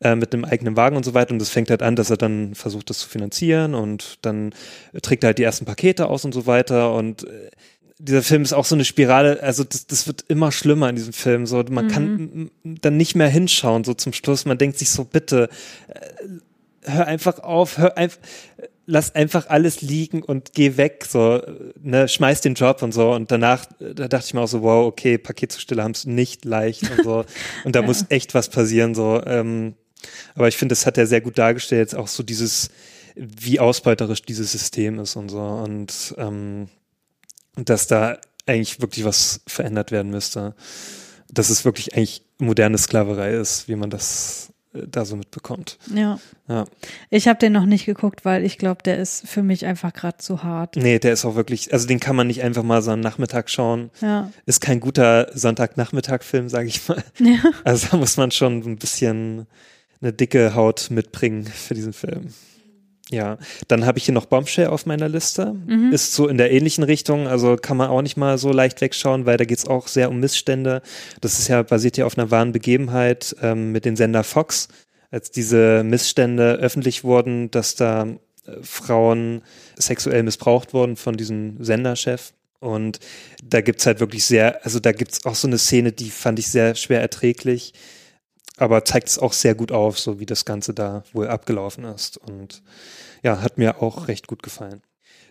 äh, mit einem eigenen Wagen und so weiter. Und das fängt halt an, dass er dann versucht, das zu finanzieren und dann trägt er halt die ersten Pakete aus und so weiter. Und äh, dieser Film ist auch so eine Spirale, also das, das wird immer schlimmer in diesem Film. So, man mhm. kann dann nicht mehr hinschauen, so zum Schluss. Man denkt sich so, bitte, äh, hör einfach auf, hör einfach, lass einfach alles liegen und geh weg, so, ne, schmeiß den Job und so. Und danach, da dachte ich mir auch so, wow, okay, Paketzusteller haben es nicht leicht und so. Und da ja. muss echt was passieren, so. Ähm, aber ich finde, das hat er sehr gut dargestellt, auch so dieses, wie ausbeuterisch dieses System ist und so. Und ähm, dass da eigentlich wirklich was verändert werden müsste. Dass es wirklich eigentlich moderne Sklaverei ist, wie man das äh, da so mitbekommt. Ja. ja. Ich habe den noch nicht geguckt, weil ich glaube, der ist für mich einfach gerade zu hart. Nee, der ist auch wirklich, also den kann man nicht einfach mal so am Nachmittag schauen. Ja. Ist kein guter Sonntagnachmittag-Film, sage ich mal. Ja. Also da muss man schon ein bisschen eine dicke Haut mitbringen für diesen Film. Ja, dann habe ich hier noch Bombshell auf meiner Liste. Mhm. Ist so in der ähnlichen Richtung, also kann man auch nicht mal so leicht wegschauen, weil da geht's auch sehr um Missstände. Das ist ja basiert ja auf einer wahren Begebenheit ähm, mit dem Sender Fox, als diese Missstände öffentlich wurden, dass da äh, Frauen sexuell missbraucht wurden von diesem Senderchef. Und da gibt's halt wirklich sehr, also da gibt's auch so eine Szene, die fand ich sehr schwer erträglich, aber zeigt es auch sehr gut auf, so wie das Ganze da wohl abgelaufen ist. Und ja, hat mir auch recht gut gefallen.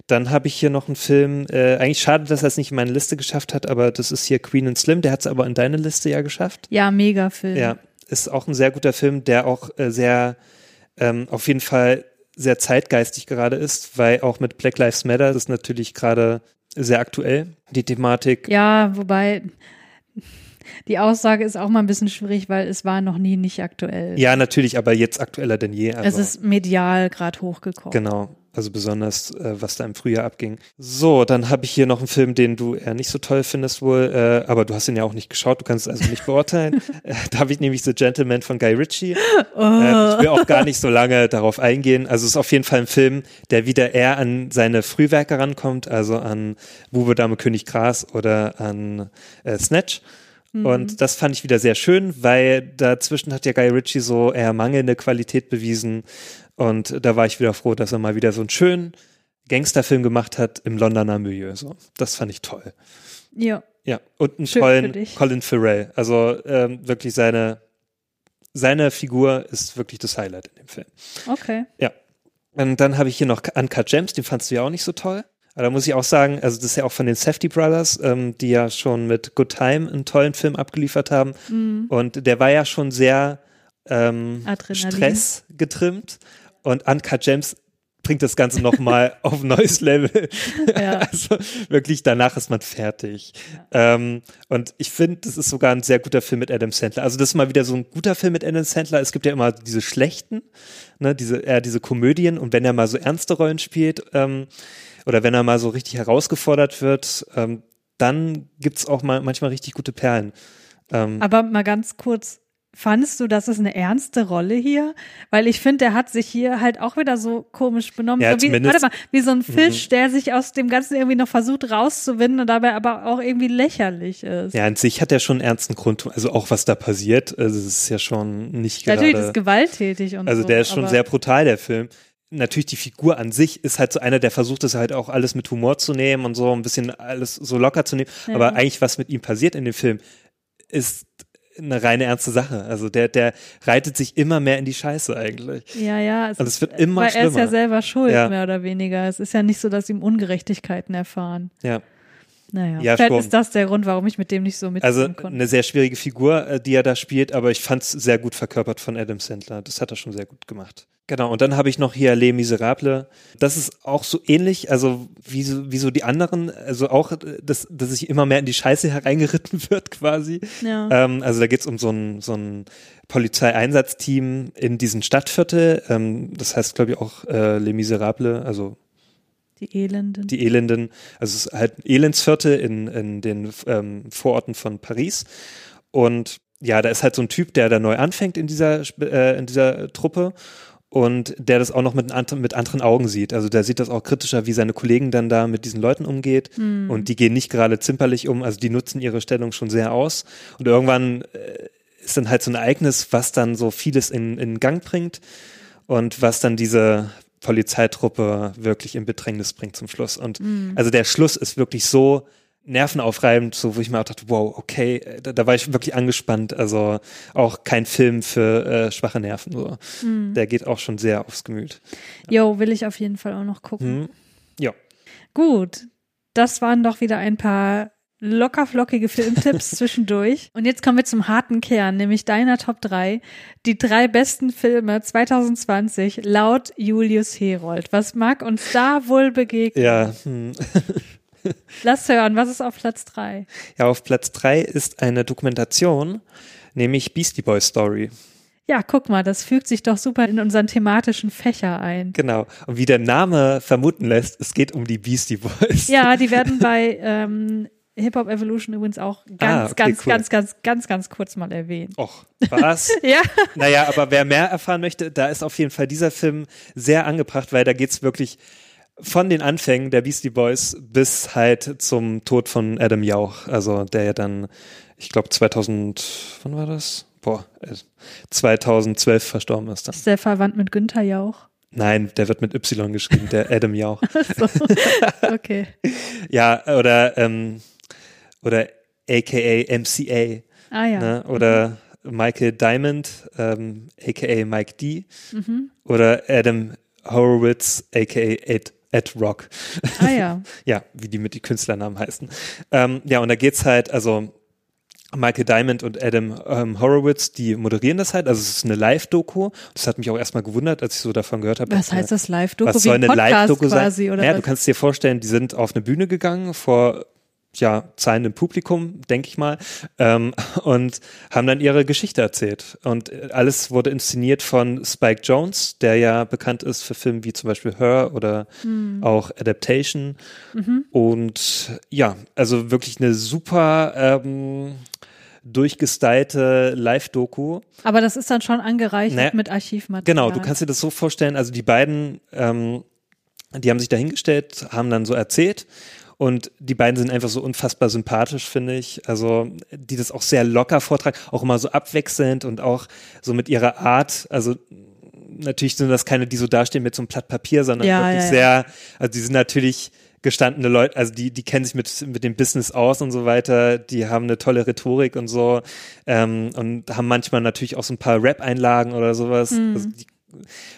Dann habe ich hier noch einen Film, äh, eigentlich schade, dass er es nicht in meine Liste geschafft hat, aber das ist hier Queen and Slim, der hat es aber in deine Liste ja geschafft. Ja, mega Film. Ja, ist auch ein sehr guter Film, der auch äh, sehr, ähm, auf jeden Fall sehr zeitgeistig gerade ist, weil auch mit Black Lives Matter das ist natürlich gerade sehr aktuell, die Thematik. Ja, wobei die Aussage ist auch mal ein bisschen schwierig, weil es war noch nie nicht aktuell. Ja, natürlich, aber jetzt aktueller denn je. Also. Es ist medial gerade hochgekommen. Genau. Also besonders, äh, was da im Frühjahr abging. So, dann habe ich hier noch einen Film, den du eher nicht so toll findest wohl, äh, aber du hast ihn ja auch nicht geschaut, du kannst es also nicht beurteilen. äh, da habe ich nämlich The Gentleman von Guy Ritchie. Oh. Äh, ich will auch gar nicht so lange darauf eingehen. Also es ist auf jeden Fall ein Film, der wieder eher an seine Frühwerke rankommt, also an Bube, Dame, König, Gras oder an äh, Snatch. Mhm. Und das fand ich wieder sehr schön, weil dazwischen hat ja Guy Ritchie so eher mangelnde Qualität bewiesen. Und da war ich wieder froh, dass er mal wieder so einen schönen Gangsterfilm gemacht hat im Londoner Milieu. So, das fand ich toll. Ja. Ja, und einen Schön tollen Colin Farrell. Also ähm, wirklich seine, seine Figur ist wirklich das Highlight in dem Film. Okay. Ja. Und dann habe ich hier noch Uncut Gems, den fandst du ja auch nicht so toll. Aber da muss ich auch sagen, also das ist ja auch von den Safety Brothers, ähm, die ja schon mit Good Time einen tollen Film abgeliefert haben. Mhm. Und der war ja schon sehr ähm, Stress getrimmt. Und Uncut Gems bringt das Ganze nochmal auf ein neues Level. Ja. Also wirklich, danach ist man fertig. Ähm, und ich finde, das ist sogar ein sehr guter Film mit Adam Sandler. Also das ist mal wieder so ein guter Film mit Adam Sandler. Es gibt ja immer diese schlechten, ne, diese, eher diese Komödien. Und wenn er mal so ernste Rollen spielt, ähm, oder wenn er mal so richtig herausgefordert wird, ähm, dann gibt's auch mal manchmal richtig gute Perlen. Ähm, Aber mal ganz kurz, fandest du, das ist eine ernste Rolle hier? Weil ich finde, der hat sich hier halt auch wieder so komisch benommen. Ja, so wie, Mhm. warte mal, wie so ein Fisch, der sich aus dem Ganzen irgendwie noch versucht rauszuwinden und dabei aber auch irgendwie lächerlich ist. ja, an sich hat er schon einen ernsten Grund, also auch was da passiert. Also es ist ja schon nicht gerade. Natürlich ist es gewalttätig und Also so. der ist schon sehr brutal, der Film. Natürlich die Figur an sich ist halt so einer, der versucht es halt auch alles mit Humor zu nehmen und so ein bisschen alles so locker zu nehmen. Ja. Aber eigentlich, was mit ihm passiert in dem Film, ist eine reine ernste Sache. Also der, der reitet sich immer mehr in die Scheiße eigentlich. Ja, ja. Und es wird immer weil er ist ja schlimmer. selber schuld, Ja. mehr oder weniger. Es ist ja nicht so, dass ihm Ungerechtigkeiten erfahren. Ja. Naja, Ja, vielleicht schon. ist das der Grund, warum ich mit dem nicht so mitgehen Also konnte. eine sehr schwierige Figur, äh, die er da spielt, aber ich fand es sehr gut verkörpert von Adam Sandler. Das hat er schon sehr gut gemacht. Genau, und dann habe ich noch hier Les Miserables. Das ist auch so ähnlich, also wie so, wie so die anderen, also auch, dass, dass sich immer mehr in die Scheiße hereingeritten wird quasi. ja. Ähm, also da geht's um so ein, so ein Polizeieinsatzteam in diesem Stadtviertel. Ähm, das heißt, glaube ich, auch äh, Les Miserables, also die Elenden. die Elenden, also es ist halt ein Elendsviertel in, in den ähm, Vororten von Paris. Und ja, da ist halt so ein Typ, der da neu anfängt in dieser, äh, in dieser Truppe und der das auch noch mit, anderen- mit anderen Augen sieht. Also der sieht das auch kritischer, wie seine Kollegen dann da mit diesen Leuten umgeht. Und die gehen nicht gerade zimperlich um, also die nutzen ihre Stellung schon sehr aus. Und irgendwann äh, ist dann halt so ein Ereignis, was dann so vieles in, in Gang bringt und was dann diese Polizeitruppe wirklich in Bedrängnis bringt zum Schluss. Und also der Schluss ist wirklich so nervenaufreibend, so wo ich mir auch dachte, wow, okay, äh, da, da war ich wirklich angespannt. Also auch kein Film für äh, schwache Nerven. So. Der geht auch schon sehr aufs Gemüt. Jo, will ich auf jeden Fall auch noch gucken. Hm. Ja. Gut, das waren doch wieder ein paar lockerflockige Filmtipps zwischendurch. Und jetzt kommen wir zum harten Kern, nämlich deiner Top 3. Die drei besten Filme 2020 laut Julius Herold. Was mag uns da wohl begegnen? Ja, hm. Lass hören, was ist auf Platz 3? ja, auf Platz drei ist eine Dokumentation, nämlich Beastie Boy Story. Ja, guck mal, das fügt sich doch super in unseren thematischen Fächer ein. Genau. Und wie der Name vermuten lässt, es geht um die Beastie Boys. Ja, die werden bei ähm, Hip Hop Evolution übrigens auch ganz, Ah, okay, ganz, cool. ganz, ganz, ganz, ganz kurz mal erwähnt. Och, was? Ja. Naja, aber wer mehr erfahren möchte, da ist auf jeden Fall dieser Film sehr angebracht, weil da geht's wirklich von den Anfängen der Beastie Boys bis halt zum Tod von Adam Jauch, also der ja dann, ich glaube 2000, wann war das? Boah, äh, 2012 verstorben ist dann. Ist der verwandt mit Günther Jauch? Nein, der wird mit Y geschrieben, der Adam Jauch. So. Okay. Ja, oder, ähm, oder aka MCA, Ah ja. ne? oder Michael Diamond, ähm, aka Mike D, Mhm. oder Adam Horowitz, aka Ed, Ed Rock. Ah ja. ja, wie die mit die Künstlernamen heißen. Ähm, ja, und da geht's halt, also Michael Diamond und Adam ähm, Horowitz, die moderieren das halt. Also es ist eine Live-Doku. Das hat mich auch erstmal gewundert, als ich so davon gehört habe. Was heißt das Live-Doku? Was soll ein eine Live-Doku sein? oder ja, was? du kannst dir vorstellen, die sind auf eine Bühne gegangen vor ja, zahlendem Publikum, denke ich mal, ähm, und haben dann ihre Geschichte erzählt. Und äh, alles wurde inszeniert von Spike Jones, der ja bekannt ist für Filme wie zum Beispiel Her oder Hm. auch Adaptation. Mhm. Und ja, also wirklich eine super ähm, durchgestylte Live-Doku. Aber das ist dann schon angereichert Ne. mit Archivmaterial. Genau, du kannst dir das so vorstellen, also die beiden, ähm, die haben sich dahingestellt, haben dann so erzählt und die beiden sind einfach so unfassbar sympathisch, finde ich. Also die das auch sehr locker vortragen, auch immer so abwechselnd und auch so mit ihrer Art, also natürlich sind das keine, die so dastehen mit so einem Blatt Papier, sondern Ja, wirklich ja, ja. sehr, also die sind natürlich gestandene Leute, also die, die kennen sich mit, mit dem Business aus und so weiter, die haben eine tolle Rhetorik und so ähm, und haben manchmal natürlich auch so ein paar Rap-Einlagen oder sowas. Mhm. Also die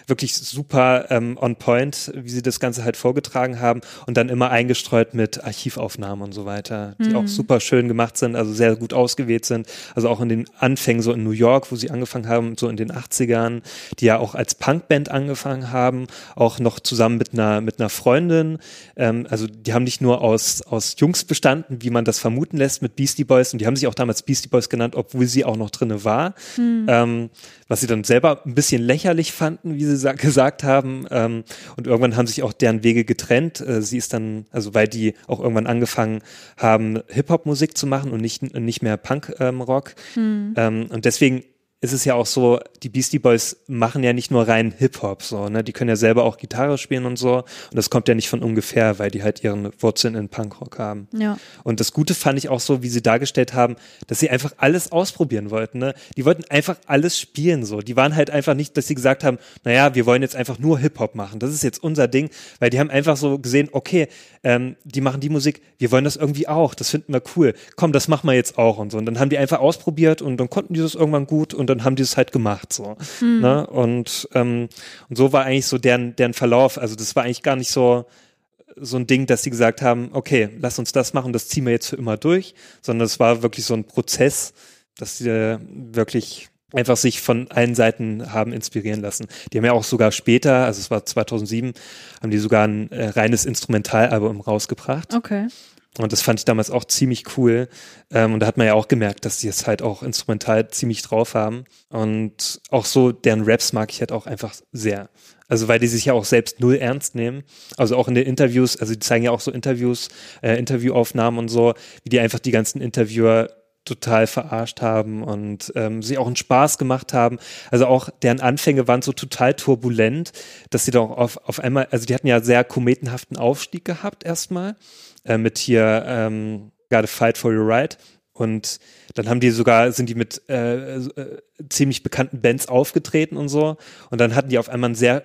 wirklich super ähm, on point, wie sie das Ganze halt vorgetragen haben und dann immer eingestreut mit Archivaufnahmen und so weiter, die mhm. auch super schön gemacht sind, also sehr gut ausgewählt sind. Also auch in den Anfängen so in New York, wo sie angefangen haben, so in den 80ern, die ja auch als Punkband angefangen haben, auch noch zusammen mit einer mit einer Freundin. Ähm, also die haben nicht nur aus aus Jungs bestanden, wie man das vermuten lässt mit Beastie Boys und die haben sich auch damals Beastie Boys genannt, obwohl sie auch noch drinne war. Mhm. Ähm, was sie dann selber ein bisschen lächerlich fanden, wie sie gesagt haben. Ähm, und irgendwann haben sich auch deren Wege getrennt. Äh, sie ist dann, also weil die auch irgendwann angefangen haben, Hip-Hop-Musik zu machen und nicht, nicht mehr Punk-Rock. Ähm, hm. und deswegen ist es ja auch so, die Beastie Boys machen ja nicht nur rein Hip-Hop, so, ne? Die können ja selber auch Gitarre spielen und so. Und das kommt ja nicht von ungefähr, weil die halt ihren Wurzeln in Punkrock haben. Ja. Und das Gute fand ich auch so, wie sie dargestellt haben, dass sie einfach alles ausprobieren wollten, ne? Die wollten einfach alles spielen, so. Die waren halt einfach nicht, dass sie gesagt haben, naja, wir wollen jetzt einfach nur Hip-Hop machen. Das ist jetzt unser Ding, weil die haben einfach so gesehen, okay, ähm, die machen die Musik, wir wollen das irgendwie auch. Das finden wir cool. Komm, das machen wir jetzt auch und so. Und dann haben die einfach ausprobiert und dann konnten die das irgendwann gut und dann haben die es halt gemacht so. Mhm. Ne? Und, ähm, und so war eigentlich so deren, deren Verlauf. Also das war eigentlich gar nicht so so ein Ding, dass sie gesagt haben, okay, lass uns das machen, das ziehen wir jetzt für immer durch, sondern es war wirklich so ein Prozess, dass sie wirklich einfach sich von allen Seiten haben inspirieren lassen. Die haben ja auch sogar später, also es war 2007, haben die sogar ein äh, reines Instrumentalalbum rausgebracht. Okay. Und das fand ich damals auch ziemlich cool. Ähm, und da hat man ja auch gemerkt, dass die es halt auch instrumental ziemlich drauf haben. Und auch so deren Raps mag ich halt auch einfach sehr. Also weil die sich ja auch selbst null ernst nehmen. Also auch in den Interviews, also die zeigen ja auch so Interviews, äh, Interviewaufnahmen und so, wie die einfach die ganzen Interviewer total verarscht haben und ähm, sie auch einen Spaß gemacht haben. Also auch deren Anfänge waren so total turbulent, dass sie doch auf, auf einmal, also die hatten ja sehr kometenhaften Aufstieg gehabt erstmal äh, mit hier ähm, Gotta Fight for Your Right. Und dann haben die sogar, sind die mit äh, äh, ziemlich bekannten Bands aufgetreten und so. Und dann hatten die auf einmal einen sehr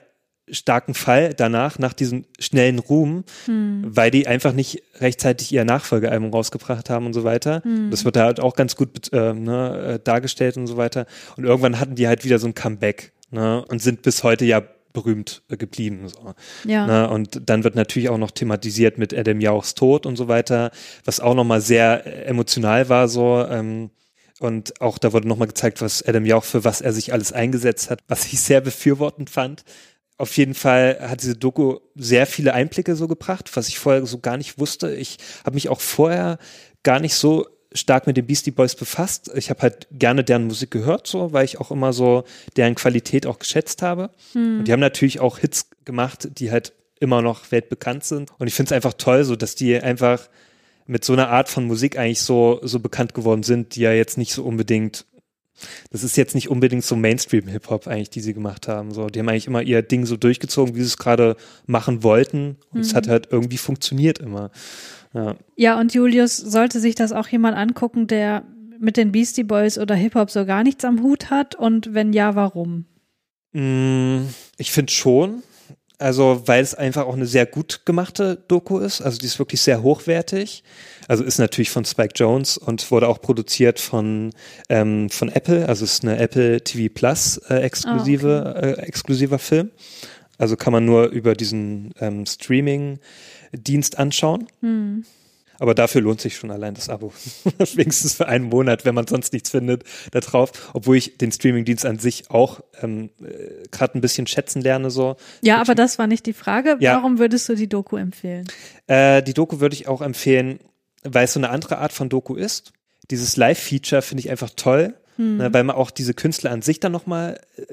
starken Fall danach, nach diesem schnellen Ruhm, hm. weil die einfach nicht rechtzeitig ihr Nachfolgealbum rausgebracht haben und so weiter. Hm. Das wird da halt auch ganz gut äh, ne, äh, dargestellt und so weiter. Und irgendwann hatten die halt wieder so ein Comeback ne, und sind bis heute ja berühmt äh, geblieben. So. Ja. Ne? Und dann wird natürlich auch noch thematisiert mit Adam Jauchs Tod und so weiter, was auch nochmal sehr äh, emotional war so. Ähm, und auch da wurde nochmal gezeigt, was Adam Jauch für was er sich alles eingesetzt hat, was ich sehr befürwortend fand. Auf jeden Fall hat diese Doku sehr viele Einblicke so gebracht, was ich vorher so gar nicht wusste. Ich habe mich auch vorher gar nicht so stark mit den Beastie Boys befasst. Ich habe halt gerne deren Musik gehört, so, weil ich auch immer so deren Qualität auch geschätzt habe. Hm. Und die haben natürlich auch Hits gemacht, die halt immer noch weltbekannt sind. Und ich finde es einfach toll, so dass die einfach mit so einer Art von Musik eigentlich so, so bekannt geworden sind, die ja jetzt nicht so unbedingt, das ist jetzt nicht unbedingt so Mainstream-Hip-Hop eigentlich, die sie gemacht haben. So, die haben eigentlich immer ihr Ding so durchgezogen, wie sie es gerade machen wollten. Und mhm. es hat halt irgendwie funktioniert immer. Ja. ja, und Julius, sollte sich das auch jemand angucken, der mit den Beastie Boys oder Hip-Hop so gar nichts am Hut hat? Und wenn ja, warum? Mm, ich finde schon. Also, weil es einfach auch eine sehr gut gemachte Doku ist. Also, die ist wirklich sehr hochwertig. Also, ist natürlich von Spike Jones und wurde auch produziert von, ähm, von Apple. Also, ist eine Apple TV Plus äh, exklusive, oh, okay. äh, exklusiver Film. Also, kann man nur über diesen ähm, Streaming Dienst anschauen. Hm. Aber dafür lohnt sich schon allein das Abo. Wenigstens für einen Monat, wenn man sonst nichts findet, da drauf. Obwohl ich den Streamingdienst an sich auch ähm, äh, gerade ein bisschen schätzen lerne. so. Ja, aber das war nicht die Frage. Ja. Warum würdest du die Doku empfehlen? Äh, die Doku würde ich auch empfehlen, weil es so eine andere Art von Doku ist. Dieses Live-Feature finde ich einfach toll. Hm. Ne, weil man auch diese Künstler an sich dann nochmal, äh,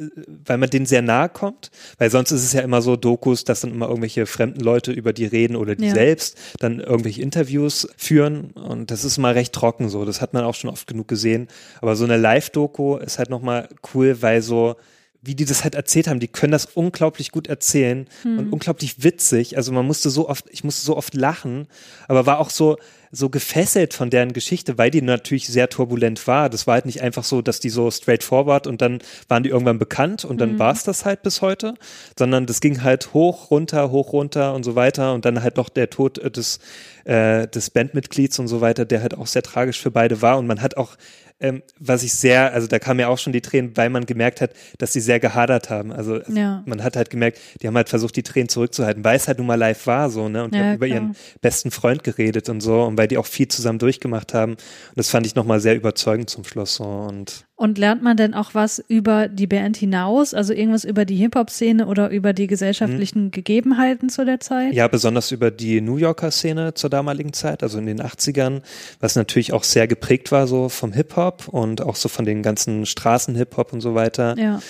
weil man denen sehr nahe kommt. Weil sonst ist es ja immer so Dokus, dass dann immer irgendwelche fremden Leute über die reden oder die ja. selbst dann irgendwelche Interviews führen. Und das ist mal recht trocken so. Das hat man auch schon oft genug gesehen. Aber so eine Live-Doku ist halt nochmal cool, weil so, wie die das halt erzählt haben, die können das unglaublich gut erzählen hm. und unglaublich witzig. Also man musste so oft, ich musste so oft lachen, aber war auch so, so gefesselt von deren Geschichte, weil die natürlich sehr turbulent war. Das war halt nicht einfach so, dass die so straightforward und dann waren die irgendwann bekannt und dann mhm. war es das halt bis heute, sondern das ging halt hoch, runter, hoch, runter und so weiter und dann halt noch der Tod äh, des, äh, des Bandmitglieds und so weiter, der halt auch sehr tragisch für beide war und man hat auch ähm, was ich sehr, also da kam ja auch schon die Tränen, weil man gemerkt hat, dass sie sehr gehadert haben. Also, also Ja. man hat halt gemerkt, die haben halt versucht, die Tränen zurückzuhalten, weil es halt nun mal live war so, ne? Und die Ja, haben über ihren besten Freund geredet und so und weil die auch viel zusammen durchgemacht haben. Und das fand ich nochmal sehr überzeugend zum Schluss so. Und Und lernt man denn auch was über die Band hinaus, also irgendwas über die Hip-Hop-Szene oder über die gesellschaftlichen Gegebenheiten zu der Zeit? ja, besonders über die New Yorker Szene zur damaligen Zeit, also in den 80ern, was natürlich auch sehr geprägt war so vom Hip-Hop und auch so von den ganzen Straßen-Hip-Hop und so weiter. Ja.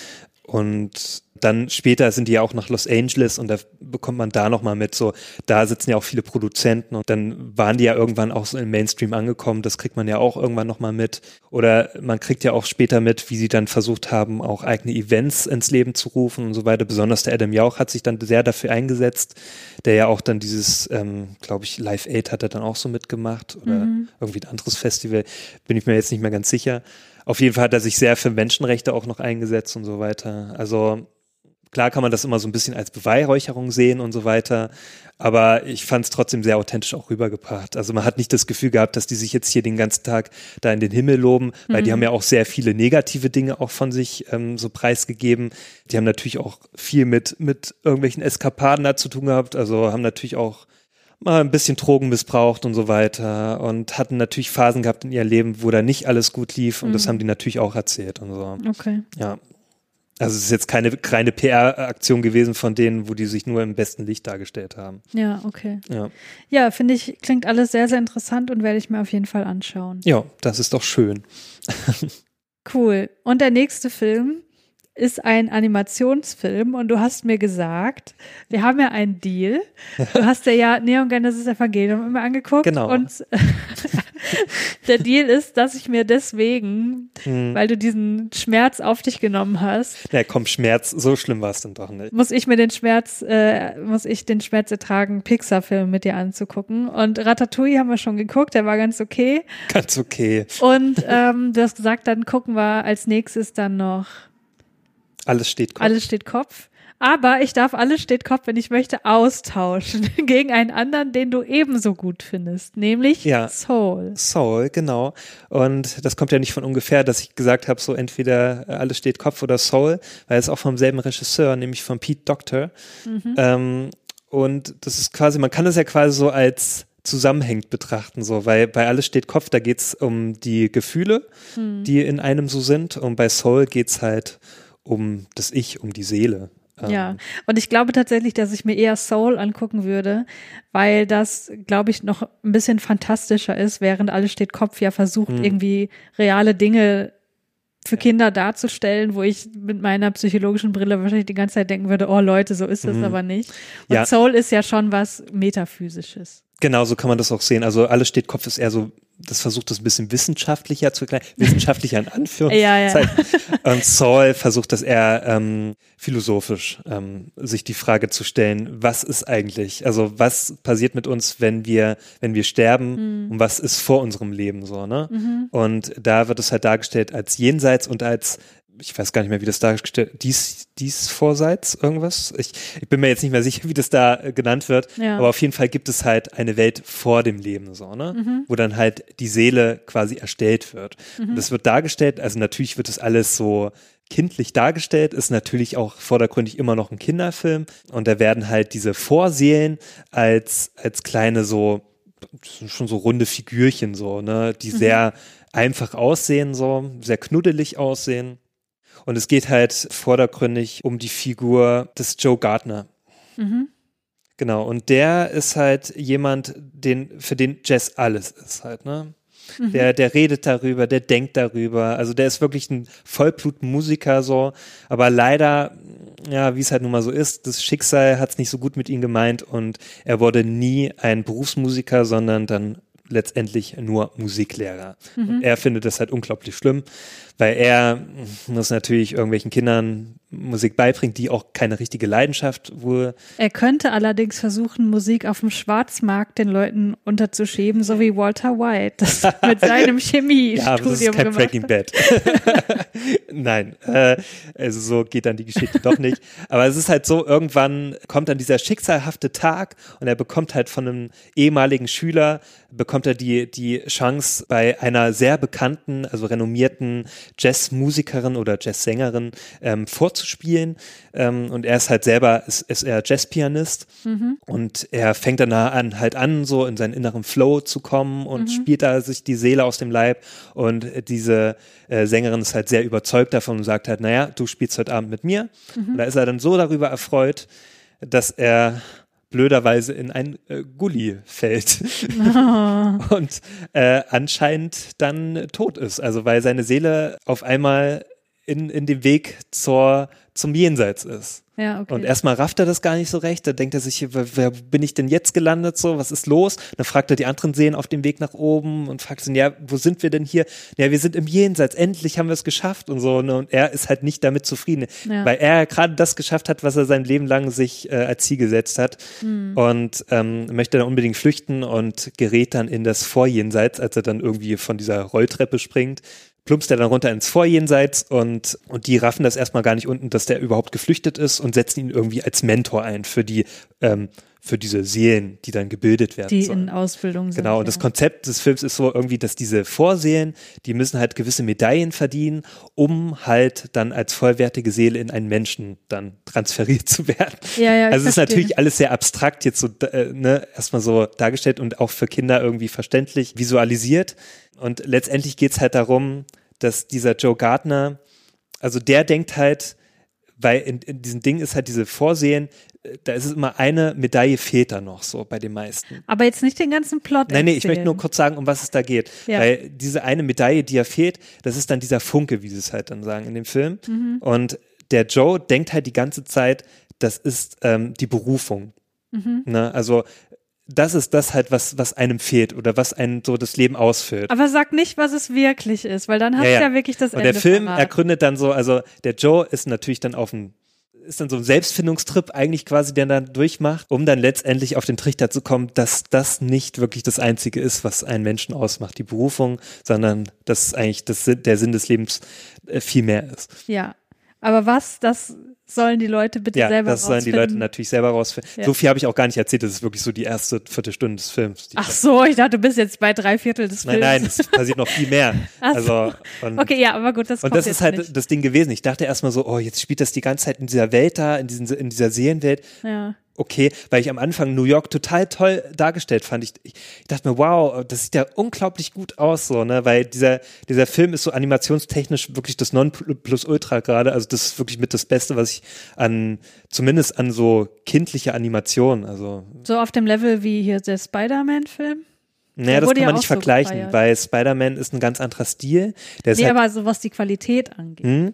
Und dann später sind die ja auch nach Los Angeles und da bekommt man da nochmal mit, so, da sitzen ja auch viele Produzenten und dann waren die ja irgendwann auch so im Mainstream angekommen, das kriegt man ja auch irgendwann nochmal mit. Oder man kriegt ja auch später mit, wie sie dann versucht haben, auch eigene Events ins Leben zu rufen und so weiter. Besonders der Adam Jauch hat sich dann sehr dafür eingesetzt, der ja auch dann dieses, ähm, glaube ich, Live Aid hat er dann auch so mitgemacht oder irgendwie ein anderes Festival, bin ich mir jetzt nicht mehr ganz sicher. Auf jeden Fall hat er sich sehr für Menschenrechte auch noch eingesetzt und so weiter. Also klar kann man das immer so ein bisschen als Beweihräucherung sehen und so weiter, aber ich fand es trotzdem sehr authentisch auch rübergebracht. Also man hat nicht das Gefühl gehabt, dass die sich jetzt hier den ganzen Tag da in den Himmel loben, weil die haben ja auch sehr viele negative Dinge auch von sich ähm, so preisgegeben. Die haben natürlich auch viel mit, mit irgendwelchen Eskapaden da zu tun gehabt, also haben natürlich auch mal ein bisschen Drogen missbraucht und so weiter und hatten natürlich Phasen gehabt in ihr Leben, wo da nicht alles gut lief und das haben die natürlich auch erzählt und so. Okay. Ja. Also es ist jetzt keine reine PR-Aktion gewesen von denen, wo die sich nur im besten Licht dargestellt haben. Ja, okay. Ja. Ja, finde ich, klingt alles sehr, sehr interessant und werde ich mir auf jeden Fall anschauen. Ja, das ist doch schön. Cool. Und der nächste Film ist ein Animationsfilm und du hast mir gesagt, wir haben ja einen Deal. Du hast dir ja Neon Genesis Evangelium immer angeguckt. Genau. Und der Deal ist, dass ich mir deswegen, Hm. weil du diesen Schmerz auf dich genommen hast, Na komm, Schmerz, so schlimm war es dann doch nicht. muss ich mir den Schmerz, äh, muss ich den Schmerz ertragen, Pixar-Film mit dir anzugucken. Und Ratatouille haben wir schon geguckt, der war ganz okay. Ganz okay. Und ähm, du hast gesagt, dann gucken wir als nächstes dann noch Alles steht Kopf. Alles steht Kopf. Aber ich darf Alles steht Kopf, wenn ich möchte, austauschen gegen einen anderen, den du ebenso gut findest, nämlich Ja. Soul. Soul, genau. Und das kommt ja nicht von ungefähr, dass ich gesagt habe, so entweder äh, alles steht Kopf oder Soul, weil es auch vom selben Regisseur, nämlich von Pete Doctor. Ähm, und das ist quasi, man kann das ja quasi so als zusammenhängend betrachten, so, weil bei alles steht Kopf, da geht's um die Gefühle, die in einem so sind. Und bei Soul geht's halt um das Ich, um die Seele. Ähm, Ja, und ich glaube tatsächlich, dass ich mir eher Soul angucken würde, weil das, glaube ich, noch ein bisschen fantastischer ist, während Alles steht Kopf ja versucht, Mhm. irgendwie reale Dinge für Kinder darzustellen, wo ich mit meiner psychologischen Brille wahrscheinlich die ganze Zeit denken würde, oh Leute, so ist es aber nicht. Und Mhm. Ja. Soul ist ja schon was Metaphysisches. Genau, so kann man das auch sehen. Also alles steht Kopf ist eher so, das versucht das ein bisschen wissenschaftlicher zu erklären, wissenschaftlicher in Anführungszeichen. Und Saul versucht das eher ähm, philosophisch, ähm, sich die Frage zu stellen, was ist eigentlich, also was passiert mit uns, wenn wir, wenn wir sterben und was ist vor unserem Leben so, ne? Und da wird es halt dargestellt als jenseits und als ich weiß gar nicht mehr, wie das dargestellt, dies, dies vorseits, irgendwas. Ich, ich bin mir jetzt nicht mehr sicher, wie das da äh, genannt wird. Ja. Aber auf jeden Fall gibt es halt eine Welt vor dem Leben, so, ne? Wo dann halt die Seele quasi erstellt wird. Und das wird dargestellt, also natürlich wird das alles so kindlich dargestellt, ist natürlich auch vordergründig immer noch ein Kinderfilm. Und da werden halt diese Vorseelen als, als kleine so, schon so runde Figürchen so, ne, die sehr einfach aussehen, so, sehr knuddelig aussehen. Und es geht halt vordergründig um die Figur des Joe Gardner. Genau, und der ist halt jemand, den, für den Jazz alles ist halt, ne? Der, der redet darüber, der denkt darüber. Also der ist wirklich ein Vollblutmusiker so. Aber leider, ja, wie es halt nun mal so ist, das Schicksal hat es nicht so gut mit ihm gemeint und er wurde nie ein Berufsmusiker, sondern dann letztendlich nur Musiklehrer. Und er findet das halt unglaublich schlimm, weil er muss natürlich irgendwelchen Kindern Musik beibringt, die auch keine richtige Leidenschaft wohl. Er könnte allerdings versuchen, Musik auf dem Schwarzmarkt den Leuten unterzuschieben, so wie Walter White das mit seinem Chemiestudium ja, aber das ist kein gemacht Breaking Bad. Nein, äh, also so geht dann die Geschichte doch nicht. Aber es ist halt so, irgendwann kommt dann dieser schicksalhafte Tag und er bekommt halt von einem ehemaligen Schüler, bekommt er die, die Chance bei einer sehr bekannten, also renommierten Jazzmusikerin oder Jazzsängerin ähm, vorzuspielen. Ähm, und er ist halt selber, ist, ist er Jazzpianist Mhm. und er fängt dann an, halt an, so in seinen inneren Flow zu kommen und spielt da sich die Seele aus dem Leib. Und diese äh, Sängerin ist halt sehr überzeugt davon und sagt halt, naja, du spielst heute Abend mit mir. Und da ist er dann so darüber erfreut, dass er blöderweise in ein äh, Gully fällt und äh, anscheinend dann tot ist. Also weil seine Seele auf einmal in, in dem Weg zur, zum Jenseits ist. Ja, okay. Und erstmal rafft er das gar nicht so recht. Da denkt er sich, wer, wer bin ich denn jetzt gelandet? So, was ist los? Dann fragt er die anderen Seen auf dem Weg nach oben und fragt sie, ja, wo sind wir denn hier? Ja, wir sind im Jenseits. Endlich haben wir es geschafft und so. Ne? Und er ist halt nicht damit zufrieden, Ja. weil er gerade das geschafft hat, was er sein Leben lang sich äh, als Ziel gesetzt hat. Und ähm, möchte dann unbedingt flüchten und gerät dann in das Vorjenseits, als er dann irgendwie von dieser Rolltreppe springt plumpst er dann runter ins Vorjenseits und, und die raffen das erstmal gar nicht unten, dass der überhaupt geflüchtet ist und setzen ihn irgendwie als Mentor ein für die, ähm, für diese Seelen, die dann gebildet werden die sollen. in Ausbildung sind. Genau, und das ja. Konzept des Films ist so irgendwie, dass diese Vorseelen, die müssen halt gewisse Medaillen verdienen, um halt dann als vollwertige Seele in einen Menschen dann transferiert zu werden. Ja, ja, also es ist natürlich alles sehr abstrakt jetzt so, äh, ne, erstmal so dargestellt und auch für Kinder irgendwie verständlich visualisiert. Und letztendlich geht's halt darum, dass dieser Joe Gardner, also der denkt halt, weil in, in diesem Ding ist halt diese Vorsehen, da ist es immer eine Medaille fehlt da noch so bei den meisten. Aber jetzt nicht den ganzen Plot. Nein, nee, ich möchte erzählen. nur kurz sagen, um was es da geht. Ja. Weil diese eine Medaille, die ja fehlt, das ist dann dieser Funke, wie sie es halt dann sagen in dem Film. Mhm. Und der Joe denkt halt die ganze Zeit, das ist ähm, die Berufung. Mhm. Ne? Also das ist das halt, was, was einem fehlt oder was einen so das Leben ausfüllt. Aber sag nicht, was es wirklich ist, weil dann hast du ja, wirklich das Und Ende der Film verraten. ergründet dann so, also der Joe ist natürlich dann auf dem ist dann so ein Selbstfindungstrip eigentlich quasi, der dann durchmacht, um dann letztendlich auf den Trichter zu kommen, dass das nicht wirklich das Einzige ist, was einen Menschen ausmacht, die Berufung, sondern dass eigentlich das, der Sinn des Lebens äh, viel mehr ist. Ja. Aber was, das sollen die Leute bitte Ja, selber das sollen die Leute rausfinden. natürlich selber rausfinden. Ja. So viel habe ich auch gar nicht erzählt, das ist wirklich so die erste Viertelstunde des Films. Ach so, ich dachte, du bist jetzt bei drei Viertel des Nein, Films. nein, es passiert noch viel mehr. Ach so. Also, und, Okay, ja, aber gut, das und das ist halt nicht. das Ding gewesen. Ich dachte erstmal so, oh, jetzt spielt das die ganze Zeit in dieser Welt da, in, diesen, in dieser Seelenwelt. Ja. Okay, weil ich am Anfang New York total toll dargestellt fand. Ich, ich dachte mir, wow, das sieht ja unglaublich gut aus, so, ne, weil dieser, dieser Film ist so animationstechnisch wirklich das Nonplusultra gerade. Also das ist wirklich mit das Beste, was ich an, zumindest an so kindliche Animation, also So auf dem Level wie hier der Spider-Man-Film? Naja, das kann ja man auch nicht so vergleichen, gefeiert. weil Spider-Man ist ein ganz anderer Stil. Der Nee, halt, aber so was die Qualität angeht. Hm?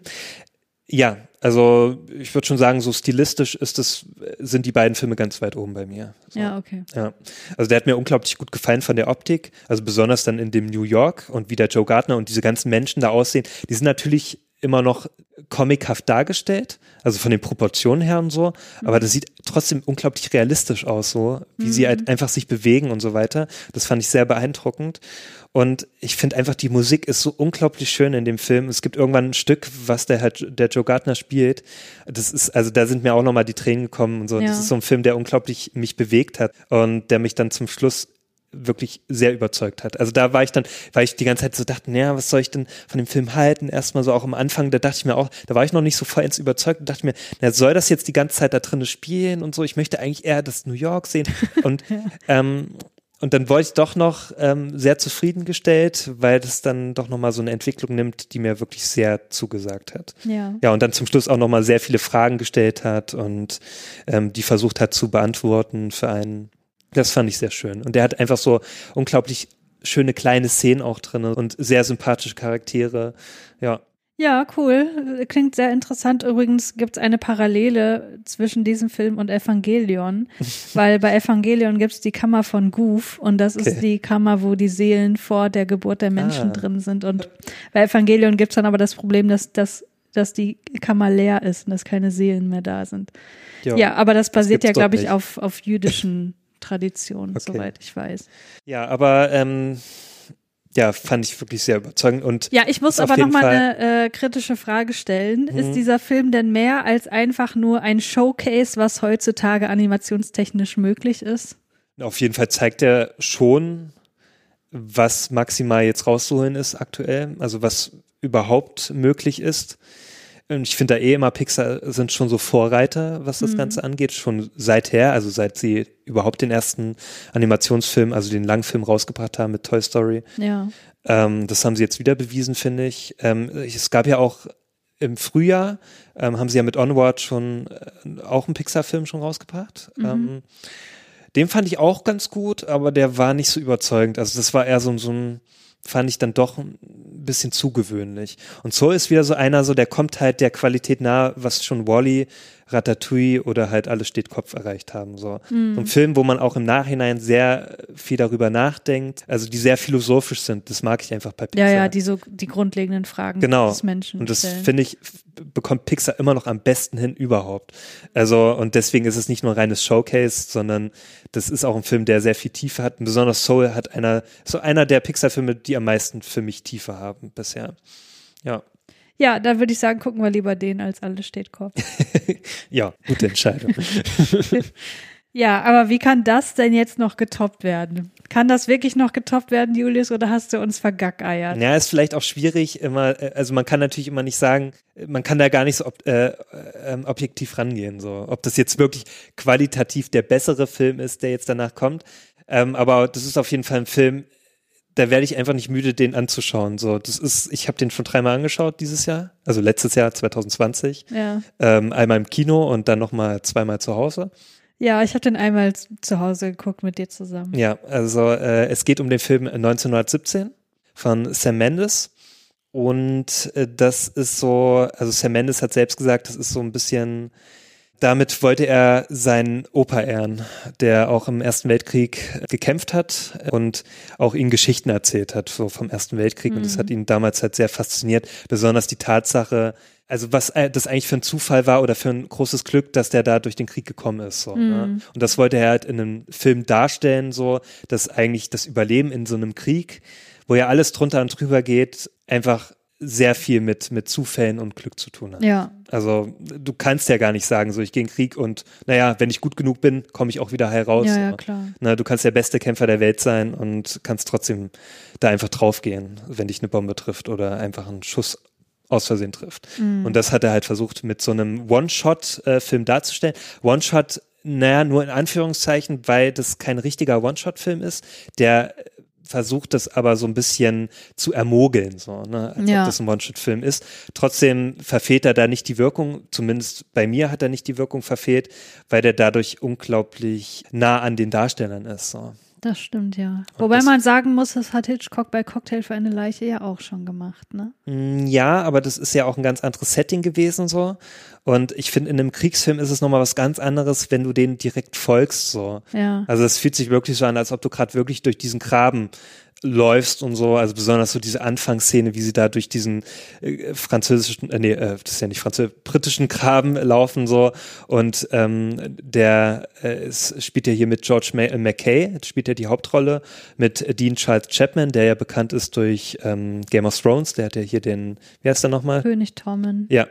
ja, also ich würde schon sagen, so stilistisch ist es, sind die beiden Filme ganz weit oben bei mir. So. Ja, okay. Ja, also der hat mir unglaublich gut gefallen von der Optik, also besonders dann in dem New York und wie der Joe Gardner und diese ganzen Menschen da aussehen, die sind natürlich immer noch comichaft dargestellt, also von den Proportionen her und so, aber das sieht trotzdem unglaublich realistisch aus, so wie sie halt einfach sich bewegen und so weiter. Das fand ich sehr beeindruckend. Und ich finde einfach, die Musik ist so unglaublich schön in dem Film. Es gibt irgendwann ein Stück, was der der Joe Gardner spielt. Das ist, also da sind mir auch nochmal die Tränen gekommen und so. Ja. Das ist so ein Film, der unglaublich mich bewegt hat und der mich dann zum Schluss wirklich sehr überzeugt hat. Also da war ich dann, weil ich die ganze Zeit so dachte, naja, was soll ich denn von dem Film halten? Erstmal so auch am Anfang, da dachte ich mir auch, da war ich noch nicht so vollends überzeugt und dachte mir, na, soll das jetzt die ganze Zeit da drinnen spielen und so? Ich möchte eigentlich eher das New York sehen. Und ähm, und dann wollte ich doch noch ähm, sehr zufriedengestellt, weil das dann doch nochmal so eine Entwicklung nimmt, die mir wirklich sehr zugesagt hat. Ja. Ja, und dann zum Schluss auch nochmal sehr viele Fragen gestellt hat und ähm, die versucht hat zu beantworten für einen. Das fand ich sehr schön. Und der hat einfach so unglaublich schöne kleine Szenen auch drin und sehr sympathische Charaktere. Ja. Ja, cool. Klingt sehr interessant. Übrigens gibt es eine Parallele zwischen diesem Film und Evangelion, weil bei Evangelion gibt es die Kammer von Goof und das okay. ist die Kammer, wo die Seelen vor der Geburt der Menschen ah. drin sind. Und bei Evangelion gibt es dann aber das Problem, dass, dass, dass die Kammer leer ist und dass keine Seelen mehr da sind. Jo, ja, aber das basiert das ja, glaube ich, auf, auf jüdischen Traditionen, okay. soweit ich weiß. Ja, aber ähm, ja, fand ich wirklich sehr überzeugend. Und ja, ich muss aber nochmal eine äh, kritische Frage stellen. Mhm. Ist dieser Film denn mehr als einfach nur ein Showcase, was heutzutage animationstechnisch möglich ist? Auf jeden Fall zeigt er schon, was maximal jetzt rauszuholen ist aktuell, also was überhaupt möglich ist. Und ich finde da eh immer, Pixar sind schon so Vorreiter, was das mhm. Ganze angeht, schon seither, also seit sie überhaupt den ersten Animationsfilm, also den Langfilm rausgebracht haben mit Toy Story. Ja. Ähm, das haben sie jetzt wieder bewiesen, finde ich. Ähm, es gab ja auch im Frühjahr, ähm, haben sie ja mit Onward schon äh, auch einen Pixar-Film schon rausgebracht. Mhm. Ähm, den fand ich auch ganz gut, aber der war nicht so überzeugend. Also das war eher so, so ein fand ich dann doch ein bisschen zugewöhnlich. Und so ist wieder so einer, so der kommt halt der Qualität nahe, was schon Wally Ratatouille oder halt Alles steht Kopf erreicht haben. So. Mhm. so ein Film, wo man auch im Nachhinein sehr viel darüber nachdenkt, also die sehr philosophisch sind. Das mag ich einfach bei Pixar. Ja, ja, die so die grundlegenden Fragen genau. des Menschen. Und das finde ich, bekommt Pixar immer noch am besten hin überhaupt. Also, und deswegen ist es nicht nur ein reines Showcase, sondern das ist auch ein Film, der sehr viel Tiefe hat. Und besonders Soul hat einer, so einer der Pixar-Filme, die am meisten für mich Tiefe haben bisher. Ja. Ja, da würde ich sagen, gucken wir lieber den als alles steht Kopf. ja, gute Entscheidung. ja, aber wie kann das denn jetzt noch getoppt werden? Kann das wirklich noch getoppt werden, Julius, oder hast du uns vergackeiert? Ja, ist vielleicht auch schwierig immer, äh, also man kann natürlich immer nicht sagen, man kann da gar nicht so ob, äh, äh, objektiv rangehen, so ob das jetzt wirklich qualitativ der bessere Film ist, der jetzt danach kommt. Ähm, aber das ist auf jeden Fall ein Film, da werde ich einfach nicht müde, den anzuschauen. So, das ist, ich habe den schon dreimal angeschaut dieses Jahr, also letztes Jahr 2020. Ja. Ähm, einmal im Kino und dann nochmal zweimal zu Hause. Ja, ich habe den einmal zu Hause geguckt mit dir zusammen. Ja, also äh, es geht um den Film 1917 von Sam Mendes. Und äh, das ist so, also Sam Mendes hat selbst gesagt, das ist so ein bisschen damit wollte er seinen Opa ehren, der auch im Ersten Weltkrieg gekämpft hat und auch ihn Geschichten erzählt hat, so vom Ersten Weltkrieg. Mhm. Und das hat mhm. ihn damals halt sehr fasziniert. Besonders die Tatsache, also was äh, das eigentlich für ein Zufall war oder für ein großes Glück, dass der da durch den Krieg gekommen ist. So, ne? mhm. ne? Und das wollte er halt in einem Film darstellen, so, dass eigentlich das Überleben in so einem Krieg, wo ja alles drunter und drüber geht, einfach sehr viel mit, mit Zufällen und Glück zu tun hat. Ja. Also du kannst ja gar nicht sagen, so ich gehe in Krieg und naja, wenn ich gut genug bin, komme ich auch wieder heraus. Ja, ja, klar. Na, du kannst der beste Kämpfer der Welt sein und kannst trotzdem da einfach draufgehen, wenn dich eine Bombe trifft oder einfach ein Schuss aus Versehen trifft. Mhm. Und das hat er halt versucht mit so einem One-Shot-Film darzustellen. One-Shot naja, nur in Anführungszeichen, weil das kein richtiger One-Shot-Film ist. Der versucht das aber so ein bisschen zu ermogeln, so, ne, als ja. ob das ein One-Shot-Film ist. Trotzdem verfehlt er da nicht die Wirkung, zumindest bei mir hat er nicht die Wirkung verfehlt, weil der dadurch unglaublich nah an den Darstellern ist. So. Das stimmt, ja. Und Wobei man sagen muss, das hat Hitchcock bei Cocktail für eine Leiche ja auch schon gemacht, ne? Mm, ja, aber das ist ja auch ein ganz anderes Setting gewesen, so. Und ich finde, in einem Kriegsfilm ist es nochmal was ganz anderes, wenn du denen direkt folgst, so. Ja. Also es fühlt sich wirklich so an, als ob du gerade wirklich durch diesen Graben läufst und so, also besonders so diese Anfangsszene, wie sie da durch diesen äh, französischen, äh, nee, äh, das ist ja nicht französisch, britischen Graben laufen so und ähm, der äh, es spielt ja hier mit George May äh, McKay, spielt ja die Hauptrolle mit Dean Charles Chapman, der ja bekannt ist durch ähm, Game of Thrones, der hat ja hier den, wie heißt der nochmal? König Tommen. Ja,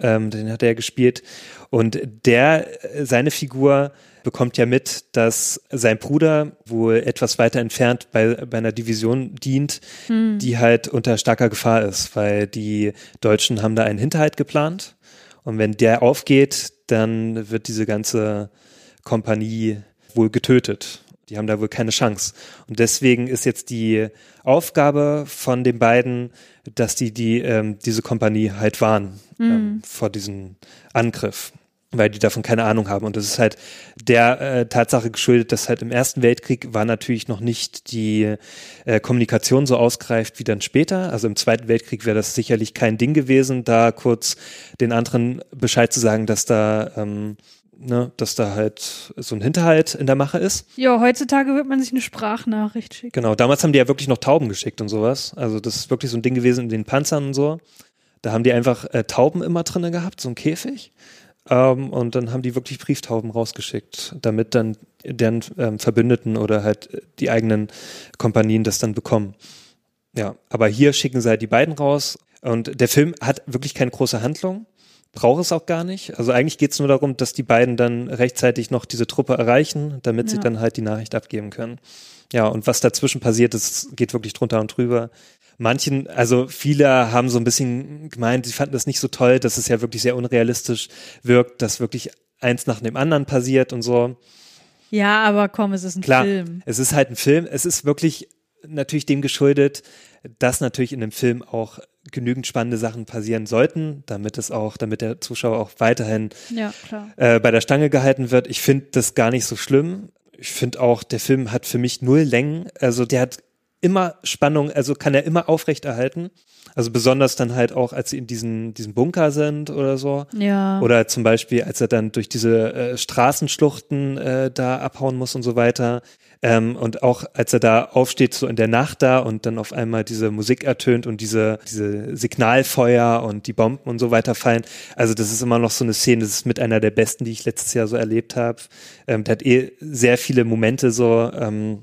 ähm, den hat er gespielt und der, äh, seine Figur bekommt ja mit, dass sein Bruder wohl etwas weiter entfernt bei, bei einer Division dient, hm. die halt unter starker Gefahr ist, weil die Deutschen haben da einen Hinterhalt geplant. Und wenn der aufgeht, dann wird diese ganze Kompanie wohl getötet. Die haben da wohl keine Chance. Und deswegen ist jetzt die Aufgabe von den beiden, dass die, die ähm, diese Kompanie halt warnen hm. ähm, vor diesem Angriff. Weil die davon keine Ahnung haben. Und das ist halt der äh, Tatsache geschuldet, dass halt im Ersten Weltkrieg war natürlich noch nicht die äh, Kommunikation so ausgereift wie dann später. Also im Zweiten Weltkrieg wäre das sicherlich kein Ding gewesen, da kurz den anderen Bescheid zu sagen, dass da ähm, ne, dass da halt so ein Hinterhalt in der Mache ist. Ja, heutzutage wird man sich eine Sprachnachricht schicken. Genau, damals haben die ja wirklich noch Tauben geschickt und sowas. Also das ist wirklich so ein Ding gewesen in den Panzern und so. Da haben die einfach äh, Tauben immer drinne gehabt, so ein Käfig. Ähm, und dann haben die wirklich Brieftauben rausgeschickt, damit dann deren ähm, Verbündeten oder halt die eigenen Kompanien das dann bekommen. Ja, aber hier schicken sie halt die beiden raus. Und der Film hat wirklich keine große Handlung, braucht es auch gar nicht. Also eigentlich geht es nur darum, dass die beiden dann rechtzeitig noch diese Truppe erreichen, damit ja. sie dann halt die Nachricht abgeben können. Ja, und was dazwischen passiert, das geht wirklich drunter und drüber manchen, also viele haben so ein bisschen gemeint, sie fanden das nicht so toll, dass es ja wirklich sehr unrealistisch wirkt, dass wirklich eins nach dem anderen passiert und so. Ja, aber komm, es ist ein Klar, Film. Es ist halt ein Film. Es ist wirklich natürlich dem geschuldet, dass natürlich in dem Film auch genügend spannende Sachen passieren sollten, damit es auch, damit der Zuschauer auch weiterhin ja, äh, bei der Stange gehalten wird. Ich finde das gar nicht so schlimm. Ich finde auch, der Film hat für mich null Längen. Also der hat immer Spannung, also kann er immer aufrechterhalten. Also besonders dann halt auch, als sie in diesen, diesen Bunker sind oder so. Ja. Oder zum Beispiel, als er dann durch diese äh, Straßenschluchten äh, da abhauen muss und so weiter. Ähm, und auch als er da aufsteht, so in der Nacht da und dann auf einmal diese Musik ertönt und diese, diese Signalfeuer und die Bomben und so weiter fallen. Also das ist immer noch so eine Szene, das ist mit einer der besten, die ich letztes Jahr so erlebt habe. Ähm, der hat eh sehr viele Momente so, ähm,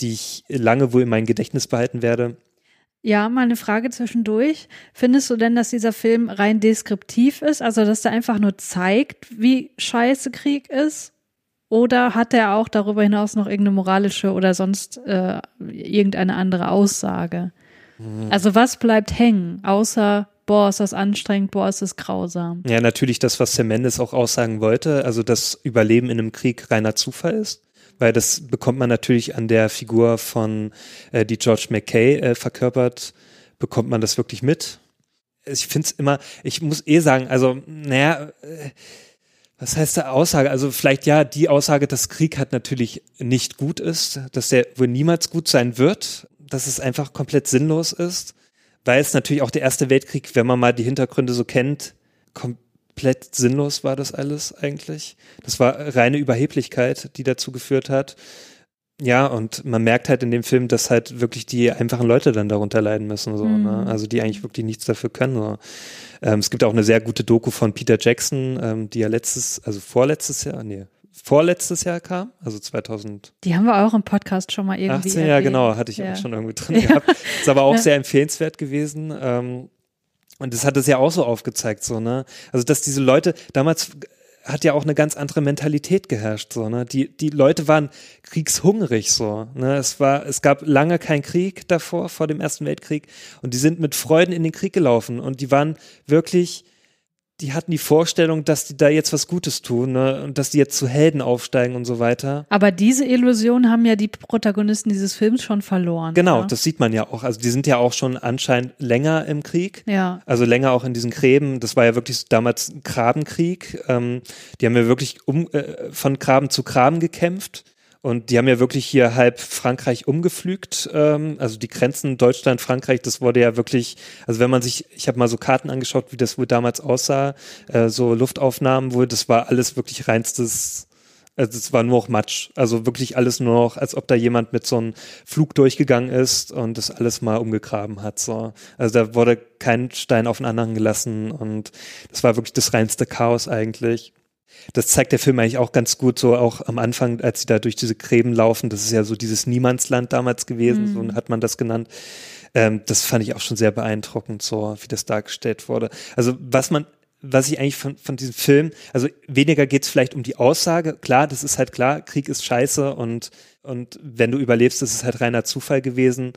die ich lange wohl in mein Gedächtnis behalten werde. Ja, mal eine Frage zwischendurch. Findest du denn, dass dieser Film rein deskriptiv ist? Also, dass er einfach nur zeigt, wie scheiße Krieg ist? Oder hat er auch darüber hinaus noch irgendeine moralische oder sonst äh, irgendeine andere Aussage? Mhm. Also, was bleibt hängen, außer boah, ist das anstrengend, boah, ist das grausam. Ja, natürlich das, was Sam Mendes auch aussagen wollte, also dass Überleben in einem Krieg reiner Zufall ist weil das bekommt man natürlich an der Figur von, äh, die George McKay äh, verkörpert, bekommt man das wirklich mit. Ich finde es immer, ich muss eh sagen, also, naja, äh, was heißt da Aussage? Also vielleicht ja die Aussage, dass Krieg halt natürlich nicht gut ist, dass der wohl niemals gut sein wird, dass es einfach komplett sinnlos ist, weil es natürlich auch der Erste Weltkrieg, wenn man mal die Hintergründe so kennt, kommt komplett sinnlos war das alles eigentlich. Das war reine Überheblichkeit, die dazu geführt hat. Ja, und man merkt halt in dem Film, dass halt wirklich die einfachen Leute dann darunter leiden müssen, so, mhm. ne? Also die eigentlich wirklich nichts dafür können. So. Ähm, es gibt auch eine sehr gute Doku von Peter Jackson, ähm, die ja letztes, also vorletztes Jahr, nee, vorletztes Jahr kam, also 2000. Die haben wir auch im Podcast schon mal irgendwie. 18, ja, genau, hatte ich ja. auch schon irgendwie drin ja. gehabt. Ist aber auch ja. sehr empfehlenswert gewesen. Ähm, und das hat es ja auch so aufgezeigt, so, ne? Also, dass diese Leute, damals hat ja auch eine ganz andere Mentalität geherrscht, so, ne? Die, die Leute waren kriegshungrig, so, ne? Es war, es gab lange keinen Krieg davor, vor dem Ersten Weltkrieg. Und die sind mit Freuden in den Krieg gelaufen. Und die waren wirklich, die hatten die Vorstellung, dass die da jetzt was Gutes tun ne? und dass die jetzt zu Helden aufsteigen und so weiter. Aber diese Illusion haben ja die Protagonisten dieses Films schon verloren. Genau, oder? das sieht man ja auch. Also die sind ja auch schon anscheinend länger im Krieg. Ja. Also länger auch in diesen Gräben. Das war ja wirklich damals ein Grabenkrieg. Ähm, die haben ja wirklich um, äh, von Graben zu Graben gekämpft. Und die haben ja wirklich hier halb Frankreich umgepflügt. Ähm, also die Grenzen Deutschland, Frankreich, das wurde ja wirklich, also wenn man sich, ich habe mal so Karten angeschaut, wie das wohl damals aussah, äh, so Luftaufnahmen wohl, das war alles wirklich reinstes, also es war nur noch Matsch. Also wirklich alles nur noch, als ob da jemand mit so einem Flug durchgegangen ist und das alles mal umgegraben hat. So. Also da wurde kein Stein auf den anderen gelassen und das war wirklich das reinste Chaos eigentlich das zeigt der Film eigentlich auch ganz gut, so auch am Anfang, als sie da durch diese Gräben laufen, das ist ja so dieses Niemandsland damals gewesen, mhm. so hat man das genannt. Ähm, das fand ich auch schon sehr beeindruckend, so wie das dargestellt wurde. Also was man was ich eigentlich von, von diesem Film, also weniger geht es vielleicht um die Aussage, klar, das ist halt klar, Krieg ist scheiße und, und wenn du überlebst, das ist halt reiner Zufall gewesen.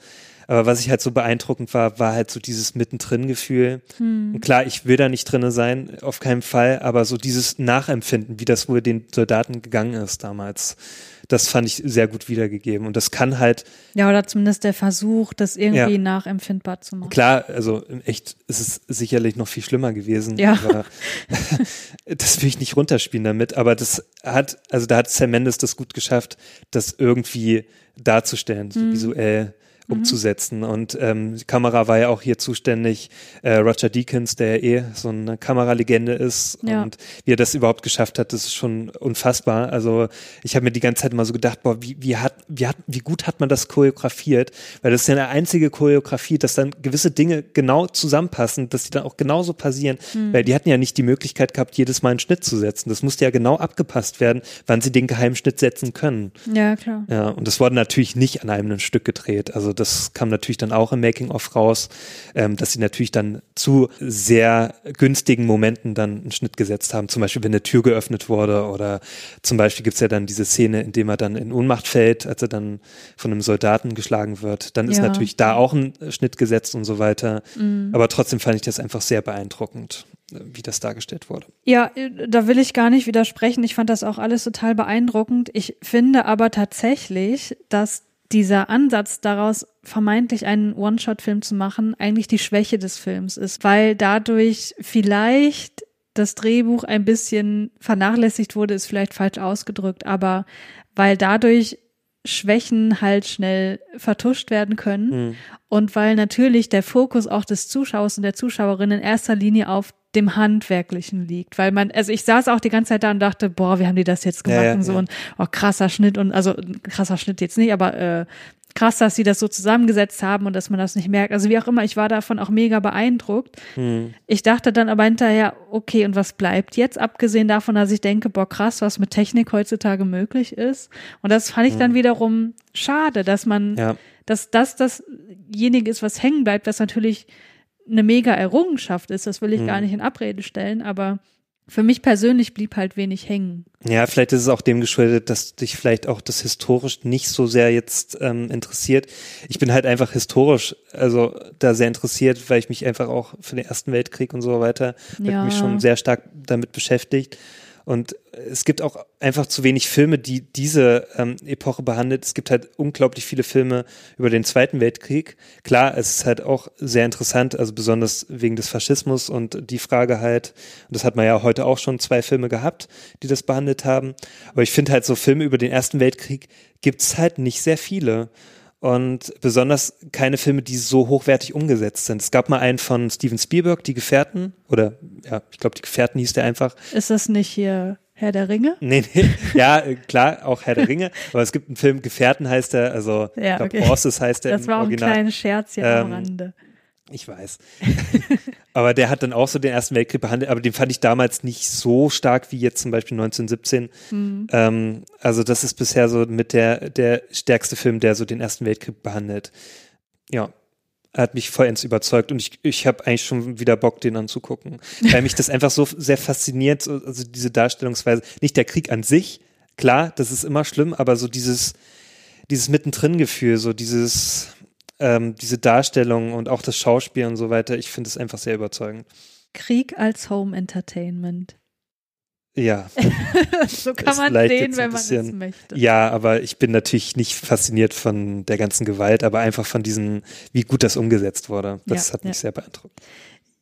Aber was ich halt so beeindruckend war, war halt so dieses Mittendrin-Gefühl. Hm. Klar, ich will da nicht drinne sein, auf keinen Fall, aber so dieses Nachempfinden, wie das wohl den Soldaten gegangen ist damals, das fand ich sehr gut wiedergegeben. Und das kann halt. Ja, oder zumindest der Versuch, das irgendwie ja. nachempfindbar zu machen. Klar, also echt ist es sicherlich noch viel schlimmer gewesen. Ja. Aber das will ich nicht runterspielen damit, aber das hat, also da hat Sam Mendes das gut geschafft, das irgendwie darzustellen, so Mhm. visuell umzusetzen. Und ähm, die Kamera war ja auch hier zuständig, äh, Roger Deakins, der ja eh so eine Kameralegende ist. Ja. Und wie er das überhaupt geschafft hat, das ist schon unfassbar. Also ich habe mir die ganze Zeit immer so gedacht, boah, wie, wie, hat, wie, hat, wie gut hat man das choreografiert? Weil das ist ja eine einzige Choreografie, dass dann gewisse Dinge genau zusammenpassen, dass die dann auch genauso passieren. Weil die hatten ja nicht die Möglichkeit gehabt, jedes Mal einen Schnitt zu setzen. Das musste ja genau abgepasst werden, wann sie den geheimen Schnitt setzen können. Ja, klar. Ja, und das wurde natürlich nicht an einem Stück gedreht. Also das kam natürlich dann auch im Making-of raus, ähm, dass sie natürlich dann zu sehr günstigen Momenten dann einen Schnitt gesetzt haben. Zum Beispiel, wenn eine Tür geöffnet wurde oder zum Beispiel gibt's ja dann diese Szene, in dem er dann in Ohnmacht fällt, als er dann von einem Soldaten geschlagen wird. Dann ist Ja. natürlich da auch ein Schnitt gesetzt und so weiter. Aber trotzdem fand ich das einfach sehr beeindruckend, äh, wie das dargestellt wurde. Ja, äh, da will ich gar nicht widersprechen. Ich fand das auch alles total beeindruckend. Ich finde aber tatsächlich, dass dieser Ansatz daraus vermeintlich einen One-Shot-Film zu machen eigentlich die Schwäche des Films ist, weil dadurch vielleicht das Drehbuch ein bisschen vernachlässigt wurde, ist vielleicht falsch ausgedrückt, aber weil dadurch Schwächen halt schnell vertuscht werden können Mhm. und weil natürlich der Fokus auch des Zuschauers und der Zuschauerin in erster Linie auf dem Handwerklichen liegt, weil man, also ich saß auch die ganze Zeit da und dachte, boah, wie haben die das jetzt Ja, gemacht ja, und so ja. und oh, krasser Schnitt und also krasser Schnitt jetzt nicht, aber äh, krass, dass sie das so zusammengesetzt haben und dass man das nicht merkt. Also wie auch immer, ich war davon auch mega beeindruckt. Mhm. Ich dachte dann aber hinterher, okay, und was bleibt jetzt, abgesehen davon, dass ich denke, boah, krass, was mit Technik heutzutage möglich ist. Und das fand ich dann wiederum schade, dass man. Ja. dass das dasjenige ist, was hängen bleibt, was natürlich eine mega Errungenschaft ist. Das will ich Mhm. gar nicht in Abrede stellen, aber für mich persönlich blieb halt wenig hängen. Ja, vielleicht ist es auch dem geschuldet, dass dich vielleicht auch das historisch nicht so sehr jetzt ähm, interessiert. Ich bin halt einfach historisch, also da sehr interessiert, weil ich mich einfach auch für den Ersten Weltkrieg und so weiter, Ja. mich schon sehr stark damit beschäftigt. Und es gibt auch einfach zu wenig Filme, die diese ähm, Epoche behandelt. Es gibt halt unglaublich viele Filme über den Zweiten Weltkrieg. Klar, es ist halt auch sehr interessant, also besonders wegen des Faschismus und die Frage halt, und das hat man ja heute auch schon zwei Filme gehabt, die das behandelt haben. Aber ich finde halt so Filme über den Ersten Weltkrieg gibt's halt nicht sehr viele. Und besonders keine Filme, die so hochwertig umgesetzt sind. Es gab mal einen von Steven Spielberg, Die Gefährten, oder ja, ich glaube, Die Gefährten hieß der einfach. Ist das nicht hier Herr der Ringe? Nee, nee, ja, äh, klar, auch Herr der Ringe, aber es gibt einen Film, Gefährten heißt er, also Ja, ich glaube, okay. Horses heißt er Das war auch ein kleines Scherzchen am Ähm, Rande. Ich weiß. aber der hat dann auch so den Ersten Weltkrieg behandelt, aber den fand ich damals nicht so stark wie jetzt zum Beispiel 1917. Mhm. Ähm, also das ist bisher so mit der, der stärkste Film, der so den Ersten Weltkrieg behandelt. Ja. Hat mich vollends überzeugt und ich, ich habe eigentlich schon wieder Bock, den anzugucken. Weil mich das einfach so sehr fasziniert, so- also diese Darstellungsweise. Nicht der Krieg an sich, klar, das ist immer schlimm, aber so dieses, dieses Mittendrin-Gefühl, so dieses, ähm, diese Darstellung und auch das Schauspiel und so weiter, ich finde es einfach sehr überzeugend. Krieg als Home Entertainment. Ja, so kann man sehen, wenn man es möchte. ja, aber ich bin natürlich nicht fasziniert von der ganzen Gewalt, aber einfach von diesen, wie gut das umgesetzt wurde. Das Ja, hat mich ja. sehr beeindruckt.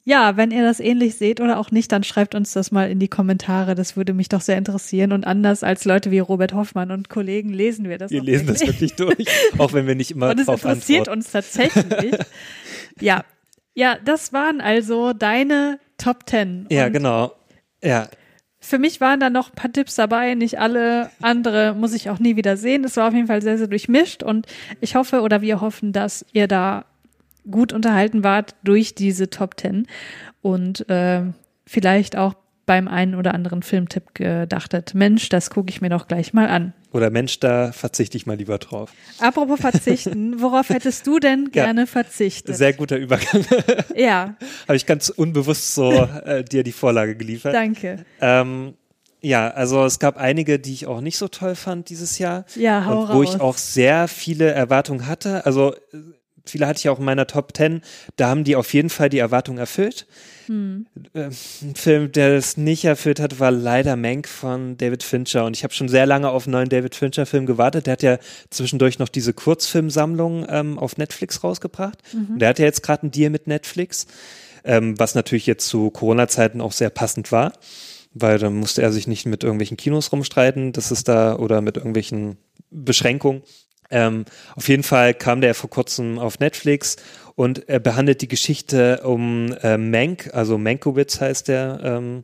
Ja, wenn ihr das ähnlich seht oder auch nicht, dann schreibt uns das mal in die Kommentare. Das würde mich doch sehr interessieren. Und anders als Leute wie Robert Hoffmann und Kollegen lesen wir das Wir lesen das wirklich durch, auch wenn wir nicht immer Und es interessiert antworten. uns tatsächlich. ja. Ja, das waren also deine Top Ten. Ja, Und genau. Ja, Für mich waren da noch ein paar Tipps dabei, nicht alle andere muss ich auch nie wieder sehen. Es war auf jeden Fall sehr, sehr durchmischt und ich hoffe oder wir hoffen, dass ihr da gut unterhalten wart durch diese Top Ten und äh, vielleicht auch beim einen oder anderen Filmtipp gedachtet, Mensch, das gucke ich mir doch gleich mal an. oder Mensch, da verzichte ich mal lieber drauf. Apropos verzichten, worauf hättest du denn Ja. gerne verzichtet? Sehr guter Übergang. ja, Habe ich ganz unbewusst so äh, dir die Vorlage geliefert. danke. Ähm, ja, also es gab einige, die ich auch nicht so toll fand dieses Jahr. Ja, hau und wo raus. ich auch sehr viele Erwartungen hatte. Also äh, viele hatte ich auch in meiner Top 10. Da haben die auf jeden Fall die Erwartungen erfüllt. Hm. Äh, Ein Film, der es nicht erfüllt hat, war leider Mank von David Fincher. Und ich habe schon sehr lange auf einen neuen David Fincher-Film gewartet. Der hat ja zwischendurch noch diese Kurzfilmsammlung ähm, auf Netflix rausgebracht. Mhm. Und der hat ja jetzt gerade einen Deal mit Netflix, ähm, was natürlich jetzt zu Corona-Zeiten auch sehr passend war. weil dann musste er sich nicht mit irgendwelchen Kinos rumstreiten, das ist da oder mit irgendwelchen Beschränkungen. Ähm, auf jeden Fall kam der vor kurzem auf Netflix und er behandelt die Geschichte um äh, Mank, also Mankowitz heißt der. Ähm,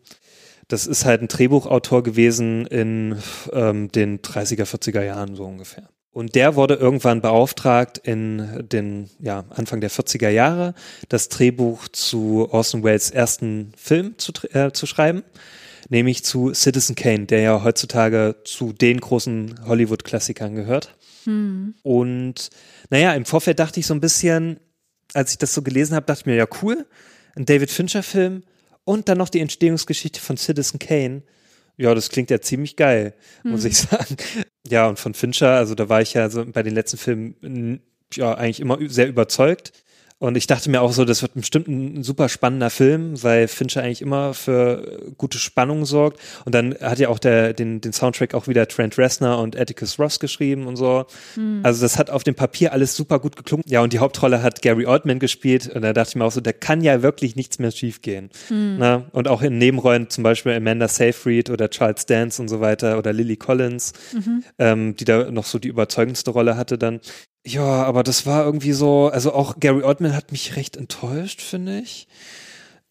das ist halt ein Drehbuchautor gewesen in ähm, den 30er, 40er Jahren so ungefähr. Und der wurde irgendwann beauftragt, in den ja, Anfang der 40er Jahre das Drehbuch zu Orson Welles ersten Film zu, äh, zu schreiben, nämlich zu Citizen Kane, der ja heutzutage zu den großen Hollywood-Klassikern gehört. Hm. Und naja, im Vorfeld dachte ich so ein bisschen, als ich das so gelesen habe, dachte ich mir, ja cool, ein David Fincher-Film und dann noch die Entstehungsgeschichte von Citizen Kane. Ja, das klingt ja ziemlich geil, hm. muss ich sagen. Ja, und von Fincher, also da war ich ja so bei den letzten Filmen ja eigentlich immer sehr überzeugt. Und ich dachte mir auch so, das wird bestimmt ein super spannender Film, weil Fincher eigentlich immer für gute Spannung sorgt. Und dann hat ja auch der, den, den Soundtrack auch wieder Trent Reznor und Atticus Ross geschrieben und so. Mhm. Also das hat auf dem Papier alles super gut geklungen. Ja, und die Hauptrolle hat Gary Oldman gespielt. Und da dachte ich mir auch so, da kann ja wirklich nichts mehr schiefgehen. Mhm. Na? Und auch in Nebenrollen, zum Beispiel Amanda Seyfried oder Charles Dance und so weiter oder Lily Collins, mhm. ähm, die da noch so die überzeugendste Rolle hatte dann. Ja, aber das war irgendwie so, also auch Gary Oldman hat mich recht enttäuscht, finde ich.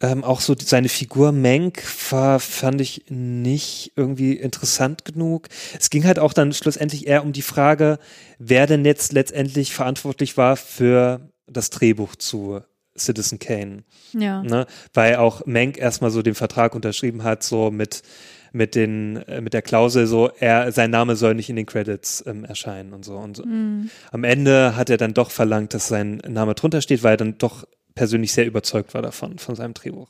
Ähm, auch so seine Figur Mank war, fand ich nicht irgendwie interessant genug. Es ging halt auch dann schlussendlich eher um die Frage, wer denn jetzt letztendlich verantwortlich war für das Drehbuch zu Citizen Kane. Ja. Ne? Weil auch Mank erstmal so den Vertrag unterschrieben hat, so mit mit den äh, mit der Klausel so er sein Name soll nicht in den Credits ähm, erscheinen und so und mhm. am Ende hat er dann doch verlangt, dass sein Name drunter steht, weil er dann doch persönlich sehr überzeugt war davon von seinem Drehbuch.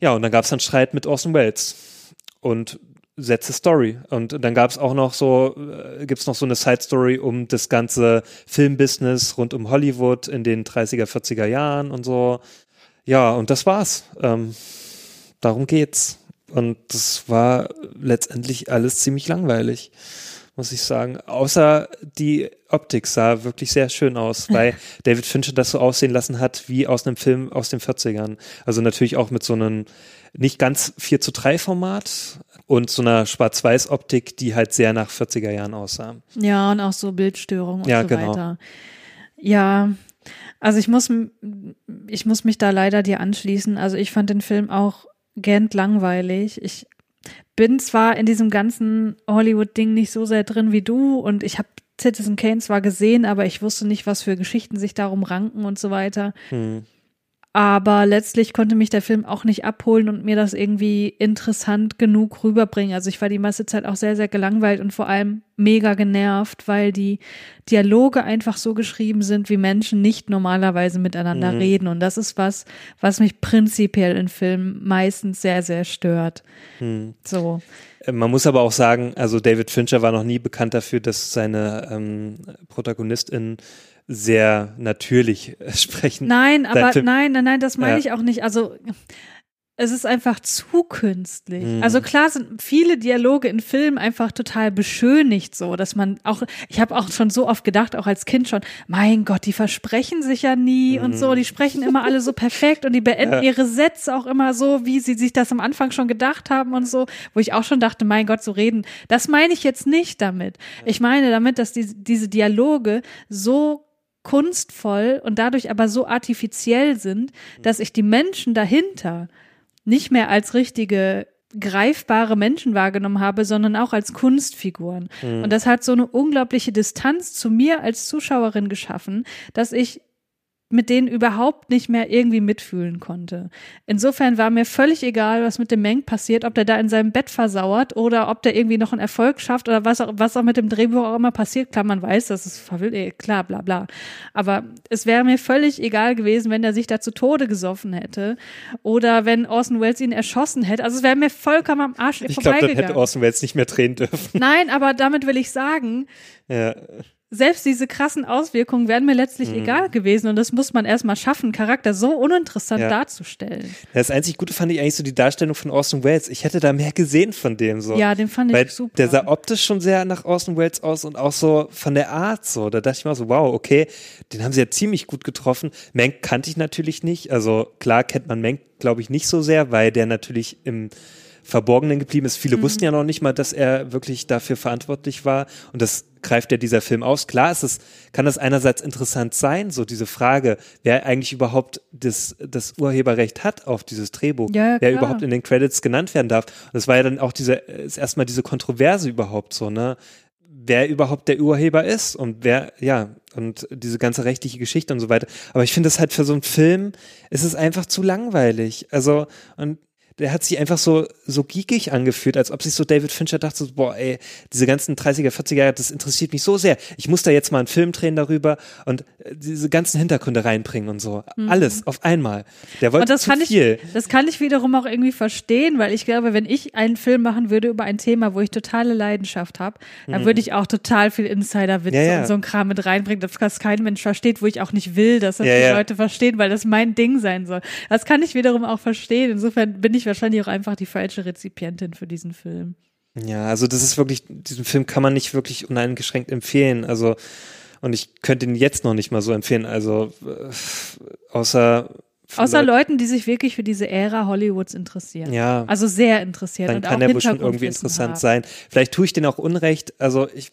Ja, und dann gab es dann Streit mit Orson Welles und Sätze Story. Und dann gab es auch noch so, äh, gibt es noch so eine Side Story um das ganze Filmbusiness rund um Hollywood in den 30er, 40er Jahren und so. Ja, und das war's. Ähm, darum geht's. Und das war letztendlich alles ziemlich langweilig, muss ich sagen. Außer die Optik sah wirklich sehr schön aus, weil David Fincher das so aussehen lassen hat wie aus einem Film aus den 40ern. Also natürlich auch mit so einem nicht ganz 4 zu 3 Format und so einer Schwarz-Weiß-Optik, die halt sehr nach 40er Jahren aussah. Ja, und auch so Bildstörungen und ja, so genau. weiter. Ja, also ich muss, ich muss mich da leider dir anschließen. Also ich fand den Film auch gähnt langweilig. Ich bin zwar in diesem ganzen Hollywood-Ding nicht so sehr drin wie du und ich habe Citizen Kane zwar gesehen, aber ich wusste nicht, was für Geschichten sich darum ranken und so weiter. Hm. Aber letztlich konnte mich der Film auch nicht abholen und mir das irgendwie interessant genug rüberbringen. Also ich war die meiste Zeit auch sehr, sehr gelangweilt und vor allem mega genervt, weil die Dialoge einfach so geschrieben sind, wie Menschen nicht normalerweise miteinander mhm. reden. Und das ist was, was mich prinzipiell in Filmen meistens sehr, sehr stört. Mhm. So. Äh, man muss aber auch sagen, also David Fincher war noch nie bekannt dafür, dass seine ähm, ProtagonistInnen sehr natürlich sprechen. Nein, aber nein, nein, nein, das meine ja. ich auch nicht. Also es ist einfach zu künstlich. Mhm. Also klar sind viele Dialoge in Filmen einfach total beschönigt so, dass man auch, ich habe auch schon so oft gedacht, auch als Kind schon, mein Gott, die versprechen sich ja nie mhm. und so, die sprechen immer alle so perfekt und die beenden ja. ihre Sätze auch immer so, wie sie sich das am Anfang schon gedacht haben und so, wo ich auch schon dachte, mein Gott, so reden. Das meine ich jetzt nicht damit. Ich meine damit, dass die, diese Dialoge so kunstvoll und dadurch aber so artifiziell sind, dass ich die Menschen dahinter nicht mehr als richtige greifbare Menschen wahrgenommen habe, sondern auch als Kunstfiguren. Mhm. Und das hat so eine unglaubliche Distanz zu mir als Zuschauerin geschaffen, dass ich mit denen überhaupt nicht mehr irgendwie mitfühlen konnte. Insofern war mir völlig egal, was mit dem Meng passiert, ob der da in seinem Bett versauert oder ob der irgendwie noch einen Erfolg schafft oder was auch, was auch mit dem Drehbuch auch immer passiert. Klar, man weiß, das ist eh, klar, bla bla. Aber es wäre mir völlig egal gewesen, wenn er sich da zu Tode gesoffen hätte oder wenn Orson Welles ihn erschossen hätte. Also es wäre mir vollkommen am Arsch ich vorbeigegangen. Ich glaube, dann hätte Orson Welles nicht mehr drehen dürfen. Nein, aber damit will ich sagen, ja selbst diese krassen Auswirkungen wären mir letztlich mhm. egal gewesen und das muss man erstmal schaffen, Charakter so uninteressant ja. darzustellen. Das einzig Gute fand ich eigentlich so die Darstellung von Orson Welles. Ich hätte da mehr gesehen von dem so. Ja, den fand ich Weil super. Der sah optisch schon sehr nach Orson Welles aus und auch so von der Art so. Da dachte ich mir so, wow, okay, den haben sie ja ziemlich gut getroffen. Menk kannte ich natürlich nicht. Also klar kennt man Menk, glaube ich, nicht so sehr, weil der natürlich im Verborgenen geblieben ist. Viele Mhm. wussten ja noch nicht mal, dass er wirklich dafür verantwortlich war. Und das greift ja dieser Film aus. Klar ist es, kann das einerseits interessant sein, so diese Frage, wer eigentlich überhaupt das, das Urheberrecht hat auf dieses Drehbuch, Ja, wer überhaupt in den Credits genannt werden darf. Und das war ja dann auch diese, ist erstmal diese Kontroverse überhaupt so, ne? Wer überhaupt der Urheber ist und wer, ja, und diese ganze rechtliche Geschichte und so weiter. Aber ich finde das halt für so einen Film, ist es einfach zu langweilig. Also, und der hat sich einfach so, so geekig angefühlt, als ob sich so David Fincher dachte, so, boah, ey, diese ganzen 30er, 40er Jahre, das interessiert mich so sehr. Ich muss da jetzt mal einen Film drehen darüber und äh, diese ganzen Hintergründe reinbringen und so. Alles auf einmal. Der wollte Mhm. Und das zu kann, ich, viel. das kann ich wiederum auch irgendwie verstehen, weil ich glaube, wenn ich einen Film machen würde über ein Thema, wo ich totale Leidenschaft habe, dann würde ich auch total viel Insider-Witze Mhm. Ja, ja. und so ein Kram mit reinbringen, dass das kein Mensch versteht, wo ich auch nicht will, dass das Ja, die. Leute verstehen, weil das mein Ding sein soll. Das kann ich wiederum auch verstehen. Insofern bin ich wahrscheinlich auch einfach die falsche Rezipientin für diesen Film. Ja, also das ist wirklich, diesen Film kann man nicht wirklich uneingeschränkt empfehlen. Also, und ich könnte ihn jetzt noch nicht mal so empfehlen. Also, äh, außer. Außer Leute- Leuten, die sich wirklich für diese Ära Hollywoods interessieren. Ja. Also sehr interessiert dann und kann er wohl schon irgendwie interessant haben. sein. Vielleicht tue ich den auch Unrecht. Also ich,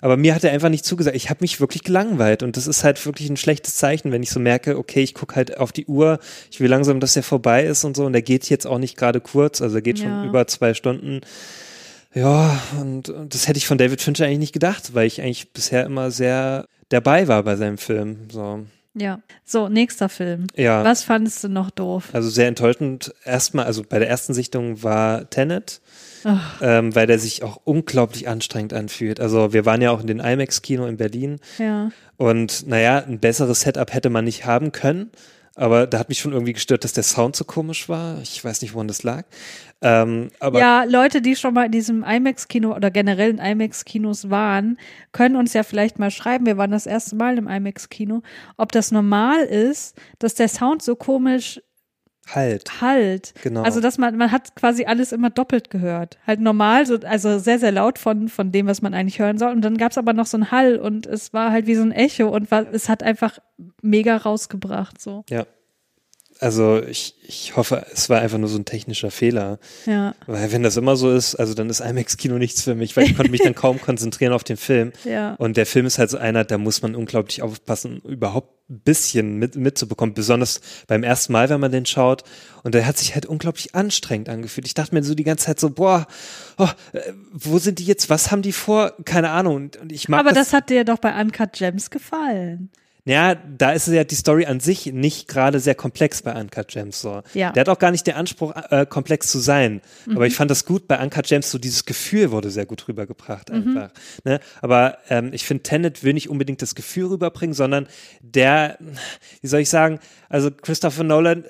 aber mir hat er einfach nicht zugesagt. Ich habe mich wirklich gelangweilt und das ist halt wirklich ein schlechtes Zeichen, wenn ich so merke, okay, ich gucke halt auf die Uhr, ich will langsam, dass der vorbei ist und so und der geht jetzt auch nicht gerade kurz, also er geht schon Ja. über zwei Stunden. Ja, und, und das hätte ich von David Fincher eigentlich nicht gedacht, weil ich eigentlich bisher immer sehr dabei war bei seinem Film. So, Ja. So, nächster Film. ja. Was fandest du noch doof? Also sehr enttäuschend. Erstmal, also bei der ersten Sichtung war Tenet, ähm, weil der sich auch unglaublich anstrengend anfühlt. Also wir waren ja auch in den IMAX-Kino in Berlin Ja. und naja, ein besseres Setup hätte man nicht haben können. Aber da hat mich schon irgendwie gestört, dass der Sound so komisch war. Ich weiß nicht, woran das lag. Ähm, aber ja, Leute, die schon mal in diesem IMAX-Kino oder generell in IMAX-Kinos waren, können uns ja vielleicht mal schreiben, wir waren das erste Mal im IMAX-Kino, ob das normal ist, dass der Sound so komisch halt, halt. genau. Also, dass man, man hat quasi alles immer doppelt gehört. Halt normal, so, also sehr, sehr laut von, von dem, was man eigentlich hören soll. Und dann gab es aber noch so einen Hall und es war halt wie so ein Echo und war, es hat einfach mega rausgebracht, so. ja. Also ich, ich hoffe, es war einfach nur so ein technischer Fehler. Ja, Weil wenn das immer so ist, also dann ist IMAX-Kino nichts für mich, weil ich konnte mich dann kaum konzentrieren auf den Film. ja. Und der Film ist halt so einer, da muss man unglaublich aufpassen, überhaupt ein bisschen mit, mitzubekommen. Besonders beim ersten Mal, wenn man den schaut. Und der hat sich halt unglaublich anstrengend angefühlt. Ich dachte mir so die ganze Zeit so, boah, oh, äh, wo sind die jetzt? Was haben die vor? Keine Ahnung. Und, und ich mag Aber das. das hat dir doch bei Uncut Gems gefallen. Ja, da ist ja die Story an sich nicht gerade sehr komplex bei Uncut Gems so. Ja. Der hat auch gar nicht den Anspruch, äh, komplex zu sein. Mhm. Aber ich fand das gut bei Uncut Gems, so dieses Gefühl wurde sehr gut rübergebracht Mhm. einfach. Ne? Aber ähm, ich finde, Tenet will nicht unbedingt das Gefühl rüberbringen, sondern der, wie soll ich sagen, also Christopher Nolan, äh,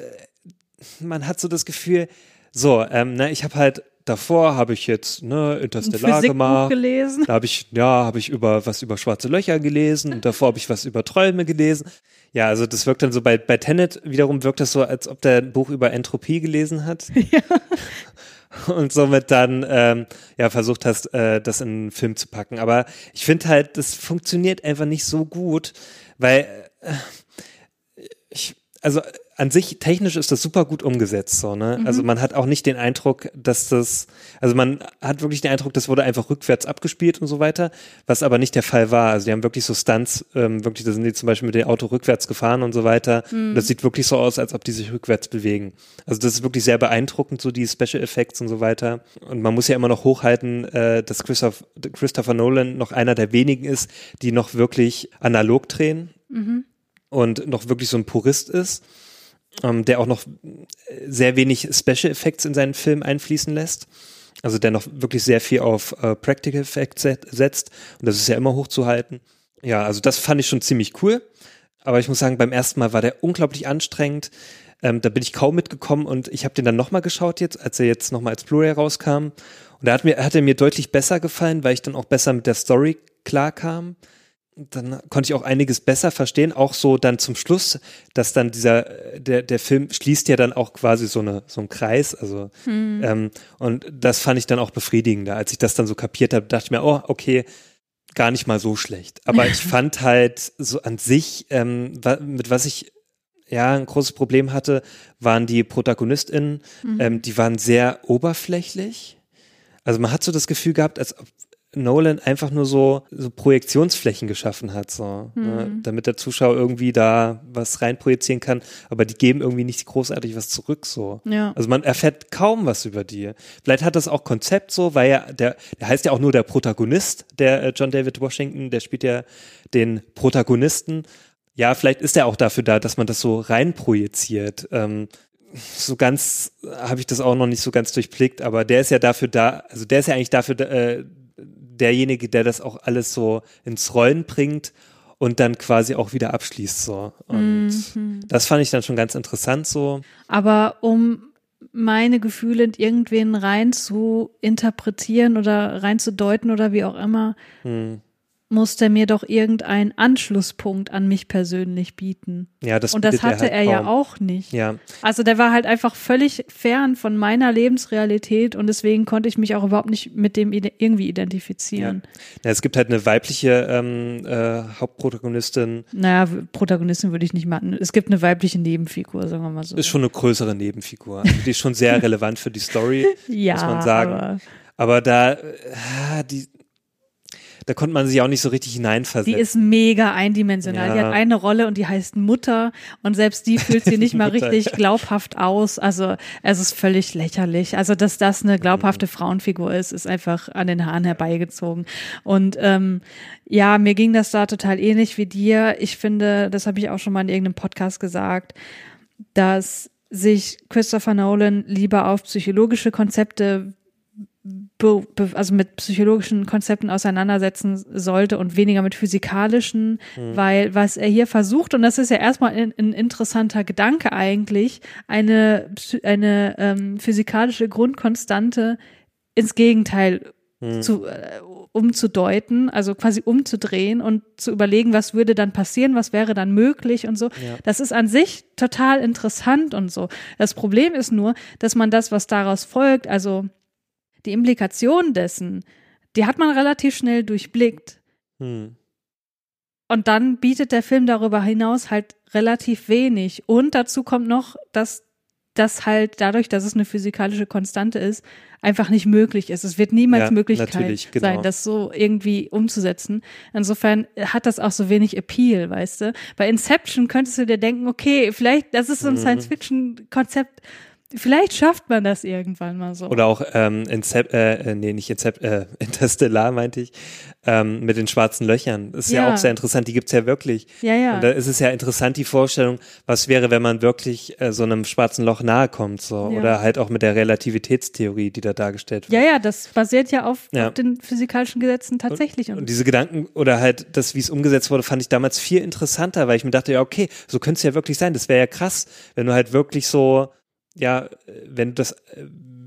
man hat so das Gefühl, so, ähm, ne, ich habe halt davor habe ich jetzt ne Interstellar gemacht. gelesen. Da habe ich, ja, habe ich über was über schwarze Löcher gelesen und davor habe ich was über Träume gelesen. Ja, also das wirkt dann so bei, bei Tenet wiederum wirkt das so, als ob der ein Buch über Entropie gelesen hat. Und somit dann ähm, ja versucht hast, äh, das in einen Film zu packen. Aber ich finde halt, das funktioniert einfach nicht so gut, weil äh, ich, also an sich technisch ist das super gut umgesetzt, so, ne? Also man hat auch nicht den Eindruck, dass das, also man hat wirklich den Eindruck, das wurde einfach rückwärts abgespielt und so weiter, was aber nicht der Fall war. Also die haben wirklich so Stunts, ähm, wirklich, da sind die zum Beispiel mit dem Auto rückwärts gefahren und so weiter. Und das sieht wirklich so aus, als ob die sich rückwärts bewegen. Also das ist wirklich sehr beeindruckend, so die Special Effects und so weiter. Und man muss ja immer noch hochhalten, äh, dass Christoph, Christopher Nolan noch einer der wenigen ist, die noch wirklich analog drehen und noch wirklich so ein Purist ist, ähm, der auch noch sehr wenig Special Effects in seinen Film einfließen lässt. Also der noch wirklich sehr viel auf äh, Practical Effects set- setzt und das ist ja immer hochzuhalten. Ja, also das fand ich schon ziemlich cool. Aber ich muss sagen, beim ersten Mal war der unglaublich anstrengend. Ähm, da bin ich kaum mitgekommen und ich habe den dann nochmal geschaut jetzt, als er jetzt nochmal als Blu-ray rauskam. Und da hat mir, hat er mir deutlich besser gefallen, weil ich dann auch besser mit der Story klarkam dann konnte ich auch einiges besser verstehen, auch so dann zum Schluss, dass dann dieser, äh, der, der Film schließt ja dann auch quasi so eine, so einen Kreis, also, ähm, und das fand ich dann auch befriedigender. Als ich das dann so kapiert habe, dachte ich mir, oh, okay, gar nicht mal so schlecht. Aber ich fand halt so an sich, ähm, mit was ich ja ein großes Problem hatte, waren die ProtagonistInnen, Mhm. ähm, die waren sehr oberflächlich. Also man hat so das Gefühl gehabt, als ob Nolan einfach nur so, so Projektionsflächen geschaffen hat, so, ne, Mhm. damit der Zuschauer irgendwie da was reinprojizieren kann, aber die geben irgendwie nicht großartig was zurück, so. Ja. Also man erfährt kaum was über die. Vielleicht hat das auch Konzept so, weil ja der, der heißt ja auch nur der Protagonist, der äh, John David Washington, der spielt ja den Protagonisten. Ja, vielleicht ist er auch dafür da, dass man das so reinprojiziert. Ähm, so ganz habe ich das auch noch nicht so ganz durchblickt, aber der ist ja dafür da, also der ist ja eigentlich dafür da, äh, derjenige, der das auch alles so ins Rollen bringt und dann quasi auch wieder abschließt so. Und Mhm. das fand ich dann schon ganz interessant so. Aber um meine Gefühle in irgendwen rein zu interpretieren oder reinzudeuten oder wie auch immer, Hm. Muss der mir doch irgendeinen Anschlusspunkt an mich persönlich bieten. Ja, das Und das hatte er, halt ja kaum. auch nicht. Ja, Also der war halt einfach völlig fern von meiner Lebensrealität und deswegen konnte ich mich auch überhaupt nicht mit dem irgendwie identifizieren. ja, es gibt halt eine weibliche ähm, äh, Hauptprotagonistin, Naja, Protagonistin würde ich nicht machen. Es gibt eine weibliche Nebenfigur, sagen wir mal so. ist schon eine größere Nebenfigur. Also die ist schon sehr relevant für die Story, ja, muss man sagen. aber aber da, äh, die, da konnte man sich auch nicht so richtig hineinversetzen. die ist mega eindimensional. Die Ja. hat eine Rolle und die heißt Mutter und selbst die fühlt sie nicht mal richtig glaubhaft aus. Also es ist völlig lächerlich. Also dass das eine Mhm. glaubhafte Frauenfigur ist, ist einfach an den Haaren herbeigezogen. Und ähm, ja, mir ging das da total ähnlich wie dir. Ich finde, das habe ich auch schon mal in irgendeinem Podcast gesagt, dass sich Christopher Nolan lieber auf psychologische Konzepte also mit psychologischen Konzepten auseinandersetzen sollte und weniger mit physikalischen, weil was er hier versucht, und das ist ja erstmal ein, ein interessanter Gedanke eigentlich, eine, eine ähm, physikalische Grundkonstante ins Gegenteil zu, äh, umzudeuten, also quasi umzudrehen und zu überlegen, was würde dann passieren, was wäre dann möglich und so. Das ist an sich total interessant und so. Das Problem ist nur, dass man das, was daraus folgt, also die Implikation dessen, die hat man relativ schnell durchblickt. Hm. Und dann bietet der Film darüber hinaus halt relativ wenig. Und dazu kommt noch, dass das halt dadurch, dass es eine physikalische Konstante ist, einfach nicht möglich ist. Es wird niemals Ja, Möglichkeit genau. sein, das so irgendwie umzusetzen. Insofern hat das auch so wenig Appeal, weißt du? Bei Inception könntest du dir denken, okay, vielleicht, das ist so Mhm. ein Science-Fiction-Konzept, vielleicht schafft man das irgendwann mal so. Oder auch ähm, Incep äh, äh, nee, nicht Incep äh, Interstellar meinte ich, ähm, mit den schwarzen Löchern. Das ist ja, Ja. auch sehr interessant, die gibt's ja wirklich. ja, ja. Und da ist es ja interessant, die Vorstellung, was wäre, wenn man wirklich äh, so einem schwarzen Loch nahe kommt, so. Ja. Oder halt auch mit der Relativitätstheorie, die da dargestellt wird. Ja, ja, das basiert ja auf, Ja. auf den physikalischen Gesetzen tatsächlich. Und diese Gedanken oder halt das, wie es umgesetzt wurde, fand ich damals viel interessanter, weil ich mir dachte, ja, okay, so könnte es ja wirklich sein. Das wäre ja krass, wenn du halt wirklich so, ja, wenn du das,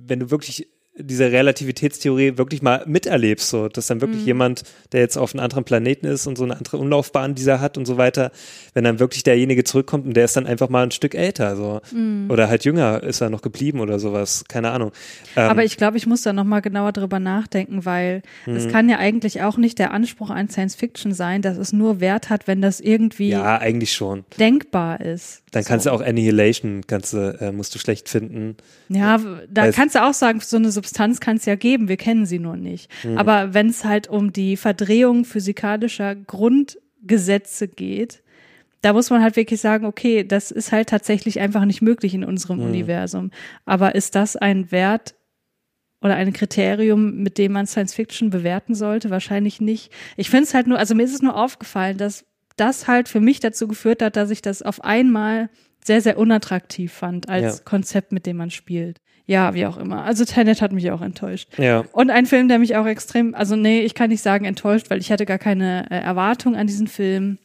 wenn du wirklich diese Relativitätstheorie wirklich mal miterlebst, so, dass dann Mhm. wirklich jemand, der jetzt auf einem anderen Planeten ist und so eine andere Umlaufbahn dieser hat und so weiter, wenn dann wirklich derjenige zurückkommt und der ist dann einfach mal ein Stück älter, so. Mhm. Oder halt jünger ist er noch geblieben oder sowas, keine Ahnung. Ähm, Aber ich glaube, ich muss da nochmal genauer drüber nachdenken, weil Mhm. es kann ja eigentlich auch nicht der Anspruch an Science Fiction sein, dass es nur Wert hat, wenn das irgendwie ja, eigentlich schon. denkbar ist. Dann kannst du auch Annihilation, kannst du, äh, musst du schlecht finden. Ja, da Weil's- kannst du auch sagen, so eine Substanz kann es ja geben, wir kennen sie nur nicht. Mhm. Aber wenn es halt um die Verdrehung physikalischer Grundgesetze geht, da muss man halt wirklich sagen, okay, das ist halt tatsächlich einfach nicht möglich in unserem Mhm. Universum. Aber ist das ein Wert oder ein Kriterium, mit dem man Science Fiction bewerten sollte? Wahrscheinlich nicht. Ich finde es halt nur, also mir ist es nur aufgefallen, dass das halt für mich dazu geführt hat, dass ich das auf einmal sehr, sehr unattraktiv fand als Ja. Konzept, mit dem man spielt. Ja, wie auch immer. Also Tenet hat mich auch enttäuscht. Ja. Und ein Film, der mich auch extrem, also nee, ich kann nicht sagen enttäuscht, weil ich hatte gar keine äh, Erwartung an diesen Film,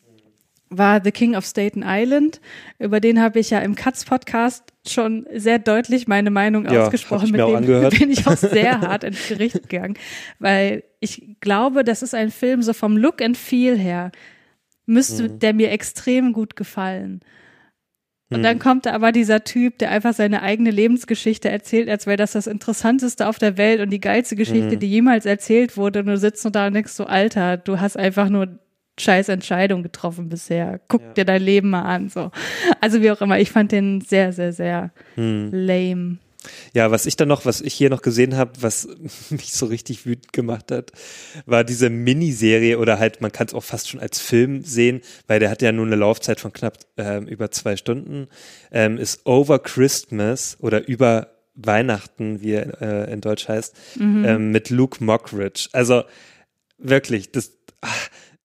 war The King of Staten Island. Über den habe ich ja im Katz-Podcast schon sehr deutlich meine Meinung Ja, ausgesprochen. Mit dem angehört. bin ich auch sehr hart ins Gericht gegangen, weil ich glaube, das ist ein Film, so vom Look and Feel her, müsste Mhm. der mir extrem gut gefallen. Und Mhm. dann kommt da aber dieser Typ, der einfach seine eigene Lebensgeschichte erzählt, als wäre das das Interessanteste auf der Welt und die geilste Geschichte, Mhm. die jemals erzählt wurde. Und du sitzt nur da und denkst so, Alter, du hast einfach nur scheiß Entscheidung getroffen bisher. Guck Ja. dir dein Leben mal an. So. Also wie auch immer, ich fand den sehr, sehr, sehr Hm. lame. Ja, was ich dann noch, was ich hier noch gesehen habe, was mich so richtig wütend gemacht hat, war diese Miniserie oder halt, man kann es auch fast schon als Film sehen, weil der hat ja nur eine Laufzeit von knapp ähm, über zwei Stunden, ähm, ist Over Christmas oder über Weihnachten, wie er äh, in Deutsch heißt, ähm, mit Luke Mockridge. Also wirklich, das, ah,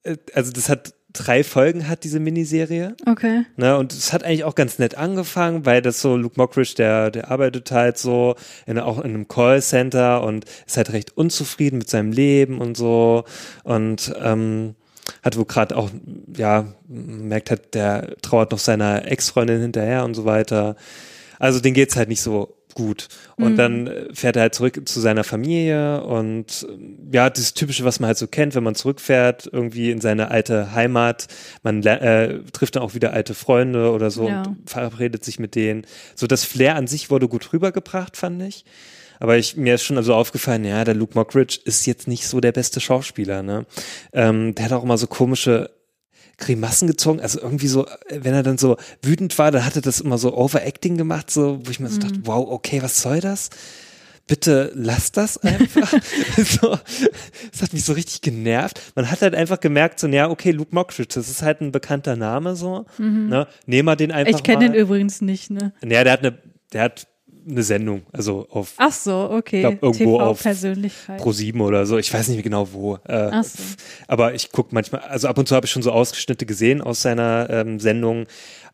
äh, also das hat drei Folgen hat diese Miniserie. Okay. Ne, und es hat eigentlich auch ganz nett angefangen, weil das so, Luke Mockridge, der, der arbeitet halt so in, auch in einem Callcenter und ist halt recht unzufrieden mit seinem Leben und so und ähm, hat wohl gerade auch, ja, merkt halt, der trauert noch seiner Ex-Freundin hinterher und so weiter. Also den geht's halt nicht so gut. Und Mhm. dann äh, fährt er halt zurück zu seiner Familie und äh, ja, das typische, was man halt so kennt, wenn man zurückfährt, irgendwie in seine alte Heimat. Man äh, trifft dann auch wieder alte Freunde oder so Ja. und verabredet sich mit denen. So das Flair an sich wurde gut rübergebracht, fand ich. Aber ich, mir ist schon also aufgefallen, ja, der Luke Mockridge ist jetzt nicht so der beste Schauspieler, ne? Ähm, der hat auch immer so komische Grimassen gezogen, also irgendwie so, wenn er dann so wütend war, dann hat er das immer so Overacting gemacht, so, wo ich mir so dachte, wow, okay, was soll das? Bitte lass das einfach. so, das hat mich so richtig genervt. Man hat halt einfach gemerkt, so, ja, okay, Luke Mockridge, das ist halt ein bekannter Name, so, ne? Nehmen wir den einfach Ich kenne den übrigens nicht, ne? Ja, der hat eine, der hat eine Sendung, also auf Ach so, okay. glaub, irgendwo auf. Pro 7 oder so. Ich weiß nicht mehr genau wo. Äh, so. Aber ich gucke manchmal, also ab und zu habe ich schon so Ausgeschnitte gesehen aus seiner ähm, Sendung.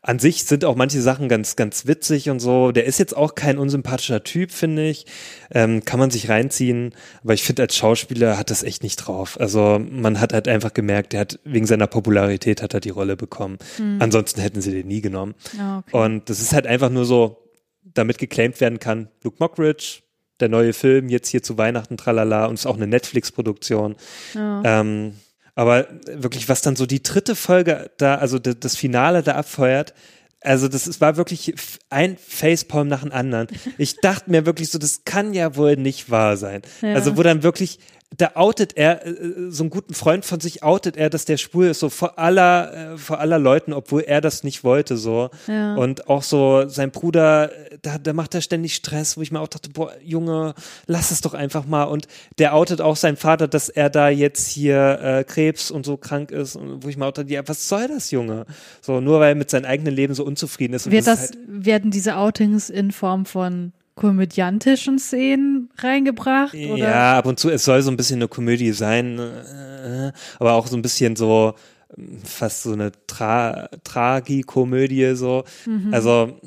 An sich sind auch manche Sachen ganz, ganz witzig und so. Der ist jetzt auch kein unsympathischer Typ, finde ich. Ähm, kann man sich reinziehen. Aber ich finde, als Schauspieler hat das echt nicht drauf. Also man hat halt einfach gemerkt, der hat wegen seiner Popularität hat er die Rolle bekommen. Ansonsten hätten sie den nie genommen. Ah, okay. Und das ist halt einfach nur so, damit geclaimed werden kann, Luke Mockridge, der neue Film, jetzt hier zu Weihnachten, tralala, und ist auch eine Netflix-Produktion. Ja. Ähm, aber wirklich, was dann so die dritte Folge da, also das Finale da abfeuert, also das ist, war wirklich ein Facepalm nach dem anderen. Ich dachte mir wirklich so, das kann ja wohl nicht wahr sein. Ja. Also wo dann wirklich, da outet er, äh, so einen guten Freund von sich outet er, dass der schwul ist, so vor aller, äh, vor aller Leuten, obwohl er das nicht wollte, so. Ja. Und auch so sein Bruder, äh, da, da macht er ständig Stress, wo ich mir auch dachte, boah, Junge, lass es doch einfach mal. Und der outet auch seinen Vater, dass er da jetzt hier äh, Krebs und so krank ist. Und wo ich mir auch dachte, ja, was soll das, Junge? So, nur weil er mit seinem eigenen Leben so unzufrieden ist. Und Wird das halt, werden diese Outings in Form von komödiantischen Szenen reingebracht? Oder? ja, ab und zu, es soll so ein bisschen eine Komödie sein, äh, aber auch so ein bisschen so ähm, fast so eine Tra Tragikomödie so. Also,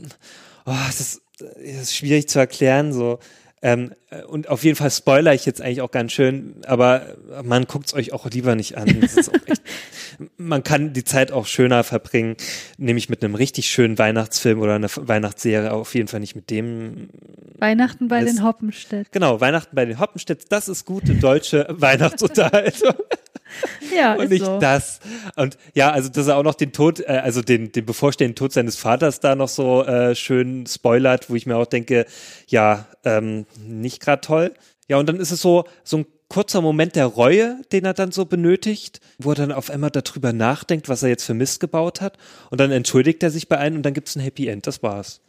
oh, das, ist, das ist schwierig zu erklären so. Ähm, äh, und auf jeden Fall spoiler ich jetzt eigentlich auch ganz schön, aber man guckt es euch auch lieber nicht an. Ist echt, man kann die Zeit auch schöner verbringen, nämlich mit einem richtig schönen Weihnachtsfilm oder einer Weihnachtsserie, auf jeden Fall nicht mit dem Weihnachten bei Es- den Hoppenstedt. Genau, Weihnachten bei den Hoppenstedts, das ist gute deutsche Weihnachtsunterhaltung Ja, und nicht so. das. Und ja, also dass er auch noch den Tod, äh, also den, den bevorstehenden Tod seines Vaters da noch so äh, schön spoilert, wo ich mir auch denke, ja, ähm, nicht gerade toll. Ja, und dann ist es so, so ein kurzer Moment der Reue, den er dann so benötigt, wo er dann auf einmal darüber nachdenkt, was er jetzt für Mist gebaut hat. Und dann entschuldigt er sich bei einem und dann gibt es ein Happy End. Das war's.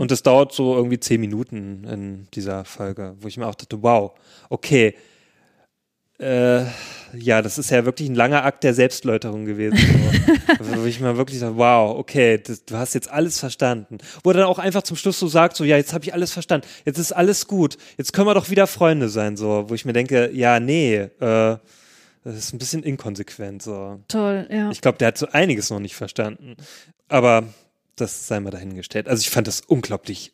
Und das dauert so irgendwie zehn Minuten in dieser Folge, wo ich mir auch dachte, wow, okay, äh, ja, das ist ja wirklich ein langer Akt der Selbstläuterung gewesen. So. Wo ich mir wirklich sage, wow, okay, das, du hast jetzt alles verstanden. Wo er dann auch einfach zum Schluss so sagt, so, ja, jetzt habe ich alles verstanden, jetzt ist alles gut, jetzt können wir doch wieder Freunde sein, so, wo ich mir denke, ja, nee, äh, das ist ein bisschen inkonsequent, so. Toll, ja. Ich glaube, der hat so einiges noch nicht verstanden. Aber das sei mal dahingestellt. Also ich fand das unglaublich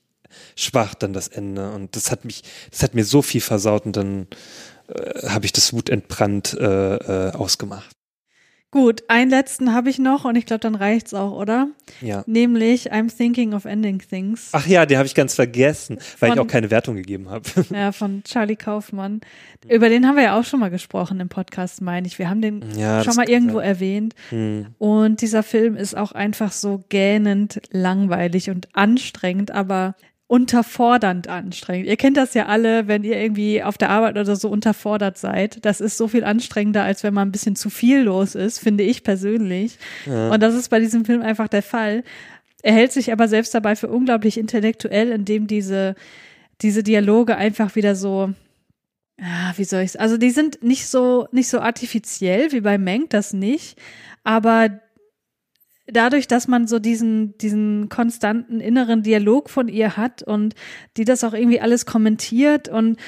schwach dann das Ende und das hat mich, das hat mir so viel versaut und dann äh, habe ich das wutentbrannt äh, äh, ausgemacht. Gut, einen letzten habe ich noch und ich glaube, dann reicht's auch, oder? Ja. Nämlich I'm Thinking of Ending Things Ach ja, den habe ich ganz vergessen, weil ich Von- auch keine Wertung gegeben habe. ja, von Charlie Kaufmann. Über den haben wir ja auch schon mal gesprochen im Podcast, meine ich. Wir haben den Ja, schon mal irgendwo sein. erwähnt. Hm. Und dieser Film ist auch einfach so gähnend langweilig und anstrengend, aber unterfordernd anstrengend. Ihr kennt das ja alle, wenn ihr irgendwie auf der Arbeit oder so unterfordert seid. Das ist so viel anstrengender, als wenn man ein bisschen zu viel los ist, finde ich persönlich. Ja. Und das ist bei diesem Film einfach der Fall. Er hält sich aber selbst dabei für unglaublich intellektuell, indem diese, diese Dialoge einfach wieder so, ja, wie soll ich's? Also die sind nicht so, nicht so artifiziell wie bei Menk, das nicht. Aber dadurch, dass man so diesen, diesen konstanten inneren Dialog von ihr hat und die das auch irgendwie alles kommentiert und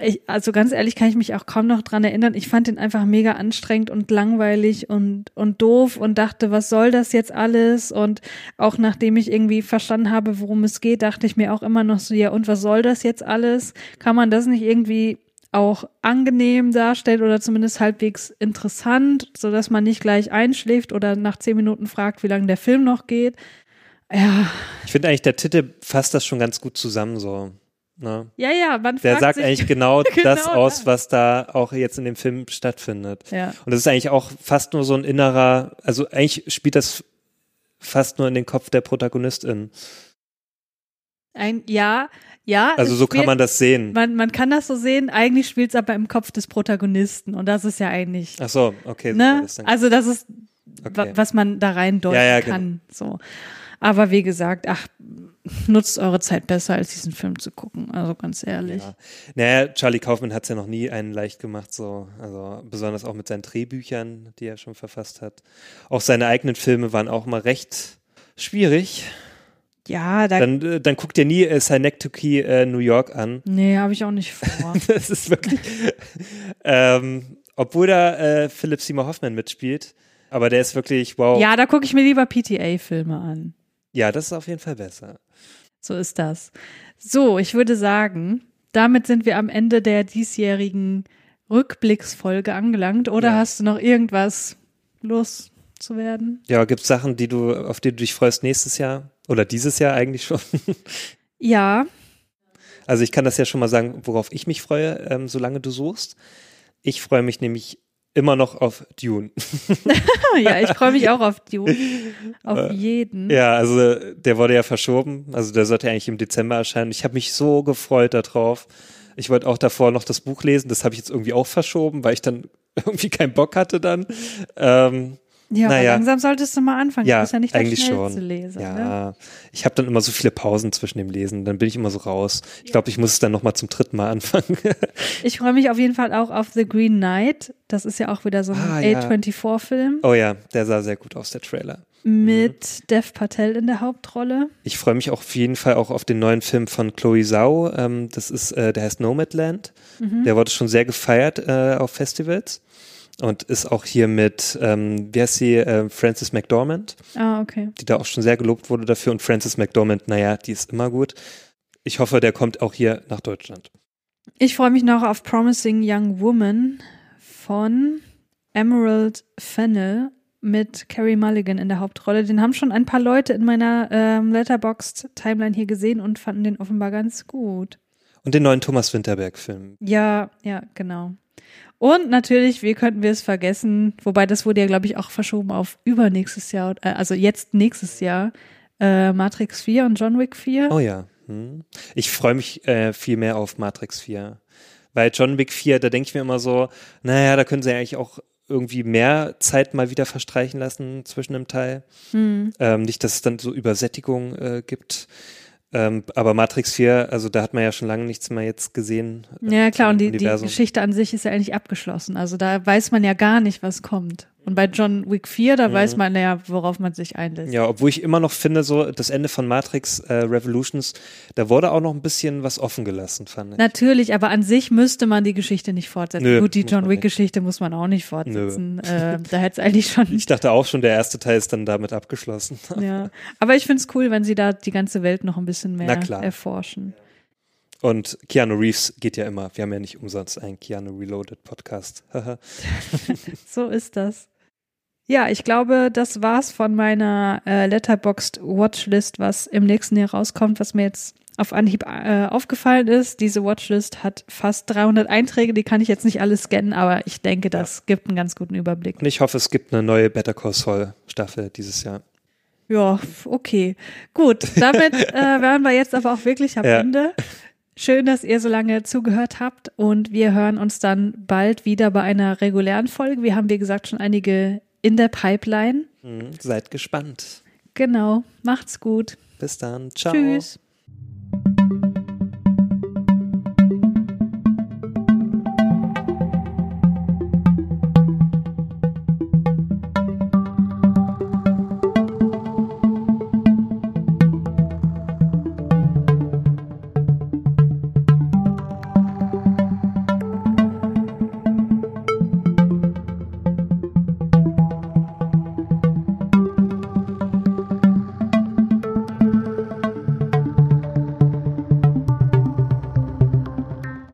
ich, also ganz ehrlich kann ich mich auch kaum noch dran erinnern. Ich fand ihn einfach mega anstrengend und langweilig und, und doof und dachte, was soll das jetzt alles? Und auch nachdem ich irgendwie verstanden habe, worum es geht, dachte ich mir auch immer noch so, ja, und was soll das jetzt alles? Kann man das nicht irgendwie auch angenehm darstellt oder zumindest halbwegs interessant, so dass man nicht gleich einschläft oder nach zehn Minuten fragt, wie lange der Film noch geht. Ja. Ich finde eigentlich, der Titel fasst das schon ganz gut zusammen, so. Ne? Ja, ja, man Der sagt eigentlich genau, genau das aus, was da auch jetzt in dem Film stattfindet. Ja. Und das ist eigentlich auch fast nur so ein innerer, also eigentlich spielt das fast nur in den Kopf der Protagonistin. Ein, ja, ja. Also so spielt, kann man das sehen. Man, man kann das so sehen. Eigentlich spielt es aber im Kopf des Protagonisten und das ist ja eigentlich. Ach so, okay. Ne? Das also das ist, okay. was man da rein deuten ja, ja, kann. Genau. So. Aber wie gesagt, ach, nutzt eure Zeit besser, als diesen Film zu gucken. Also ganz ehrlich. Ja. Naja, Charlie Kaufman hat es ja noch nie einen leicht gemacht, so. Also besonders auch mit seinen Drehbüchern, die er schon verfasst hat. Auch seine eigenen Filme waren auch mal recht schwierig. Ja, da dann, äh, dann guckt ihr nie äh, Synecdoche äh, New York an. Nee, habe ich auch nicht vor. das ist wirklich. ähm, obwohl da äh, Philip Seymour Hoffman mitspielt. Aber der ist wirklich, wow. Ja, da gucke ich mir lieber PTA-Filme an. Ja, das ist auf jeden Fall besser. So ist das. So, ich würde sagen, damit sind wir am Ende der diesjährigen Rückblicksfolge angelangt. Oder ja. hast du noch irgendwas loszuwerden? Ja, gibt es Sachen, die du, auf die du dich freust nächstes Jahr? Oder dieses Jahr eigentlich schon? ja. Also ich kann das ja schon mal sagen, worauf ich mich freue, ähm, solange du suchst. Ich freue mich nämlich immer noch auf Dune. ja, ich freue mich auch auf Dune. Auf äh, jeden. Ja, also der wurde ja verschoben. Also der sollte eigentlich im Dezember erscheinen. Ich habe mich so gefreut darauf. Ich wollte auch davor noch das Buch lesen. Das habe ich jetzt irgendwie auch verschoben, weil ich dann irgendwie keinen Bock hatte dann. Ähm, ja, naja. aber langsam solltest du mal anfangen. Ja, du bist ja nicht eigentlich schon. Leser. Ja, ne? ich habe dann immer so viele Pausen zwischen dem Lesen. Dann bin ich immer so raus. Ich glaube, ich muss es dann nochmal zum dritten Mal anfangen. ich freue mich auf jeden Fall auch auf The Green Knight. Das ist ja auch wieder so ein ah, A24-Film. Oh ja, der sah sehr gut aus, der Trailer. Mit mhm. Dev Patel in der Hauptrolle. Ich freue mich auch auf jeden Fall auch auf den neuen Film von Chloe Zhao. Ähm, das ist, äh, der heißt Nomadland. Mhm. Der wurde schon sehr gefeiert äh, auf Festivals und ist auch hier mit, ähm, wie heißt sie, äh, Frances McDormand. Ah, okay. Die da auch schon sehr gelobt wurde dafür. Und Frances McDormand, naja, die ist immer gut. Ich hoffe, der kommt auch hier nach Deutschland. Ich freue mich noch auf Promising Young Woman von Emerald Fennel mit Carrie Mulligan in der Hauptrolle. Den haben schon ein paar Leute in meiner ähm, Letterboxd-Timeline hier gesehen und fanden den offenbar ganz gut. Und den neuen Thomas Winterberg-Film. Ja, ja, genau. Und natürlich, wie könnten wir es vergessen, wobei das wurde ja, glaube ich, auch verschoben auf übernächstes Jahr, äh, also jetzt nächstes Jahr, äh, Matrix 4 und John Wick 4. Oh ja. Hm. Ich freue mich äh, viel mehr auf Matrix 4. Weil John Wick 4, da denke ich mir immer so, naja, da können sie ja eigentlich auch irgendwie mehr Zeit mal wieder verstreichen lassen zwischen dem Teil. Hm. Ähm, nicht, dass es dann so Übersättigung äh, gibt. Ähm, aber Matrix 4, also da hat man ja schon lange nichts mehr jetzt gesehen. Ja, klar, und die, die Geschichte an sich ist ja eigentlich abgeschlossen. Also da weiß man ja gar nicht, was kommt. Und bei John Wick 4, da mhm. weiß man ja, worauf man sich einlässt. Ja, obwohl ich immer noch finde, so das Ende von Matrix äh, Revolutions, da wurde auch noch ein bisschen was offen gelassen, fand ich. Natürlich, aber an sich müsste man die Geschichte nicht fortsetzen. Nö, Gut, die John Wick-Geschichte muss man auch nicht fortsetzen. Äh, da hätte es eigentlich schon. Ich dachte auch schon, der erste Teil ist dann damit abgeschlossen. ja, aber ich finde es cool, wenn sie da die ganze Welt noch ein bisschen mehr erforschen. Und Keanu Reeves geht ja immer. Wir haben ja nicht umsonst einen Keanu Reloaded Podcast. so ist das. Ja, ich glaube, das war's von meiner äh, Letterboxd Watchlist, was im nächsten Jahr rauskommt, was mir jetzt auf Anhieb äh, aufgefallen ist. Diese Watchlist hat fast 300 Einträge, die kann ich jetzt nicht alles scannen, aber ich denke, das ja. gibt einen ganz guten Überblick. Und ich hoffe, es gibt eine neue Better Call Saul Staffel dieses Jahr. Ja, okay. Gut, damit äh, wären wir jetzt aber auch wirklich am Ja. Ende. Schön, dass ihr so lange zugehört habt und wir hören uns dann bald wieder bei einer regulären Folge. Wir haben, wie gesagt, schon einige in der Pipeline. Mhm, Seid gespannt. Genau. Macht's gut. Bis dann. Ciao. Tschüss.